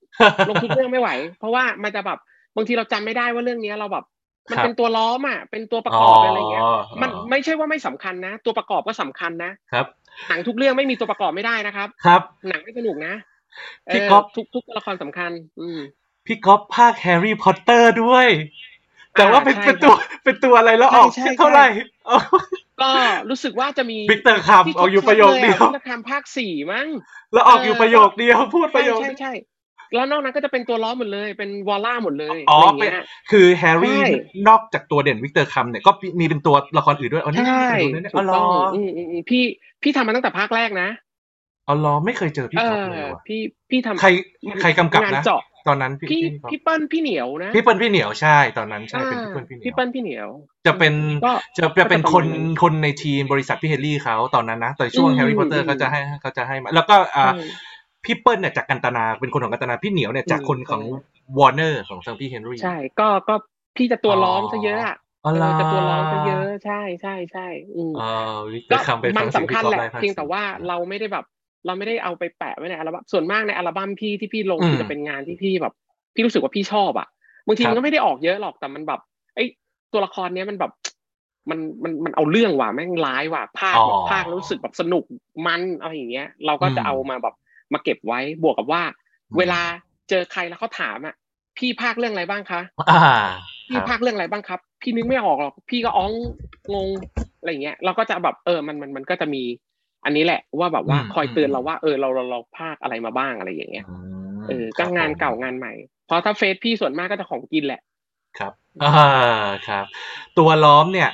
ลงทุกเรื่องไม่ไหว เพราะว่ามันจะแบบบางทีเราจำไม่ได้ว่าเรื่องเนี้ยเราแบบมันครับเป็นตัวล้อมอะเป็นตัวประกอบอะไรเงี้ยอ๋อมันไม่ใช่ว่าไม่สำคัญนะ ตัวประกอบก็สำคัญนะครับหนังทุกเรื่องไม่มีตัวประกอบไม่ได้นะครับ ครับ หนังไม่สนุกนะพี่เออก๊อฟทุกทุกตัวละครสำคัญ อืมพี่ก๊อฟพากย์แฮร์รี่พอตเตอร์ด้วย แต่ว่าเป็นใช่เป็นตัวเป็นตัวอะไรแล้วออกใช่ใช่ เท่าไหร่อ๋อก็รู้สึกว่าจะมีวิกเตอร์ครัมเอาอยู่ประโยคเดียววิกเตอร์ครัมภาคสี่มั้ง แล้วออกอยู่ประโยคเดียวพูดประโยค ใช่เดียวใช่ แล้วนอกนั้นก็จะเป็นตัวล้อหมดเลย เป็นวอลล่าหมดเลยอ๋ออะไรเป็นเงี้ย คือแฮร์รี่ใช่ นอกจากตัวเด่นวิกเตอร์คัมเนี่ยก็มีเป็นตัวละครอื่นด้วยอ๋อนี่ใช่ไม่เคยดูนะเนี่ยถูอ๋อกเหรต้อองอืมอืมอืมพี่พี่ทำมาตั้งแต่ภาคแรกนะ อ๋อเหรอไม่เคยเจอพี่เอก๊อฟอเลยว่ะพี่พี่ทำใครมันใครกำกับงานนะ เจาะ ตอนนั้นพี่พี่ก๊อฟพี่เปิ้ลพี่เหนียวนะพี่เปิ้ลพี่เหนียวใช่ตอนนั้นใช่เป็นอ่าพี่เปิ้ลพี่เหนียวพี่เปิ้ลพี่เหนียว จะเป็นก็จะจะเป็นก็จะคนประมาณนั้นคนในทีมบริษัทพี่เฮนรี่เขาตอนนั้นนะแต่ช่วงอืมแฮร์รี่พอตเตออืร์มเขาจะให้เขาจะให้มาแล้วก็อ่าใช่พี่เปิ้ลเนี่ยจากกันตนาเป็นคนของกันตนาพี่เหนียวเนี่ยจากอืมคนของใช่วอร์เนอร์ของทางพี่เฮนรี่ใช่ก็ก็พี่จะตัวล้อมซะเยอะอะอ๋อเหรอเออจะตัวล้อมซะเยอะใช่ใช่ใช่อืมเออวิกเตอก็ร์คัมไปมัฟันงเสียงสำพี่คัญก๊อฟแหละได้ภาคเพียงแต่สี่ว่าเราไม่ได้แบบ เราไม่ได้เอาไปแปะไว้ในอัลบั้มส่วนมากในอัลบั้มพี่ที่พี่ลงอืมคือจะเป็นงานที่พี่แบบ พี่รู้สึกว่าพี่ชอบอะบางทีครับมันก็ไม่ได้ออกเยอะหรอกแต่มันแบบไอ้ยตัวละครเนี้ยมันแบบมันมันมันเอาเรื่องว่ะแม่งร้ายว่ะภาคแบบภาคแล้วรู้สึกแบบสนุกมันอะไรอย่างเงี้ย เราก็จะเอามาแบบมาเก็บไว้บวกกับว่า เวลาเจอใครแล้วเขาถามอะพี่ภาคเรื่องอะไรบ้างคะอ่าคพี่รับภาคเรื่องอะไรบ้างครับ พี่นึกไม่ออกหรอก พี่ก็อ้องงงอะไรเงี้ยเราก็จะแบบเออมันมันมันก็จะมี อันนี้แหละว่าแบบว่าอืมคอยเตือนเราอืมว่าเออเราเราเราภาคอะไรมาบ้างอะไรอย่างเงี้ยอืมเออก็งานเก่างานใหม่ เพราะถ้าเฟซพี่ส่วนมากก็จะของกินแหละ ครับอ่าครับ ตัวล้อมเนี่ย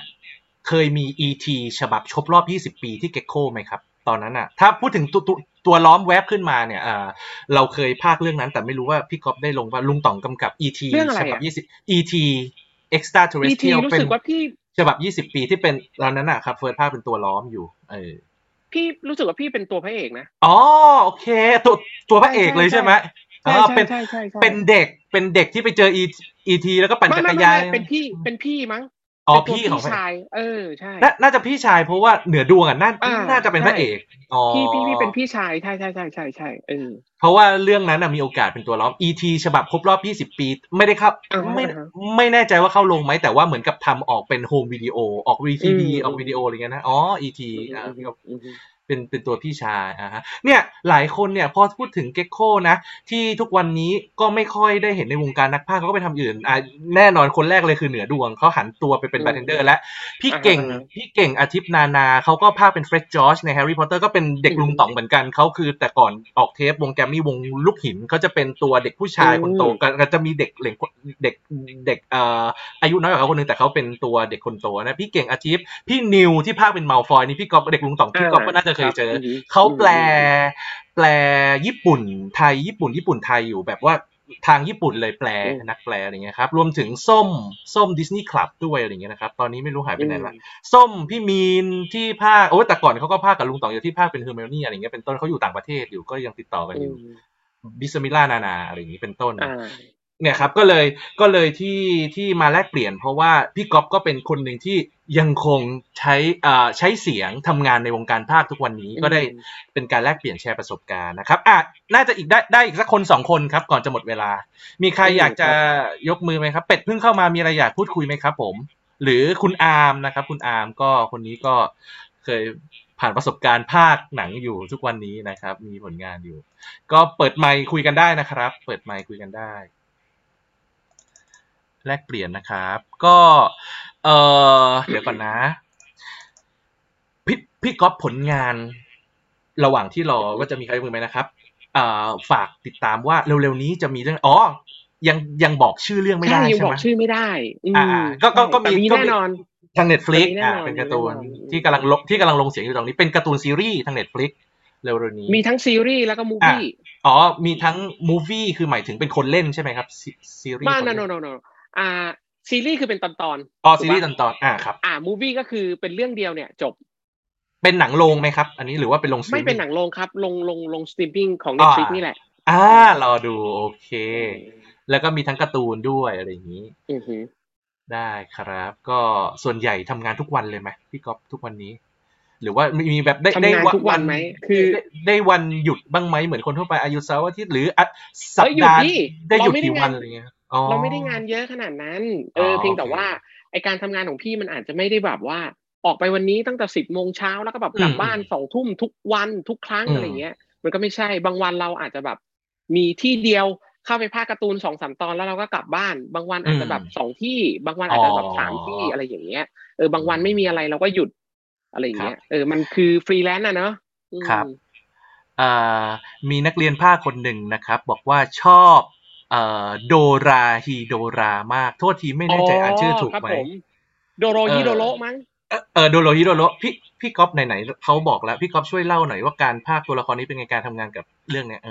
เคยมี ET ฉบับครบรอบ 20 ปีที่เก็กโคไหมครับ ตอนนั้นอะถ้าพูดถึงตัวตัวตัวล้อมแวบขึ้นมาเนี่ยอ่าเราเคยภาคเรื่องนั้น แต่ไม่รู้ว่าพี่ก๊อฟได้ลงว่าลุงต่องกำกับ E.T. เรื่องอะไรฉอะบับยี่สิบ E.T. Extra พีที Terrestrial รู้เป็นสึกว่าพี่ฉบับยี่สิบปีที่เป็นตอนนั้นอะครับเฟิร์สภาคเป็นตัวล้อมอยู่ เออ พี่รู้สึกว่าพี่เป็นตัวพระเอกนะ อ๋อโอเค ตัวตัวพระเอกเลยใช่ไหมใช่อ๋อใช่เป็นใช่ใช่ใช่เป็นเด็กเป็นเด็กที่ไปเจอ E.T. แล้วก็ปั่นไม่จักไม่รไม่ยานไม่เป็นพี่เป็นพี่มั้ง อ๋อเป็นตัวพี่ของพระเอกชาย เออใช่นาน่าจะพี่ชายเพราะว่าเหนือดวงอะน่าอ่าน่าจะเป็นพระเอกอ๋อพี่พี่พี่เป็นพี่ชายใช่ใช่ใช่ใช่ใช่เออเพราะว่าเรื่องนั้นน่ะมีโอกาสเป็นตัวล้อม E.T. ฉบับครบรอบ 20 ปี ไม่ได้เข้าอ่าฮะไม่อ่าฮะไม่แน่ใจว่าเข้าลงไหมแต่ว่าเหมือนกับทำออกเป็นโฮมวิดีโอออก VCD อืมออกวิดีโออะไรเงี้ยนะอ๋อ E.T. อ่าอืมอืมอืม เป็นเป็นตัวพี่ชายอะฮะเนี่ยหลายคนเนี่ยพอพูดถึงเก็กโคนะ ที่ทุกวันนี้ก็ไม่ค่อยได้เห็นในวงการนักพากย์เขาก็ไปทำอื่นอะแน่นอนคนแรกเลยคือเหนือดวงเขาหันตัวไปเป็นอืมบาร์เทนเดอร์ และพี่อ่าฮะเก่งอ่าฮะพี่เก่งอาทิตย์นานาเขาก็พากย์เป็นเฟร็ดจอร์จในแฮร์รี่พอตเตอร์ก็เป็นเด็กอืมลุงต๋องเหมือนกันเขาคือแต่ก่อนออกเทปวงแกรมมี่วงลูกหินเขาจะเป็นตัวเด็กผู้ชายอืมคนโตก็ก็จะมีเด็กเด็กเด็กเด็กเอ่ออายุน้อยกว่าเขาคนหนึงแต่เขาเป็นตัวเด็กคนโตนะพี่เก่งอาทิตย์พี่นิวที่พากย์เป็นมัลฟอยนี่พี่ก๊อฟเด็กลุงต๋องพี่ก๊อฟก็น่าจะเคยเจอครับอืมเขาแปล แปลญี่ปุ่นไทยญี่ปุ่นญี่ปุ่นไทยอยู่แบบว่าทางญี่ปุ่นเลยแปลอืมนักแปลอะไรเงี้ยครับรวมถึงส้มส้มดิสนีย์คลับด้วยอะไรเงี้ยนะครับตอนนี้ไม่รู้หายไปไหนละส้มพี่มีนที่พากย์โอ้ยแต่ก่อนเขาก็พากย์กับลุงต๋องอยู่ที่พากย์เป็นเฮอร์เมลนี่อะไรเงี้ยเป็นต้นเขาอยู่ต่างประเทศอยู่ก็ยังติดต่อกันอือยู่มบิสมิล่านานาอะไรอย่างนี้เป็นต้นอ่า เนี่ยครับก็เลยก็เลยที่ที่มาแลกเปลี่ยน เพราะว่าพี่ก๊อฟก็เป็นคนหนึ่งที่ยังคงใช้อ่าใช้เสียงทำงานในวงการภาคทุกวันนี้ก็ได้อืมเป็นการแลกเปลี่ยนแชร์ประสบการณ์นะครับอะน่าจะอีกได้ได้อีกสักคนสองคนครับ ก่อนจะหมดเวลา มีใครอยากจะยกมือไหมครับ เป็ดเพิ่งเข้ามามีอะไรอยากพูดคุยไหมครับ ผม หรือคุณอาร์มนะครับ คุณอาร์มก็คนนี้ก็เคยผ่านประสบการณ์ภาคหนังอยู่ทุกวันนี้นะครับ มีผลงานอยู่ ก็เปิดไมค์คุยกันได้นะครับ เปิดไมค์คุยกันได้ แลกเปลี่ยนนะครับ ก็ เออเดี๋ยวก่อนนะ พี่พี่ก๊อฟผลงาน ระหว่างที่รอว่าจะมีใครยกมือไหมนะครับอ่าฝากติดตามว่าเร็วๆนี้จะมีเรื่องอ๋อยังยังบอกชื่อเรื่องไม่ได้ใช่ยังใช่ไหอกชื่อไม่ได้อืมอ่า ก็ก็ก็มีแต่มีก็แน่นอนทาง Netflix มีแน่อ่าเป็นการ์ตูนมีแน่นอนที่กำลังลงที่กำลังลงเสียงอยู่ตรงนี้เป็นการ์ตูนซีรีส์ทาง Netflix เร็วๆนี้มีทั้งซีรีส์แล้วก็ movie อะอ๋อมีทั้ง movie คือหมายถึงเป็นคนเล่นใช่ไหมครับซีซีรีส์มาคน no เล่นโนโนโนอ่าซีรีส์คือเป็นตอนตอนๆอ๋อถูกปะรีส์ตอนตอนอ่าครับ อ่า movie ก็คือเป็นเรื่องเดียวเนี่ย จบ เป็นหนังโรงไหมครับ อันนี้หรือว่าเป็นลงไม่เป็นหนังโรงครับ ลงลงลงสตรีมมิ่งของอ่า Netflix นี่แหละ อ่ารอดูโอเค แล้วก็มีทั้งการ์ตูนด้วยอะไรอย่างนี้อือหือได้ครับ ก็ส่วนใหญ่ทำงานทุกวันเลยไหมพี่ก๊อฟทุกวันนี้ หรือว่ามีมีแบบได้ทำได้งานทุกวันไหมคือได้ได้วันหยุดบ้างไหมเหมือนคนทั่วไปอายุเสาร์อาทิตย์หรืออะสัปเอ้ยหยุดดาห์ดิได้หยุดเราไม่ได้กี่วันงานอะไรเงี้ยอ๋อ เราไม่ได้งานเยอะขนาดนั้น เอออ๋อเพียงแต่โอเคว่าไอการทำงานของพี่มันอาจจะไม่ได้แบบว่าออกไปวันนี้ตั้งแต่สิบโมงเช้าแล้วก็แบบกลับอืมบ้านสองทุ่มทุกวันทุกครั้งอืมอะไรเงี้ย มันก็ไม่ใช่บางวันเราอาจจะแบบมีที่เดียวเข้าไปภาคการ์ตูนสองสามตอนแล้วเราก็กลับบ้าน บางวันอาจจะแบบสองที่ บางวันอาจจะแบบสามที่อะไรอย่างเงี้ยเออบางวันไม่มีอะไรเราก็หยุดอะไรอย่างเงี้ยเออมันคือฟรีแลนซ์อะเนาะอืมครับอ่ามีนักเรียนพากย์คนหนึ่งนะครับ บอกว่าชอบเอ่อ โดราฮีโดรามาก โทษทีไม่แน่ใจอ่านชื่อถูกครับไหมผมโดโรเออฮิโดโรมั้งเออเออโดโรฮิโดโรพี่พี่ก๊อฟไหนๆเขาบอกแล้ว พี่ก๊อฟช่วยเล่าหน่อยว่าการพากย์ตัวละครนี้เป็นไงการทำงานกับเรื่องเนี้ยเอ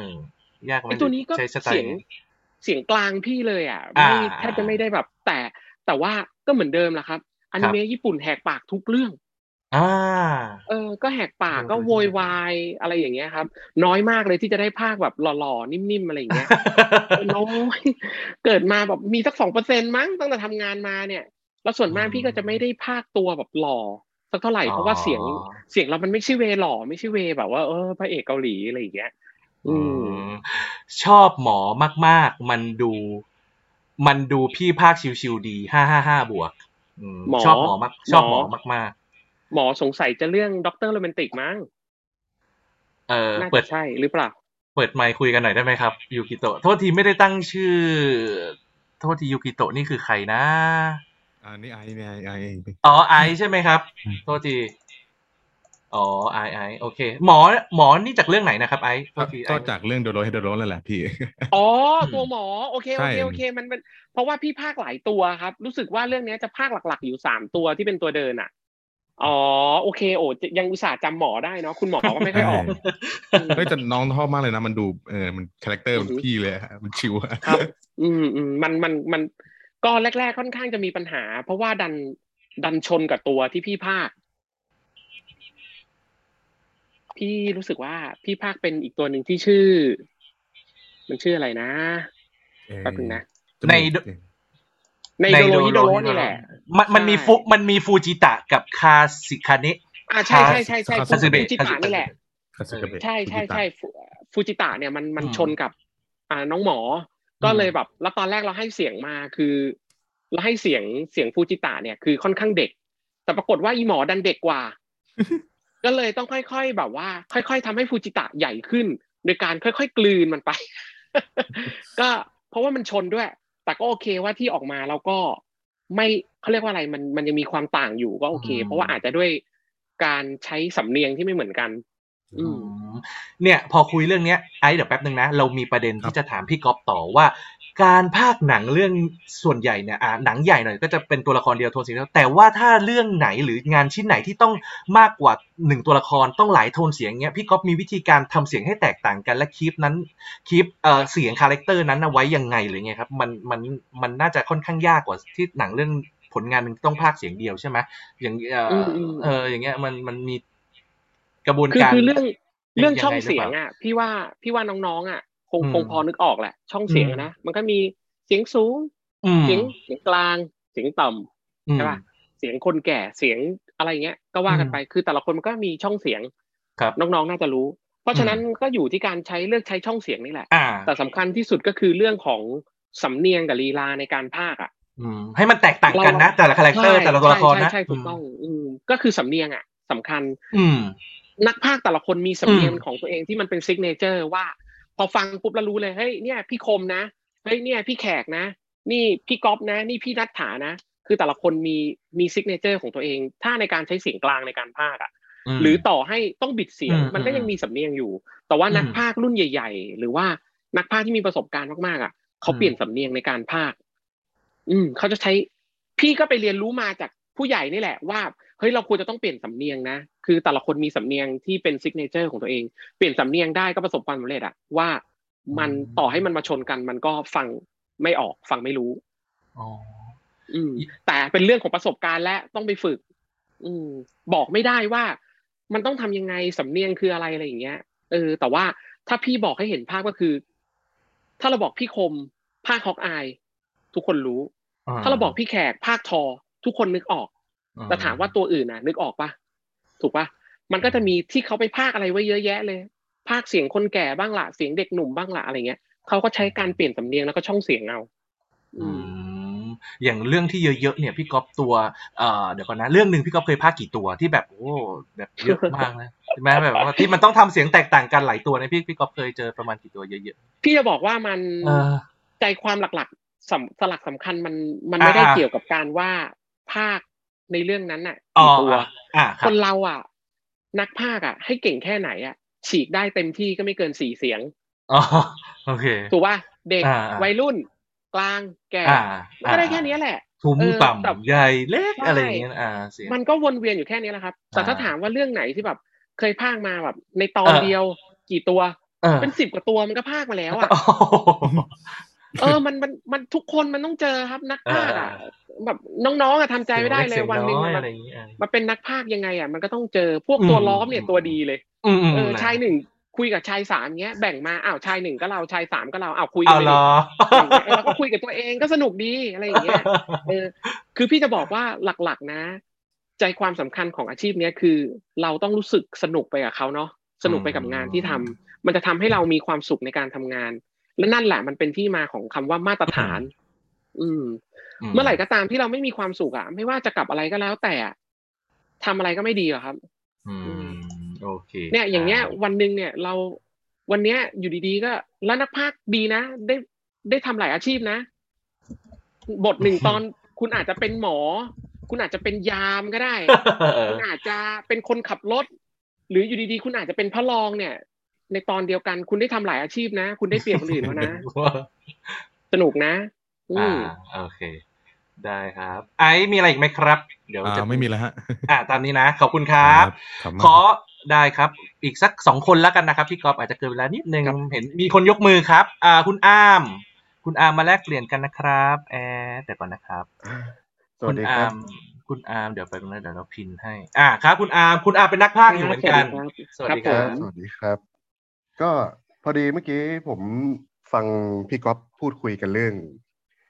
อยากไหมไอตัวนี้ก็ใช้สไตล์เสียงไงเสียงกลางพี่เลยอะอ่าไม่แทบจะไม่ได้แบบ แต่แต่ว่าก็เหมือนเดิมแหละครับอนิเมะญี่ปุ่นแหกปากทุกเรื่อง อ่าเออ ก็แหกปากเออก็เออโวยวาย อะไรอย่างเงี้ยครับ น้อยมากเลยที่จะได้ภาคแบบหล่อ ๆ นิ่ม ๆ อะไรอย่างเงี้ย เออ น้อย เกิดมาแบบมีสักสองเปอร์เซ็นมั้ง ตั้งแต่ทำงานมาเนี่ย แล้วส่วนมากอืมพี่ก็จะไม่ได้ภาคตัวแบบหล่อสักเท่าไหร่อ๋อ เพราะว่าเสียง เสียงเรามันไม่ใช่เวหล่อ ไม่ใช่เวแบบว่า เออ พระเอกเกาหลี อะไรอย่างเงี้ย อืมม ชอบหมอมาก ๆ มันดู มันดูพี่พากย์ชิวๆดีห้าห้าห้าบวก อืม หมอชอบหมอมากชอบหมอหมอมาก หมอสงสัยจะเรื่อง Doctor Romantic มั้งๆเออน่าเปิจะดใช่หรือเปล่า เปิดไมค์คุยกันหน่อยได้ไหมครับยูกิโตะโทษทีไม่ได้ตั้งชื่อ โทษทียูกิโตะนี่คือใครนะ อันนี้ไอเนี่ยไอไออ๋อไอซ์ใช่ไหมครับ โทษที อ๋อไอไอโอเค หมอหมอนี่จากเรื่องไหนนะครับไอซ์โทษทีไอก็จากเรื่องโดโรเฮโดโรนั่นแหละพี่ อ๋ออืมตัวหมอ โอเคใช่โอเคโอเคมันเป็นเพราะว่าพี่พากย์หลายตัวครับ รู้สึกว่าเรื่องเนี้ยจะพากย์หลัก ๆ อยู่สามตัวที่เป็นตัวเดินอะ อ๋อโอเคโอ้ยังอุตส่าห์จำหมอได้เนาะคุณหมอก็ไม่ค่อยออกเฮ้ยแต่น้องชอบมากเลยนะ มันดูเออมัน character มันอือหือพี่เลยอะมันชิวอะครับ อืมอืมมันมันมันก็แรก ๆ ค่อนข้างจะมีปัญหา เพราะว่าดันดันชนกับตัวที่พี่ภาค พี่รู้สึกว่าพี่ภาคเป็นอีกตัวหนึ่งที่ชื่อ มันชื่ออะไรนะแป๊บนึงนะจมูกใน ในในโดโรฮิโดโรโดโรนี่แหละ มันมันมีใช่ฟุมันมีฟูจิตะกับคาสิคาเนะอ่าใช่ใช่ใช่ใช่คาซึเบะฟูจิตะนี่แหละคาสึกะเบะใช่ใช่ใช่ฟูฟูจิตะเนี่ยมันมันอืมชนกับ อ่าน้องหมอ ก็เลยแบบแล้วตอนแรกเราให้เสียงมาคือเราให้เสียงเสียงฟูจิตะเนี่ยคือค่อนข้างเด็ก แต่ปรากฏว่าอีหมอดันเด็กกว่า ก็เลยต้องค่อย ๆ แบบว่า ค่อย ๆทำให้ฟูจิตะใหญ่ขึ้น โดยการค่อย ๆ กลืนมันไป ก็เพราะว่ามันชนด้วย แต่ก็โอเคว่าที่ออกมาเราก็ไม่เขาเรียกว่าอะไรมันมันยังมีความต่างอยู่ก็โอเคอืมเพราะว่าอาจจะด้วยการใช้สำเนียงที่ไม่เหมือนกันอืมเนี่ย พอคุยเรื่องเนี้ยไอ้เดี๋ยวแป๊บนึงนะ เรามีประเด็นที่จะถามพี่ก๊อฟต่อว่า การพากย์หนังเรื่องส่วนใหญ่เนี่ยอ่าหนังใหญ่หน่อยก็จะเป็นตัวละครเดียวโทนสีเดียวแต่ว่าถ้าเรื่องไหนหรืองานชิ้นไหนที่ต้องมากกว่าหนึ่งตัวละครต้องหลายโทนเสียงเนี้ยพี่ก๊อฟมีวิธีการทำเสียงให้แตกต่างกันและ keep นั้น keep เอ่อเสียง character นั้นเอาไว้ยังไงหรือไงครับมันมันมันน่าจะค่อนข้างยากกว่าที่หนังเรื่องผลงานหนึ่งต้องพากย์เสียงเดียวใช่ไหมอย่างเอ่ออมอืมเอออย่างเงี้ยมันมันมีกระบวนคือการคือเรื่องเรื่องยังไงช่องหรือเปล่าเสียงอะพี่ว่าพี่ว่าน้องๆอะ คงอืมคงพอนึกออกแหละ ช่องเสียงอืมอะนะมันก็มีเสียงสูงอืมเสียงเสียงกลางเสียงต่ำอืมใช่ป่ะเสียงคนแก่เสียงอะไรเงี้ย ก็ว่ากันอืมไปคือแต่ละคนมันก็มีช่องเสียงครับน้องๆน่าจะรู้ เพราะฉะนั้นก็อยู่ที่การใช้เลือกใช้ช่องเสียงนี่แหละอ่าแต่สำคัญที่สุดก็คือเรื่องของสำเนียงกับลีลาในการพากย์อะอืมให้มันแตกต่างกันนะแต่ละ character ใช่แต่ละตัวละครนะใช่ใช่ถูกต้องอืมก็คือสำเนียงอะสำคัญ อืมนักพากย์แต่ละคนมีสำเนียงอืมของตัวเองที่มันเป็น signature ว่า พอฟังปุ๊บแล้วรู้เลยเฮ้ยเนี่ยพี่คมนะเฮ้ยเนี่ยพี่แขกนะ นี่พี่ก๊อฟนะ นี่พี่นัทถานะ คือแต่ละคนมีมี signature ของตัวเอง ถ้าในการใช้เสียงกลางในการพากย์อะมหรือต่อให้ต้องบิดเสียงอืมมันก็ยังมีสำเนียงอยู่ แต่ว่าอืมนักพากย์รุ่นใหญ่ ๆ หรือว่านักพากย์ที่มีประสบการณ์มากๆอะเขาอืมเปลี่ยนสำเนียงในการพากย์อืมเขาจะใช้พี่ก็ไปเรียนรู้มาจาก ผู้ใหญ่นี่แหละว่าเฮ้ยเราควรจะต้องเปลี่ยนสำเนียงนะ คือแต่ละคนมีสำเนียงที่เป็น signature ของตัวเอง เปลี่ยนสำเนียงได้ก็ประสบความสำเร็จอะว่ามันต่อให้มันมาชนกัน มันก็ฟังไม่ออกฟังไม่รู้อ๋ออืม แต่เป็นเรื่องของประสบการณ์และต้องไปฝึก อืม บอกไม่ได้ว่า มันต้องทำยังไงสำเนียงคืออะไรอะไรอย่างเงี้ยเออ แต่ว่าถ้าพี่บอกให้เห็นภาพก็คือ ถ้าเราบอกพี่คมภาคฮอกอายทุกคนรู้ ถ้าเราบอกพี่แขกภาคทอ ทุกคนนึกออก แต่ถามว่าตัวอื่นน่ะ นึกออกปะถูกปะมันก็จะมีที่เขาไปภาคอะไรไว้เยอะแยะเลย ภาคเสียงคนแก่บ้างละเสียงเด็กหนุ่มบ้างละอะไรเงี้ยเขาก็ใช้การเปลี่ยนสำเนียงแล้วก็ช่องเสียงเอาอือืมมอย่างเรื่องที่เยอะๆเนี่ยพี่ก๊อฟตัวเอ่อเดี๋ยวก่อนนะเรื่องหนึ่งพี่ก๊อฟเคยพากย์กี่ตัวที่แบบโอ้แบบเยอะมากนะใช่ไหมแบบว่าที่มันต้องทำเสียงแตกต่างกันหลายตัวเนะพี่พี่ก๊อฟเคยเจอประมาณกี่ตัวเยอะพี่จะบอกว่ามันๆเออใจความหลักๆสำสลักสำคัญมันมันไม่ได้อ่าเกี่ยวกับการว่า ภาคในเรื่องนั้นน่ะอ๋อกี่ตัวอะอะคครับนเราอะ นักภาคอะ ให้เก่งแค่ไหนอะ ฉีกได้เต็มที่ก็ไม่เกินสี่เสียงอ๋อโอเคถูกป่ะเด็กอ่าอ่าวัยรุ่น กลางแก่อ่ามันก็ได้แค่นี้แหละทุ้มเออแต่ต่ำใหญ่เล็กใช่อะไรอย่างเงี้ยอ่าเสียงมันก็วนเวียนอยู่แค่นี้แหละครับ แต่ถ้าอ่าถามว่าเรื่องไหนที่แบบ เคยพากมาแบบ ในตอนเออเดียวกี่ตัวเออเป็นสิบกว่าตัวมันก็พากมาแล้วอะโอ้โห เออมันมันมันทุกคนมันต้องเจอครับนักพากย์อะเออแบบน้องๆอะทำใจไม่ได้เลยสีงวันหนึ่งอยมันอะไรอย่างเงี้ยอะมาเป็นนักพากย์ยังไงอะมันก็ต้องเจอพวกอืมตัวล้อมเนี่ยตัวดีเลยอืมอืมเออนะชายหนึ่งคุยกับชายสามเงี้ยแบ่งมาอ้าวชายหนึ่งก็เราชายสามก็เราอ้าวคุยกัเอานไปเหรดิออย่างเงี้ยเออแล้วก็คุยกับตัวเองก็สนุกดีอะไรอย่างเงี้ยเออคือพี่จะบอกว่าหลักๆนะ ใจความสำคัญของอาชีพเนี้ยคือ เราต้องรู้สึกสนุกไปกับเขาเนาะสนุกไปกับงานที่ทำมันจะทำให้เรามีความสุขในการทำงาน และนั่นแหละมันเป็นที่มาของคำว่ามาตรฐาน อืม เมื่อไหร่ก็ตามที่เราไม่มีความสุขอะไม่ว่าจะกลับอะไรก็แล้วแต่อะทำอะไรก็ไม่ดีหรอกครับ อืมโอเค เนี่ย อย่างเงี้ย วันหนึ่งเนี่ย เราวันเนี้ย อยู่ดีๆก็แล้วนักพากย์ดีนะได้ได้ทำหลายอาชีพนะ บทหนึ่งตอนคุณอาจจะเป็นหมอ คุณอาจจะเป็นยามก็ได้เออคุณอาจจะเป็นคนขับรถ หรืออยู่ดีๆ คุณอาจจะเป็นพระรองเนี่ย ในตอนเดียวกัน คุณได้ทำหลายอาชีพนะ คุณได้เปรียบคนอื่นเขานะสนุกนะอือ่ามโอเค ได้ครับ ไอซ์มีอะไรอีกไหมครับ เดี๋ยวอ่าจะไม่มีแล้วฮะอ่าตามนี้นะ ขอบคุณครับขอบคุณขมากอได้ครับ อีกสักสองคนแล้วกันนะครับพี่กอฟอาจจะเกินเวลานิดนึงเห็นมีคนยกมือครับ อ่า คุณอาม คุณอามมาแลกเปลี่ยนกันนะครับแอร์แต่ก่อนนะครับสวัสดีครับณอามคุณอาร์มเดี๋ยวไปตรงนั้นเดี๋ยวเราพินให้ อ่าครับ คุณอาร์มคุณอาร์มเป็นนักพากย์อยู่เหมือนกัน สวัสดีคครัรับบสวัสดีครับ ก็พอดีเมื่อกี้ผมฟังพี่ก๊อฟพูดคุยกันเรื่อง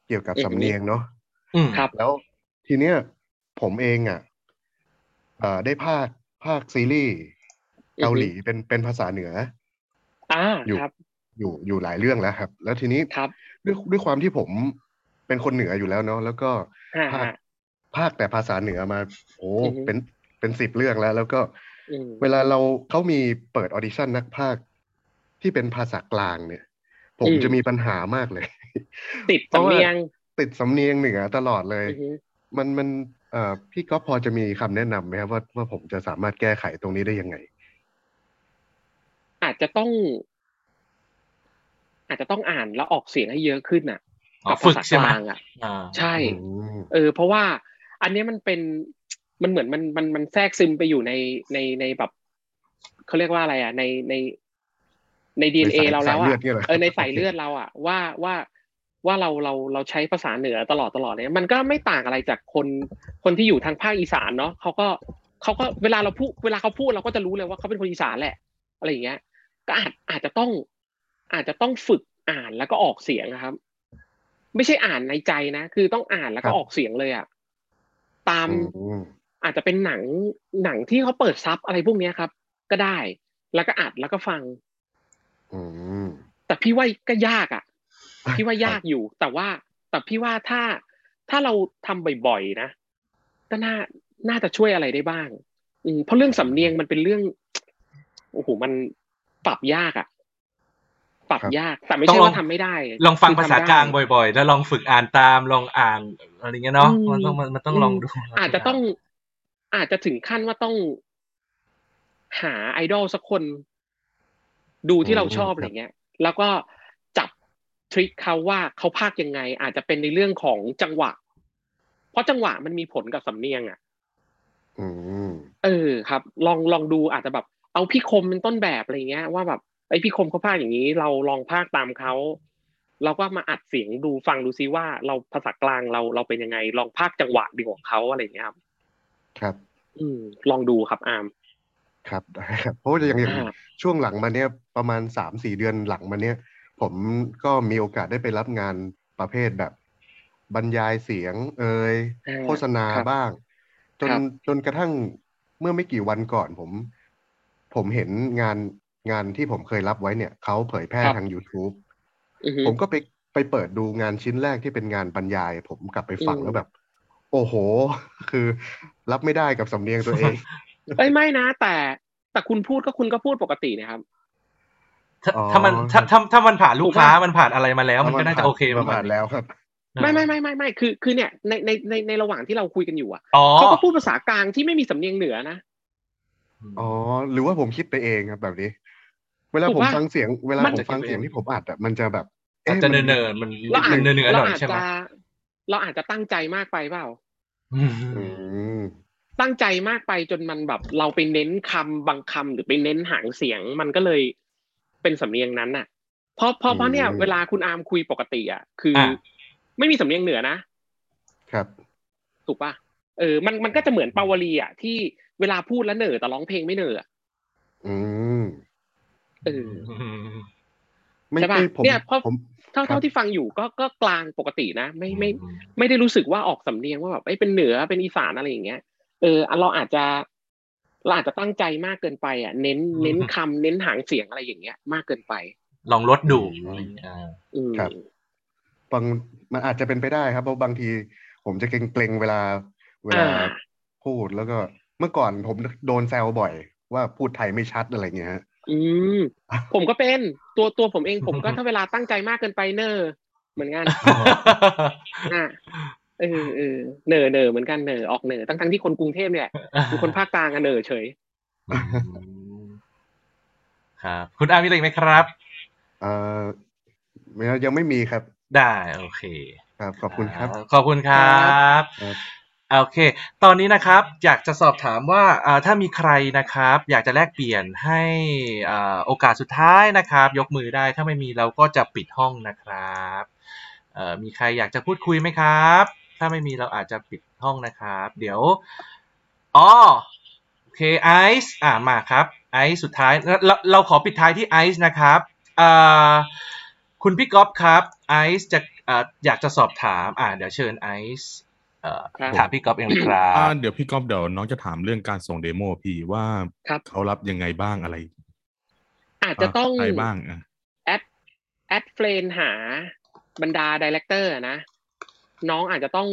เกี่ยวกับอืมสำเนียงเนาะอืมครับแล้วทีเนี้ยผมเองอะเอ่อได้ภาคภาคซีรีส์เกาหลีเป็นเป็นภาษาเหนืออ่าอยู่ครับอยู่อยู่หลายเรื่องแล้วครับ แล้วทีนี้ครับด้วยด้วยความที่ผมเป็นคนเหนืออยู่แล้วเนาะแล้วก็อ่าภาคฮะภาคแต่ภาษาเหนือมา โอ้อือฮึเป็นเป็นสิบเรื่องแล้ว แล้วก็อืมเวลาเราเขามีเปิดออดิชั่นนักภาค ที่เป็นภาษากลางเนี่ย ผมอืมจะมีปัญหามากเลย ติดเพราะสำว่าเนียง ติดสำเนียงเหนือตลอดเลยอือฮึมันมันเอ่อพี่ก๊อฟพอจะมีคำแนะนำไหมครับว่าว่าผมจะสามารถแก้ไขตรงนี้ได้ยังไง อาจจะต้อง อาจจะต้องอ่านแล้วออกเสียงให้เยอะขึ้นน่ะอ๋อกับฝึภากษาใช่กไหมลางอะอ่าใช่อืมเออ เพราะว่า อันเนี้ยมันเป็นมันเหมือนมันมันมันแทรกซึมไปอยู่ในในในแบบเขาเรียกว่าอะไรอะในใน ในดีในเอสายเราแล้วสายเลือะอดเนี่ยเหรอเออในสายเลือดเราอะว่าว่าว่าเราเราเราใช้ภาษาเหนือตลอดตลอดเนี่ยมันก็ไม่ต่างอะไรจากคนคนที่อยู่ทางภาคอีสานเนาะเขาก็เขาก็เวลาเราพูดเวลาเขาพูดเราก็จะรู้เลยว่าเขาเป็นคนอีสานแหละ อะไรอย่างเงี้ย ก็อาจอาจจะต้อง อาจจะต้องฝึกอ่านแล้วก็ออกเสียงนะครับ ไม่ใช่อ่านในใจนะ คือต้องอ่านแล้วก็ครับออกเสียงเลยอะตามอืมอาจจะเป็นหนังหนังที่เขาเปิดซับอะไรพวกเนี้ยครับ ก็ได้แล้วก็อัดแล้วก็ฟังอืม แต่พี่ว่าก็ยากอะ พี่ว่ายากอยู่ แต่ว่า แต่พี่ว่าถ้าถ้าเราทำบ่อยๆนะก็น่าน่าจะช่วยอะไรได้บ้าง อืมเพราะเรื่องสำเนียงมันเป็นเรื่องโอ้โหมันปรับยากอะปรับครับยาก แต่ไม่ต้อใช่งลองว่าทำไม่ได้ ลองฟังคือภาษากทำได้ลางบ่อยๆ แล้วลองฝึกอ่านตามลองอ่านอะไรเงี้ยเนาะอืมมันต้องมันมันต้องลองดู อาจจะต้อง อาจจะถึงขั้นว่าต้อง หาไอดอลสักคน ดูที่เราชอบอืมอะไรเงี้ย แล้วก็จับทริคเขาว่าเขาพากยังไง อาจจะเป็นในเรื่องของจังหวะ เพราะจังหวะมันมีผลกับสำเนียงอะอืมเออครับ ลองลองดูอาจจะแบบ เอาพี่คมเป็นต้นแบบอะไรเงี้ย ว่าแบบไอพี่คมเขาพากอย่างนี้ เราลองพากตามเขาเราก็มาอัดเสียงดูฟังดูซิว่าเราภาษากลางเราเราเป็นยังไง ลองพากจังหวะดีกว่าเขาอะไรเงี้ยครับ ครับ อืม ลองดูครับอาร์ม ครับได้ครับเพราะว่าอย่างอย่างอ่าช่วงหลังมาเนี้ยประมาณสามสี่เดือนหลังมาเนี้ยผมก็มีโอกาสได้ไปรับงานประเภทแบบ บรรยายเสียง เอ่ยอ่าโฆษณาครับบ้าง จนครับจนกระทั่งเมื่อไม่กี่วันก่อนผม ผมเห็นงานงานที่ผมเคยรับไว้เนี่ยเขาเผยแพร่ครับทาง YouTube อือฮึผมก็ไปไปเปิดดูงานชิ้นแรกที่เป็นงานบรรยาย ผมกลับไปฟังอืมแล้วแบบ โอ้โห คือรับไม่ได้กับสำเนียงตัวเอง เอ้ยไม่นะ แต่แต่คุณพูดก็คุณก็พูดปกตินะครับถ้าอ๋อ ถ้ามันถ้าถ้าถ้ามันผ่านลูกค้าถูกปะมันผ่านอะไรมาแล้ว มันก็น่าจะโอเคปประระมามาณณแล้วครับ ไม่ไม่ไม่ไม่ไม่คือคือเนี่ยในในในในระหว่างที่เราคุยกันอยู่อะอ๋อเขาก็พูดภาษากลางที่ไม่มีสำเนียงเหนือนะ อ๋อ หรือว่าผมคิดไปเองครับแบบนี้ เวลาถูกผมปะฟังเสียง เวลามัน ผมฟังเสียงที่ผมอัดอะมันจะแบบอาจเอ๊ะจะมันเนินๆมันเราอาจเนื้อเนื้อๆหเราน่อยอาจใช่ไหมจะเราอาจจะตั้งใจมากไปเปล่า อืม อืม ตั้งใจมากไปจนมันแบบเราไปเน้นคำบางคำหรือไปเน้นหางเสียง มันก็เลยเป็นสำเนียงนั้นน่ะเพราะเพราะเพราะเนี่ยอืมเวลาคุณอาร์มคุยปกติอะคือออะไม่มีสำเนียงเหนือนะครับ ถูกปะเออ มันมันก็จะเหมือนปาวลีอะที่เวลาพูดแล้วเหน่อแต่ร้องเพลงไม่เหน่ออะอืมเออไม่ใช่ปะไม่ผมเนี่ยเพราะผมเท่าครับเท่าที่ฟังอยู่ก็ก็กลางปกตินะไม่ไม่ ไม่ได้รู้สึกว่าออกสำเนียงว่าแบบเอ้ยเป็นเหนือเป็นอีสานอะไรอย่างเงี้ย เอออะเราอาจจะเราอาจจะตั้งใจมากเกินไป อะ เน้นเน้นคำเน้นหางเสียงอะไรอย่างเงี้ย มากเกินไป ลองลดดูอะไรอย่างเงี้ยอ่าอืมครับบางมันอาจจะเป็นไปได้ครับเพราะบางที ผมจะเกรงๆเวลา เวลาอ่าพูดแล้วก็เมื่อก่อนผมโดนแซวบ่อย ว่าพูดไทยไม่ชัดอะไรเงี้ยฮะอืมผมก็เป็นตัวตัวผมเองผมก็ถ้าเวลาตั้งใจมากเกินไปเนอเหมือนกันอะ เออเออเหน่อเหน่อเหมือนกันเหน่อออกเหน่อทั้งทั้งที่คนกรุงเทพเนี่ยเป็นคนภาคกลางอะเหน่อเฉยอืมครับ คุณอามีอะไรอีกไหมครับ เอ่อยังไม่มีครับ ได้โอเค ครับ ขอบคุณครับ ขอบคุณครับครับโอเค ตอนนี้นะครับ อยากจะสอบถามว่าอ่าถ้ามีใครนะครับ อยากจะแลกเปลี่ยนให้อ่าโอกาสสุดท้ายนะครับ ยกมือได้ถ้าไม่มีเราก็จะปิดห้องนะครับเอ่อมีใครอยากจะพูดคุยไหมครับ ถ้าไม่มีเราอาจจะปิดห้องนะครับ เดี๋ยวอ๋อโอเคไอซ์อ่ามาครับไอซ์สุดท้ายเราเราขอปิดท้ายที่ไอซ์นะครับอ่าคุณพี่ก๊อฟครับไอซ์จะอ่าอยากจะสอบถามอ่าเดี๋ยวเชิญไอซ์เอ่อครับถามพี่ก๊อฟเองเลยครับอ่าเดี๋ยวพี่ก๊อฟเดี๋ยวน้องจะถามเรื่องการส่ง demo พี่ว่าครับเขารับยังไงบ้างอะไร อาจจะต้องใครบ้างอะ add add friend หาบรรดา director นะ น้องอาจจะต้อง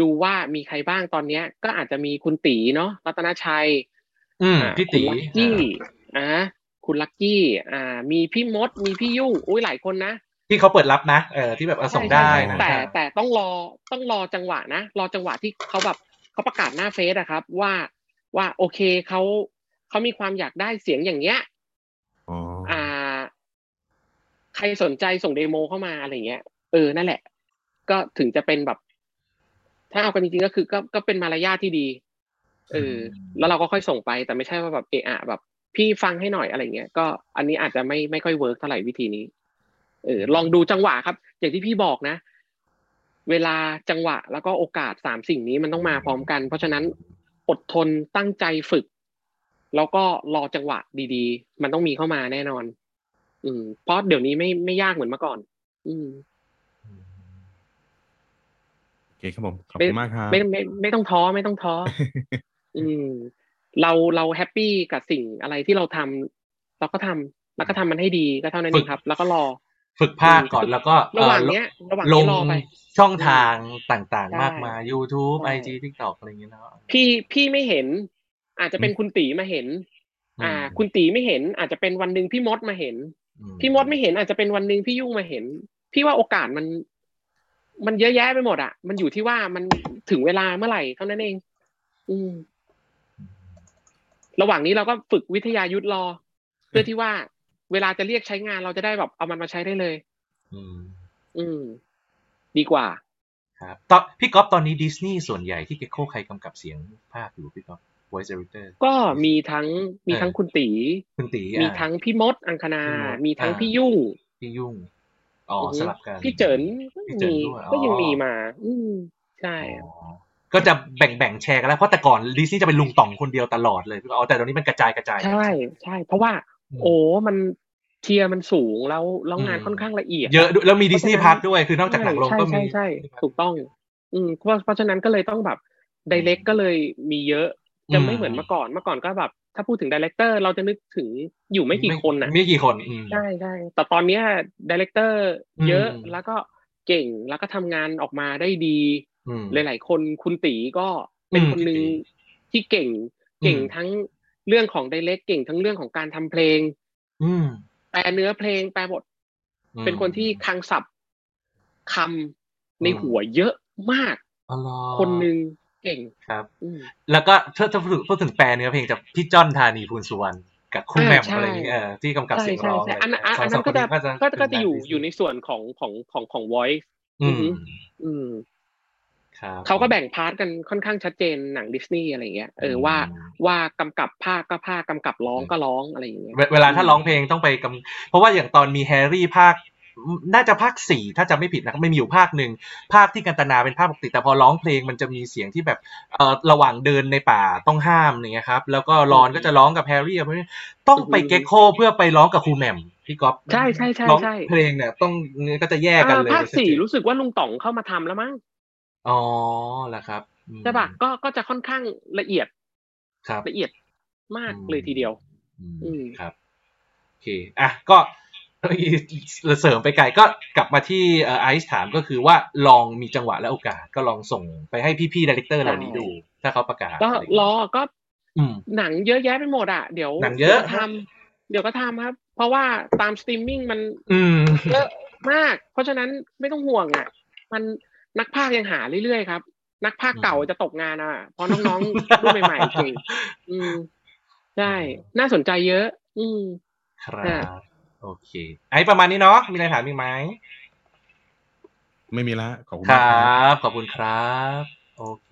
ดูว่ามีใครบ้างตอนเนี้ย ก็อาจจะมีคุณตีเนาะรัตนชัย อืมอ่าพี่คุตีณลักกี้อ่าคุณลักกี้อ่า มีพี่มดมีพี่ยุ่งอุ้ยหลายคนนะที่เขาเปิดรับนะเออที่แบบเอาส่งได้ใช่นะใช่แต่แต่ต้องรอต้องรอจังหวะนะรอจังหวะที่เขาแบบเขาประกาศหน้าเฟซอะครับ ว่าว่าโอเคเขาเขามีความอยากได้เสียงอย่างเงี้ยอ๋ออ่า ใครสนใจส่งเดโมเข้ามาอะไรเงี้ยเออนั่นแหละ ก็ถึงจะเป็นแบบ ถ้าเอากันจริงๆก็คือ ก็ก็เป็นมารยาทที่ดีเออแล้วเราก็ค่อยส่งไป แต่ไม่ใช่ว่าแบบเอะอะแบบ พี่ฟังให้หน่อยอะไรเงี้ยก็อันนี้อาจจะไม่ไม่ค่อย work เท่าไหร่วิธีนี้ เออ ลองดูจังหวะครับ อย่างที่พี่บอกนะ เวลาจังหวะ แล้วก็โอกาสสามสิ่งนี้มันต้องมาพร้อมกัน เพราะฉะนั้นอดทนตั้งใจฝึก แล้วก็รอจังหวะดีๆ มันต้องมีเข้ามาแน่นอน อืมเพราะเดี๋ยวนี้ไม่ไม่ยากเหมือนเมื่อก่อน อืมโอ เคครับผมขอบไม่คุณมากครับไม่ไม่ไม่ต้องท้อไม่ต้องท้ออืมเราเราแฮปปี้กับสิ่งอะไรที่เราทำเราก็ทำแล้วก็ทำมันให้ดีก็เท่านั้นเองครับ แล้วก็รอ ฝึกภาคก่อนแล้วก็ระหว่างอ่อเนี้ย ระหว่างลนี้งรอไปช่องทางต่างใช่ๆมากมาย YouTube ใช่ IG TikTok อะไรอย่างเงี้ยเนาะพี่พี่ไม่เห็น อาจจะเป็นคุณตีมาเห็น อ่าอืมคุณตีไม่เห็น อาจจะเป็นวันหนึ่งพี่มดมาเห็นอืพี่มดไม่เห็นอาจจะเป็นวันหนึ่งพี่ยุ่งมาเห็น พี่ว่าโอกาสมัน มันเยอะแยะไปหมดอะ มันอยู่ที่ว่ามันถึงเวลาเมื่อไหร่เท่านั้นเอง อืม ระหว่างนี้เราก็ฝึกวิทยายุทธรอ เพื่อที่ว่าเวลาจะเรียกใช้งานเราจะได้แบบเอามันมาใช้ได้เลย อืม อืม ดีกว่า ครับตอนพี่ก๊อฟตอนนี้ดิสนีย์ส่วนใหญ่ที่เกโคใครกำกับเสียงภาคอยู่พี่ก๊อฟ voice editor ก็มีทั้งมีทั้งเออคุณตี คุณตีมีอะทั้งพี่มดอังคณาพี่มดมีทั้งอ่าพี่ยุ่ง พี่ยุ่ง อ๋ออฮึสลับกันพี่เจินก็พี่ยังเจินมีด้วยอ๋อก็ยังมีมา อืมใช่อ๋อก็จะแบ่งแบ่งๆแชร์กันแล้วเพราะแต่ก่อนดิสนีย์จะเป็นลุงต่องคนเดียวตลอดเลยอ๋อแต่ตอนนี้มันกระจายกระจายใช่ใช่เพราะว่าอืมโอ้มันเทียร์มันสูงแล้วแล้วงานอืมค่อนข้างละเอียด เยอะด้วยแล้วมีดิสนีย์เพราะฉะนั้นพัทด้วยคือนอกจากหนังลงใช่ก็มีใช่ใช่ถูกต้อง อืมเพราะเพราะฉะนั้นก็เลยต้องแบบไดเ c กก็เลยมีเยอะ จะไม่เหมือนเมื่อก่อนเมื่อก่อนก็แบบ ถ้าพูดถึง director เราจะนึกถึงอยู่ไม่กี่คนอะไม่กี่คนอืมใช่ใช่แต่ตอนเนี้ย director เยอะอืมแล้วก็เก่งแล้วก็ทำงานออกมาได้ดีอืมหลาย ๆ คนคุณตีก็เป็นอืมคนหนึ่งพี่ตีที่เก่งเก่งอืมทั้งเรื่องของไดเ c กเก่งทั้งเรื่องของการทำเพลง อืมแปลเนื้อเพลงแปลบทอืมเป็นคนที่คังศัพท์คำในอืมหัวเยอะมากอ๋อเหรอคนหนึ่ง เก่งครับ อืม แล้วก็ถ้าถ้าพูดพูดถึงแปลเนื้อเพลงจากพี่จ้อนธานีพูนสุวรรณกับคุณอ่าแหม่มใช่ อะไรอย่างเงี้ยเออที่กำกับใช่เสียงใช่ร้องใช่อะไรอันนั้นอันสองอันสนั้องนคก็นจะนี้ก็จะก็ก็จะเป็นอยู่งานอยู่ในส่วนของของของของ voice อือืมอฮึอืม ครับเขาก็แบ่งพาร์ทกันค่อนข้างชัดเจนหนังดิสนีย์อะไรเงี้ยเออว่าว่ากำกับภาคก็ภาคกำกับร้องก็ร้องอะไรอย่างเงี้ย เวเวลาถ้าร้องเพลงต้องไปกำเพราะว่าอย่างตอนมีแฮร์รี่ภาค น่าจะภาคสี่ถ้าจำไม่ผิดนะครับไม่มีอยู่ภาคหนึ่งภาคที่กันตนาเป็นภาคปกติแต่พอร้องเพลงมันจะมีเสียงที่แบบเอ่อระหว่างเดินในป่าต้องห้ามอย่างเงี้ยครับ แล้วก็รอนก็จะร้องกับแฮร์รี่อะไรพวกนี้ต้องไปเก็กโคเพื่อไปร้องกับครูแหม่มพี่ก๊อฟใช่ใช่ใช่ร้องใช่เพลงเนี่ยต้องก็จะแยกกันเลยอ่าภาคสี่รู้สึกว่าลุงต่องเข้ามาทำแล้วมั้งอ๋อเหรอครับอืมใช่ปะก็ก็จะค่อนข้างละเอียดครับละเอียดมากอืมเลยทีเดียวอืมอืมครับโอเคอะก็ เสริมไปไกลก็กลับมาที่เอ่อไอซ์ถามก็คือว่าลองมีจังหวะและโอกาสก็ลองส่งไปให้พี่ๆ director เหล่านี้ดู ถ้าเขาประกาศ ก็ะไย่างเงี้ยรอก็อืมหนังเยอะแยะไปหมดอะเดี๋ยวหนังเยอะดี๋วก็ทำเดี๋ยวก็ทำครับ เพราะว่าตามสตรีมมิ่งมันอืมเยอะมาก เพราะฉะนั้นไม่ต้องห่วงอะ มันนักพากย์ยังหาเรื่อยๆครับ นักพากย์เก่าจะตกงานอะ เพราะน้องๆรุ่นใหม่ๆเก่งอืมใช่น่าสนใจเยอะ อืมครับอะ โอเค ไอ้ประมาณนี้เนาะมีอะไรถามอีกไหมไม่มีละขอบคุณคมากรครับับ ขอบคุณครับ โอเค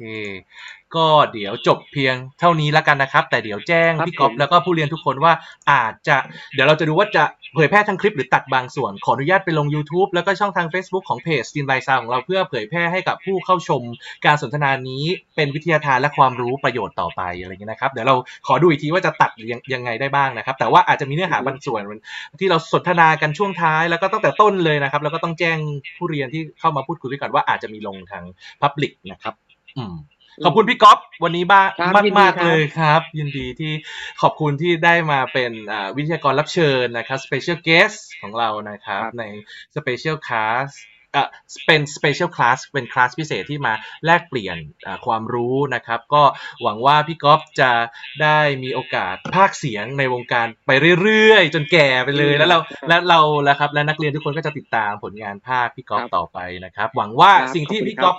ก็เดี๋ยวจบเพียงเท่านี้แล้วกันนะครับ แต่เดี๋ยวแจ้งครับพี่ก๊อฟผม แล้วก็ผู้เรียนทุกคนว่าอาจจะ เดี๋ยวเราจะดูว่าจะ เผยแพร่ทั้งคลิปหรือตัดบางส่วน ขออนุญาตไปลง YouTube แล้วก็ช่องทาง Facebook ของเพจ s t e a m by Sound ของเราเพื่อเผยแพร่ให้กับผู้เข้าชมการสนทนานี้เป็นวิทยาทานและความรู้ประโยชน์ต่อไปอะไรเงี้ยนะครับเดี๋ยวเราขอดูอีกทีว่าจะตัดยังยังไงได้บ้างนะครับ แต่ว่าอาจจะมีเนื้อหาบางส่วนที่เราสนทนากันช่วงท้าย แล้วก็ตั้งแต่ต้นเลยนะครับ แล้วก็ต้องแจ้งผู้เรียนที่เข้ามาพูดคุยด้วยกันว่าอาจจะมีลงทาง Public นะครับ อืม ขอบคุณพี่ก๊อฟวันนี้บ้างครับมากยินดีมากครับ เลยครับ ยินดีที่ขอบคุณที่ได้มาเป็นอ่าวิทยากรรับเชิญนะครับ Special Guest ของเรานะครับใน Special Class เอ่อเป็น Special Class เป็นคลาสพิเศษที่มาแลกเปลี่ยนอ่าความรู้นะครับ ก็หวังว่าพี่ก๊อฟจะได้มีโอกาสภาคเสียงในวงการไปเรื่อยๆ จนแก่ไปเลยอืมแล้วเราครับและเราแล้วครับและนักเรียนทุกคนก็จะติดตามผลงานภาคพี่ก๊อฟครับต่อไปนะครับ หวังว่าครับสิ่งที่ขอบคุณพี่ครับ ก๊อฟ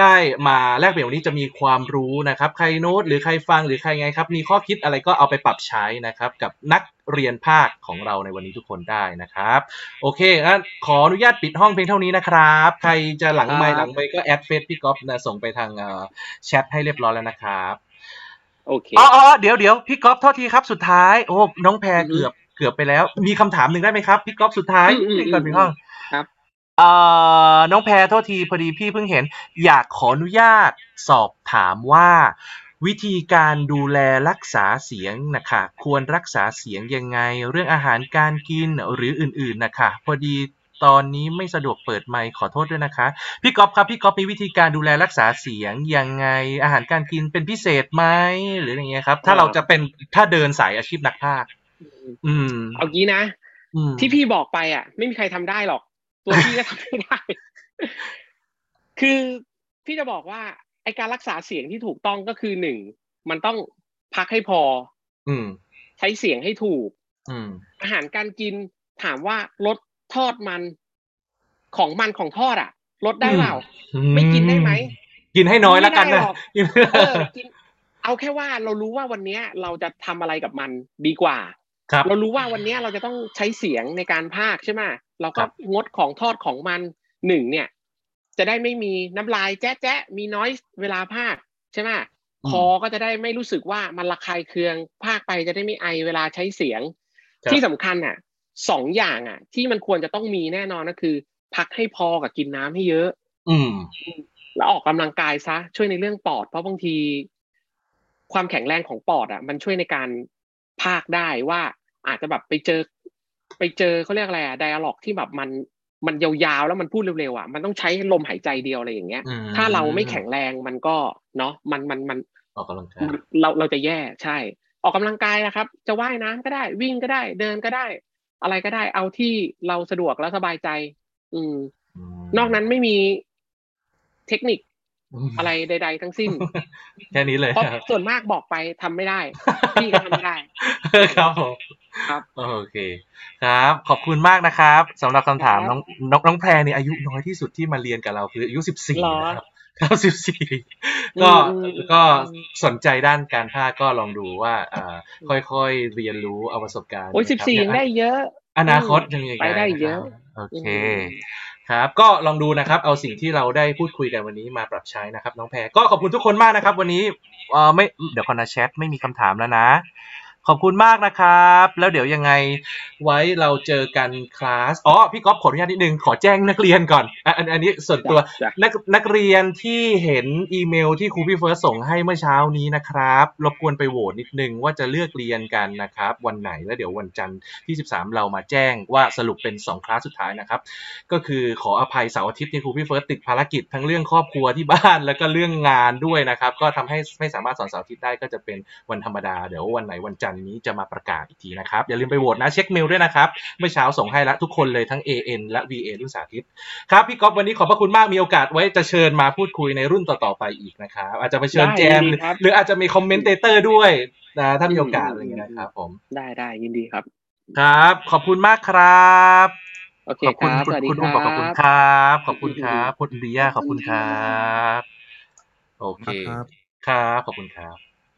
ได้มาแลกเปลี่ยนวันนี้จะมีความรู้นะครับ ใครโน้ตหรือใครฟังหรือใครไงครับ มีข้อคิดอะไรก็เอาไปปรับใช้นะครับ กับนักเรียนภาคของเราในวันนี้ทุกคนได้นะครับ โอเคงั้นขออนุญาตปิดห้องเพียงเท่านี้นะครับ ใครจะหลังไมค์ครับหลังไมค์ก็แอดเฟซพี่ก๊อฟนะส่งไปทางเอ่อแชทให้เรียบร้อยแล้วนะครับโอเคอ๋ออ๋อเดี๋ยวเดี๋ยวพี่ก๊อฟโทษทีครับสุดท้ายโอ้น้องแพรอือฮึเกือบเกือบไปแล้ว มีคำถามหนึ่งได้ไหมครับพี่ก๊อฟสุดท้ายอืมอืมให้ก่อนปิดห้องครับ เอ่อ น้องแพรโทษทีพอดีพี่เพิ่งเห็น อยากขออนุญาตสอบถามว่า วิธีการดูแลรักษาเสียงนะคะควรรักษาเสียงยังไง เรื่องอาหารการกิน หรืออื่น ๆนะคะพอดีตอนนี้ไม่สะดวกเปิดไมค์ ขอโทษด้วยนะคะ พี่ก๊อฟครับ พี่ก๊อฟมีวิธีการดูแลรักษาเสียงยังไง อาหารการกินเป็นพิเศษไหม หรืออย่างเงี้ยครับ ถ้าเราจะเป็น ถ้าเดินสายอาชีพนักพากย์อืม เอางี้นะ อืม ที่พี่บอกไปอะ ไม่มีใครทำได้หรอก ตัวพี่ก็ทำไม่ได้ คือพี่จะบอกว่าไอการรักษาเสียงที่ถูกต้องก็คือหนึ่งมันต้องพักให้พอ อืม ใช้เสียงให้ถูก อืม อาหารการกินถามว่าลดทอดมัน ของมันของทอดอะลดได้เปล่าไม่กินได้ไหมกินให้น้อยแล้วกันไม่ได้นะหรอกเออกินเอาแค่ว่าเรารู้ว่าวันเนี้ยเราจะทำอะไรกับมันดีกว่า ครับ เรารู้ว่าวันเนี้ยเราจะต้องใช้เสียงในการพากย์ใช่ไหม เราก็ครับงดของทอดของมันหนึ่งเนี่ย จะได้ไม่มีน้ำลายแจ๊ะแจ๊ะมีน้อยเวลาพากย์ใช่ไหมคอก็จะได้ไม่รู้สึกว่ามันระคายเคืองพากย์ไปจะได้ไม่ไอเวลาใช้เสียงครับที่สำคัญอะสองอย่างอะ ที่มันควรจะต้องมีแน่นอนก็คือ พักให้พอกับกินน้ำให้เยอะ อืม แล้วออกกำลังกายซะ ช่วยในเรื่องปอด เพราะบางที ความแข็งแรงของปอดอะ มันช่วยในการพากย์ได้ว่าอาจจะแบบไปเจอ ไปเจอเขาเรียกอะไรอะไดอะล็อกที่แบบมันมันยาวๆแล้วมันพูดเร็วๆอะมันต้องใช้ลมหายใจเดียวอะไรอย่างเงี้ยอืมถ้าเราไม่แข็งแรงมันก็เนาะมันมันมันออกกำลังกายเราเราจะแย่ใช่ ออกกำลังกายนะครับ จะว่ายน้ำก็ได้วิ่งก็ได้เดินก็ได้ อะไรก็ได้เอาที่เราสะดวกแล้วสบายใจ อืม นอกนั้นไม่มีเทคนิค อะไรใด ๆ ทั้งสิ้น แค่นี้เลยเพราะครับส่วนมากบอกไปทำไม่ได้พี่ก็ทำไม่ได้ ครับผมครับโอเค ครับ ขอบคุณมากนะครับสำหรับคำถามน้องน้องน้องแพรเนี่ยอายุน้อยที่สุดที่มาเรียนกับเราคืออายุสิบสี่หรอนะครับครับสิบสี่ก็อืมก็สนใจด้านการพากย์ก็ลองดูว่าอ่าค่อยๆเรียนรู้เอาประสบการณ์โอ้ยสิบนะครัสี่ยังได้เยอะ อนาคตยังมีอีกไปได้เยอะ โอเคอืม ครับ ก็ลองดูนะครับ เอาสิ่งที่เราได้พูดคุยกันวันนี้มาปรับใช้นะครับ น้องแพรก็ขอบคุณทุกคนมากนะครับ วันนี้เอ่อไม่เดี๋ยวคอนนะแชทไม่มีคำถามแล้วนะ ขอบคุณมากนะครับ แล้วเดี๋ยวยังไงไว้เราเจอกันคลาสอ๋อพี่ก๊อฟขออนุญาตนิดนึงขอแจ้งนักเรียนก่อนอะอันอันนี้ส่วนตัวจ้ะ นักนักเรียนที่เห็นอีเมลที่ครูพี่เฟิร์สส่งให้เมื่อเช้านี้นะครับรบกวนไปโหวตนิดนึงว่าจะเลือกเรียนกันนะครับ วันไหนแล้วเดี๋ยววันจันทร์ที่ 13 เรามาแจ้งว่าสรุปเป็น2คลาสสุดท้ายนะครับ ก็คือขออภัยเสาร์อาทิตย์ที่ครูพี่เฟิร์สติดภารกิจทั้งเรื่องครอบครัวที่บ้าน แล้วก็เรื่องงานด้วยนะครับ ก็ทำให้ไม่สามารถสอนเสาร์อาทิตย์ได้ก็จะเป็นวันธรรมดาเดี๋ยววันไหนวันจันทร์นี้จะมาประกาศอีกทีนะครับ อย่าลืมไปโหวตนะเช็คเมลด้วยนะครับเมื่อเช้าส่งให้แล้วทุกคนเลยทั้ง AN และ VA รุ่นสาธิตครับพี่ก๊อฟวันนี้ขอบพระคุณมากมีโอกาสไว้จะเชิญมาพูดคุยในรุ่นต่อๆไปอีกนะครับอาจจะไปเชิญได้แจมยินดีครับหรืออาจจะมี commentator ด้วยนะถ้ามีโอกาสอะไรอย่างเงี้ยนะครับผมได้ได้ยินดีครับ ครับ ขอบคุณมากครับโอเคขอบคคุณรับคุณสวัสดีคุณคอุ้มรับอกขอบคุณบครับ ขอบคุณครับคุณอินเดียขอบคุณครับ โอเคครับครับขอบคุณครับ